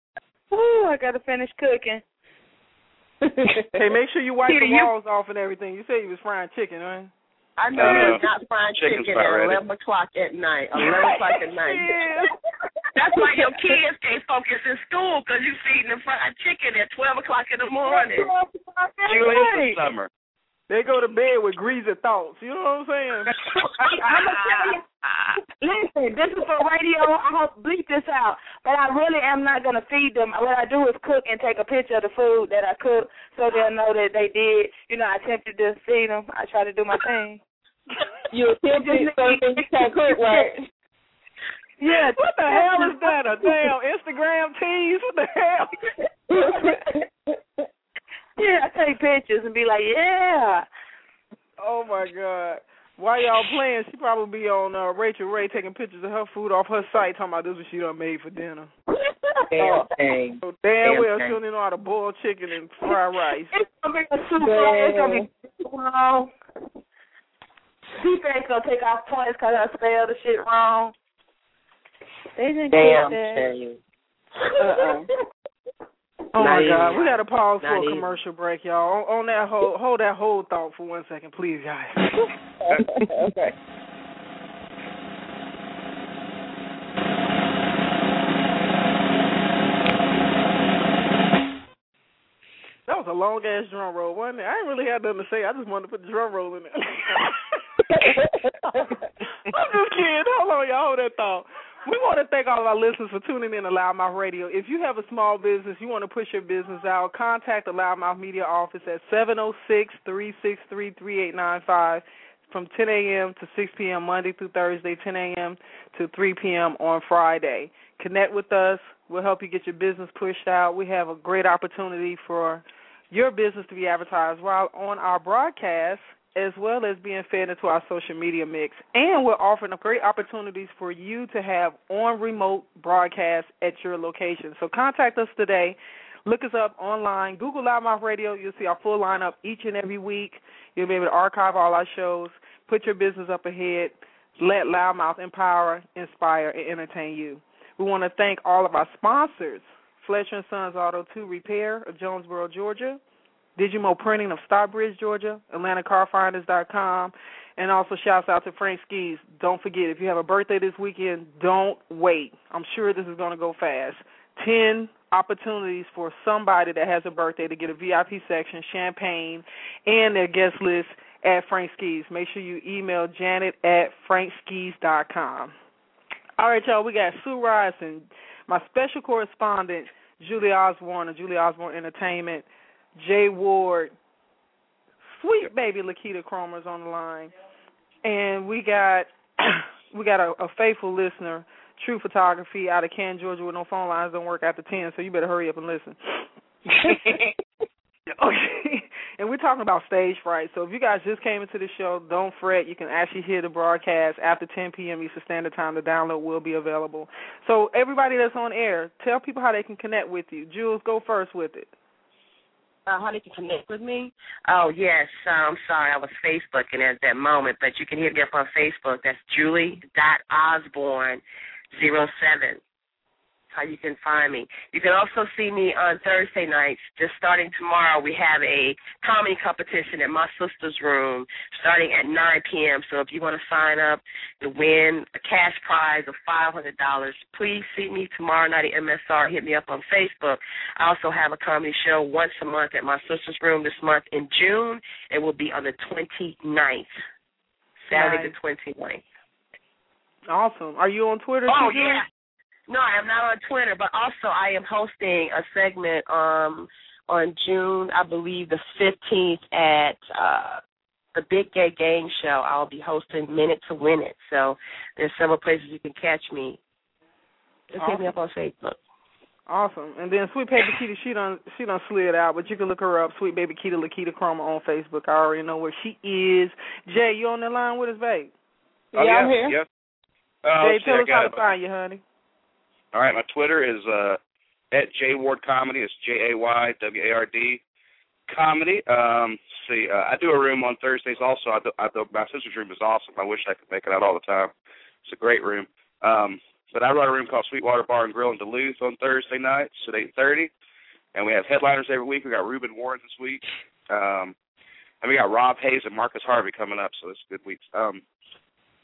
Ooh, I gotta finish cooking. hey, make sure you wipe Peter, the you- walls off and everything. You said you was frying chicken, right? I know Uh, you're not frying chicken's chicken about at ready. eleven o'clock at night. Eleven o'clock at night. That's why your kids can't focus in school because you feeding them fried chicken at twelve o'clock in the morning. Julie, it's the summer. They go to bed with greasy thoughts. You know what I'm saying? I'm gonna tell you. Listen, this is for radio. I hope bleep this out. But I really am not gonna feed them. What I do is cook and take a picture of the food that I cook, so they'll know that they did. You know, I attempted to feed them. I try to do my thing. You attempted so you can't cook right. Yeah. What the hell is that? A damn Instagram tease? What the hell? yeah, I take pictures and be like, yeah. Oh my god. While y'all playing, she probably be on uh, Rachael Ray taking pictures of her food off her site, talking about this is what she done made for dinner. Damn thing. So damn, Damn well thing. she don't even know how to boil chicken and fry rice. It's gonna be a long. It's gonna be long. People ain't gonna take off points because I spelled the shit wrong. They didn't Damn get that. Uh-uh. Oh my even. god, we got to pause Not for a even. commercial break, y'all. On, on that whole, hold that whole thought for one second, please, guys. okay. That was a long ass drum roll, wasn't it? I didn't really have nothing to say. I just wanted to put the drum roll in there. I'm just kidding. Hold on, y'all. Hold that thought. We want to thank all of our listeners for tuning in to LouddMouth Radio. If you have a small business, you want to push your business out, contact the LouddMouth Media office at seven zero six three six three three eight nine five from 10 a.m. to 6 p.m. Monday through Thursday, 10 a.m. to 3 p.m. on Friday. Connect with us. We'll help you get your business pushed out. We have a great opportunity for your business to be advertised while on our broadcast as well as being fed into our social media mix. And we're offering great opportunities for you to have on remote broadcasts at your location. So contact us today. Look us up online. Google LouddMouth Radio. You'll see our full lineup each and every week. You'll be able to archive all our shows, put your business up ahead, let LouddMouth empower, inspire, and entertain you. We want to thank all of our sponsors, Fletcher and Sons Auto 2 Repair of Jonesboro, Georgia, Digimo Printing of Stockbridge, Georgia, AtlantaCarFinders.com, and also shouts out to Frank Ski's. Don't forget, if you have a birthday this weekend, don't wait. I'm sure this is going to go fast. Ten opportunities for somebody that has a birthday to get a VIP section, champagne, and their guest list at Frank Ski's. Make sure you email Janet at frankskis.com. All right, y'all, we got Sue Rice and my special correspondent, Julie Osborne of Julie Osborne Entertainment, Jay Ward, sweet baby Lakita Cromer's on the line, and we got we got a, a faithful listener, True Photography, out of Canton, Georgia, with no phone lines don't work after ten, so you better hurry up and listen. okay, and we're talking about stage fright. So if you guys just came into the show, don't fret. You can actually hear the broadcast after 10 p.m. Eastern Standard Time. The download will be available. So everybody that's on air, tell people how they can connect with you. Jules, go first with it. Uh, how they can connect with me? Oh yes, I'm sorry, I was Facebooking at that moment, but you can hit me up on Facebook. That's Julie dot Osborne zero seven. How you can find me. You can also see me on Thursday nights. Just starting tomorrow, we have a comedy competition at my sister's room, starting at 9 p.m. So if you want to sign up to win a cash prize of $500, please see me tomorrow night at MSR. Hit me up on Facebook. I also have a comedy show once a month at my sister's room this month in June. It will be on the 29th, Saturday Nice. the 29th. Awesome. Are you on Twitter? Oh too, yeah. No, I am not on Twitter, but also I am hosting a segment um on June, I believe the fifteenth at uh the Big Gay Game Show. I'll be hosting Minute to Win It. So there's several places you can catch me. Just hit me up on Facebook. Awesome. And then Sweet Baby Keita, she done she done slid out, but you can look her up, Sweet Baby Keita Lakita Chroma on Facebook. I already know where she is. Jay, you on the line with us, babe? Oh, Yeah, yeah, I'm here. Yep. Uh, Jay, let's tell us how to it. find you, honey. All right, my Twitter is uh, at J Ward Comedy. It's J A Y W A R D Comedy. Um, see, uh, I do a room on Thursdays. Also, I do, I do, my sister's room is awesome. I wish I could make it out all the time. It's a great room. Um, but I run a room called Sweetwater Bar and Grill in Duluth on Thursday nights at eight thirty, and we have headliners every week. We got Ruben Warren this week, um, and we got Rob Hayes and Marcus Harvey coming up, so it's good weeks. Um,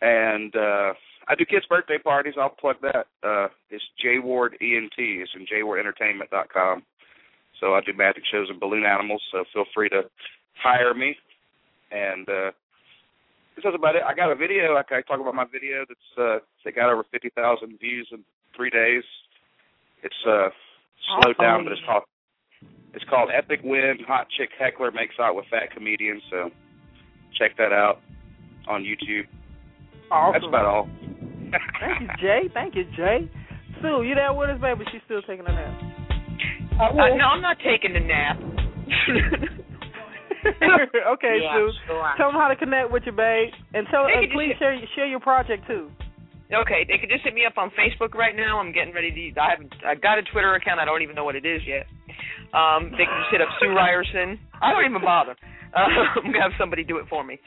and uh, I do kids' birthday parties. I'll plug that. Uh, it's J Ward ENT. It's in jwardentertainment.com. So I do magic shows and balloon animals. So feel free to hire me. And uh, that's about it. I got a video. Like I talk about my video. That's uh, they got over fifty thousand views in three days. It's uh, slowed down, but it's called it's called Epic Win. Hot chick heckler makes out with fat comedian. So check that out on YouTube. Awesome. That's about all. Thank you, Jay. Thank you, Jay. Sue, you there with us, baby? She's still taking a nap. Uh, no, I'm not taking a nap. okay, Yeah, Sue. sure. Tell them how to connect with you, babe, and tell They uh, can just please hit- share share your project too. Okay, they can just hit me up on Facebook right now. I'm getting ready to. I haven't. I got a Twitter account. I don't even know what it is yet. Um, they can just hit up Sue Ryerson. I don't even bother. Uh, I'm gonna have somebody do it for me.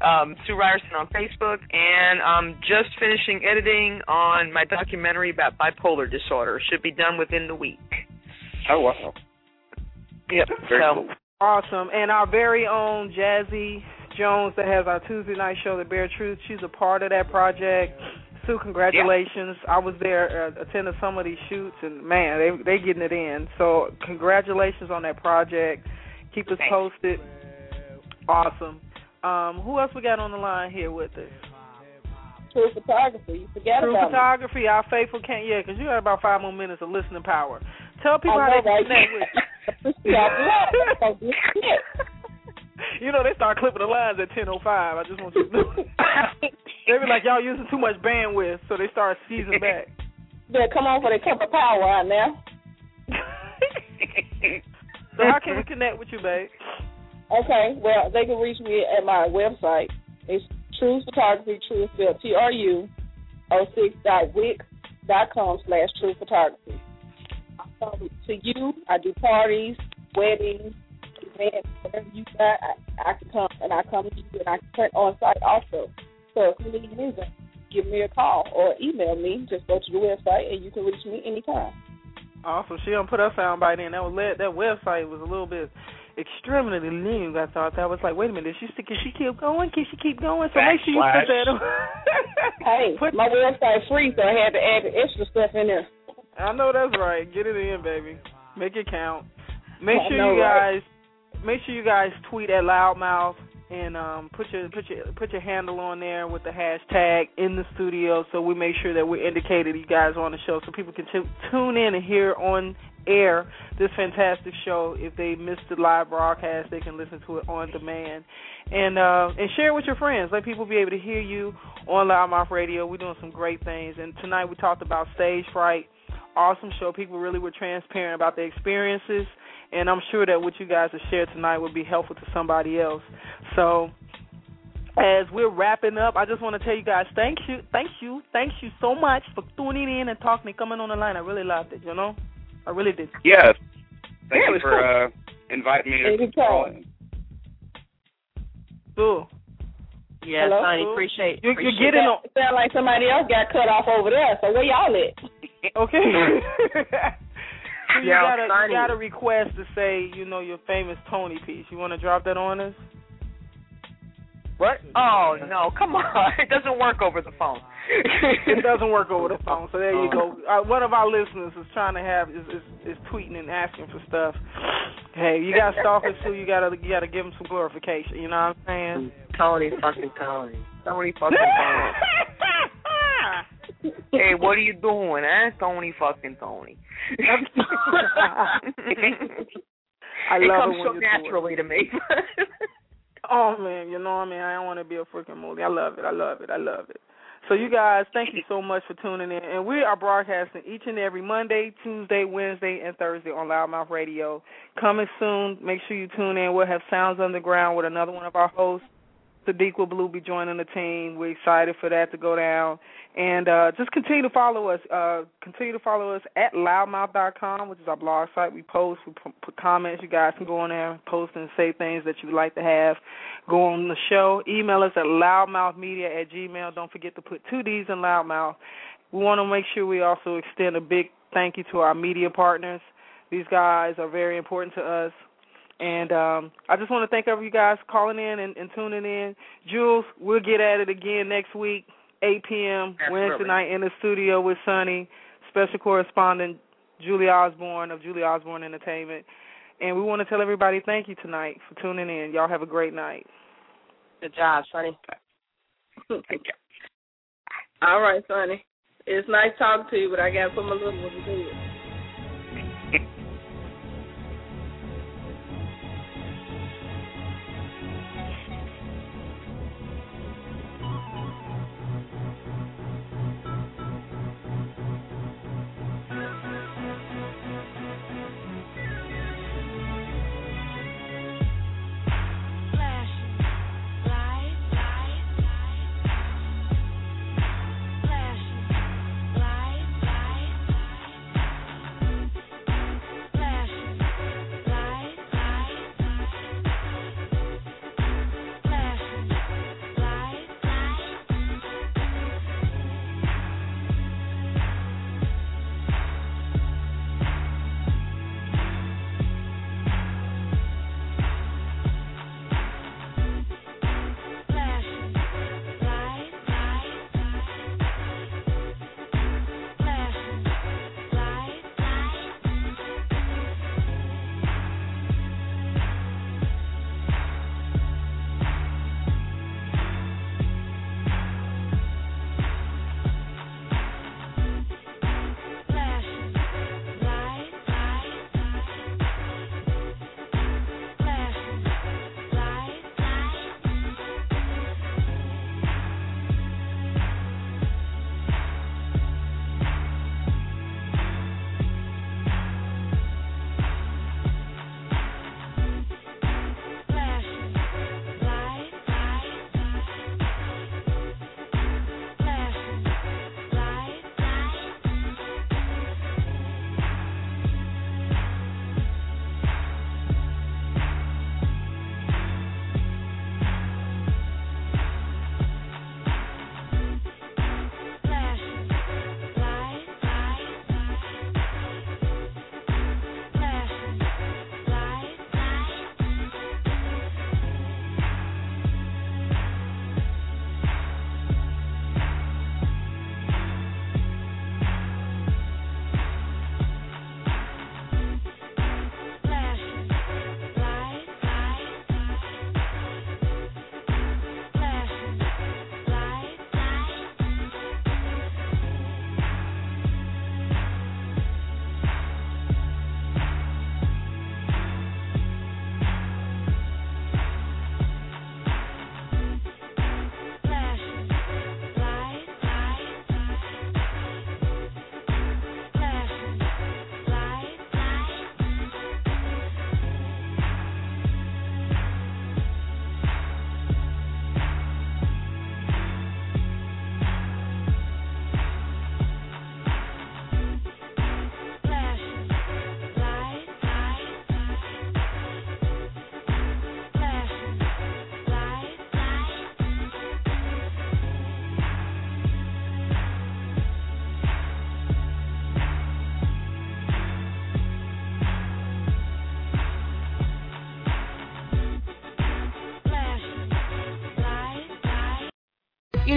Um, Sue Ryerson on Facebook, and I'm just finishing editing on my documentary about bipolar disorder. Should be done within the week. Oh wow. Yep. Very so cool. Awesome. And our very own Jazzy Jones that has our Tuesday night show, The Bare Truth, she's a part of that project. Sue, congratulations. I was there uh, attending some of these shoots, and man, they they getting it in. So congratulations on that project. Keep us Thanks. posted. Awesome. Um, who else we got on the line here with us? True photography. You forget True about me. photography, our faithful can't yeah, because you got about five more minutes of listening power. Tell people I how know, they can right? connect with you. Yeah, I love it. You know they start clipping the lines at ten oh five. I just want you to know. they be like y'all using too much bandwidth, so they start seizing back. Yeah, come on for the cup of power out now. So how can we connect with you, babe? Okay, well, they can reach me at my website. It's True Photography, True spelled T R U O six dot wix dot com slash True Photography. Come to you. I do parties, weddings, events, whatever you got. I, I can come and I come to you and I can print on site also. So if you need anything, give me a call or email me. Just go to the website and you can reach me anytime. Awesome. She done put her soundbite in. That was that website was a little bit extremely long. I thought that was like, wait a minute, she can she keep going? Can she keep going? So make sure you put that on. Hey, put my website's free, so I had to add the extra stuff in there. I know that's right. Get it in, baby. Make it count. Make I sure know, you right? guys make sure you guys tweet at LouddMouth and um put your put your put your handle on there with the hashtag in the studio so we make sure that we indicated you guys are on the show so people can t- tune in and hear on air this fantastic show. If they missed the live broadcast they can listen to it on demand. And uh and share it with your friends. Let people be able to hear you on LouddMouth radio. We're doing some great things. And tonight we talked about stage fright. Awesome show. People really were transparent about their experiences. And I'm sure that what you guys have shared tonight will be helpful to somebody else. So as we're wrapping up, I just want to tell you guys thank you, thank you, thank you so much for tuning in and talking and coming on the line. I really loved it, you know? I really did. Yes. Thank Yeah, you for cool. uh, inviting me to Anytime. call in. Cool. Yes, Hello? honey, appreciate. You, appreciate you're getting Sound- Sound like somebody else got cut off over there. So where y'all at? Okay. so you Yeah, got a you got a request to say, you know, your famous Tony piece. You want to drop that on us? what? Oh no, come on! It doesn't work over the phone. It doesn't work over the phone. So there you go. Uh, one of our listeners is trying to have is, is is tweeting and asking for stuff. Hey, you got stalkers too. You gotta you gotta give them some glorification. You know what I'm saying? Tony fucking Tony. Tony fucking Tony. hey, what are you doing, eh? Tony fucking Tony. I it love comes it so you do it. naturally to me. Oh man, you know what I mean? I don't want to be a freaking movie. I love it. I love it. I love it. So you guys, thank you so much for tuning in. And we are broadcasting each and every Monday, Tuesday, Wednesday, and Thursday on LouddMouth Radio. Coming soon. Make sure you tune in. We'll have Sounds Underground with another one of our hosts. Sadiq will Blue be joining the team. We're excited for that to go down. And uh, just continue to follow us. Uh, continue to follow us at louddmouth.com, which is our blog site. We post, we put comments. You guys can go on there, post, and say things that you'd like to have go on the show. Email us at louddmouthmedia at gmail. Don't forget to put two D's in LouddMouth. We want to make sure we also extend a big thank you to our media partners. These guys are very important to us. And um, I just want to thank every you guys calling in and, and tuning in. Jules, we'll get at it again next week. 8 p.m. Absolutely. Wednesday night in the studio with Sonny, special correspondent Julie Osborne of Julie Osborne Entertainment. And we want to tell everybody thank you tonight for tuning in. Y'all have a great night. Good job, Sonny. Thank you. All right, Sonny. It's nice talking to you, but I got to put my little one to bed.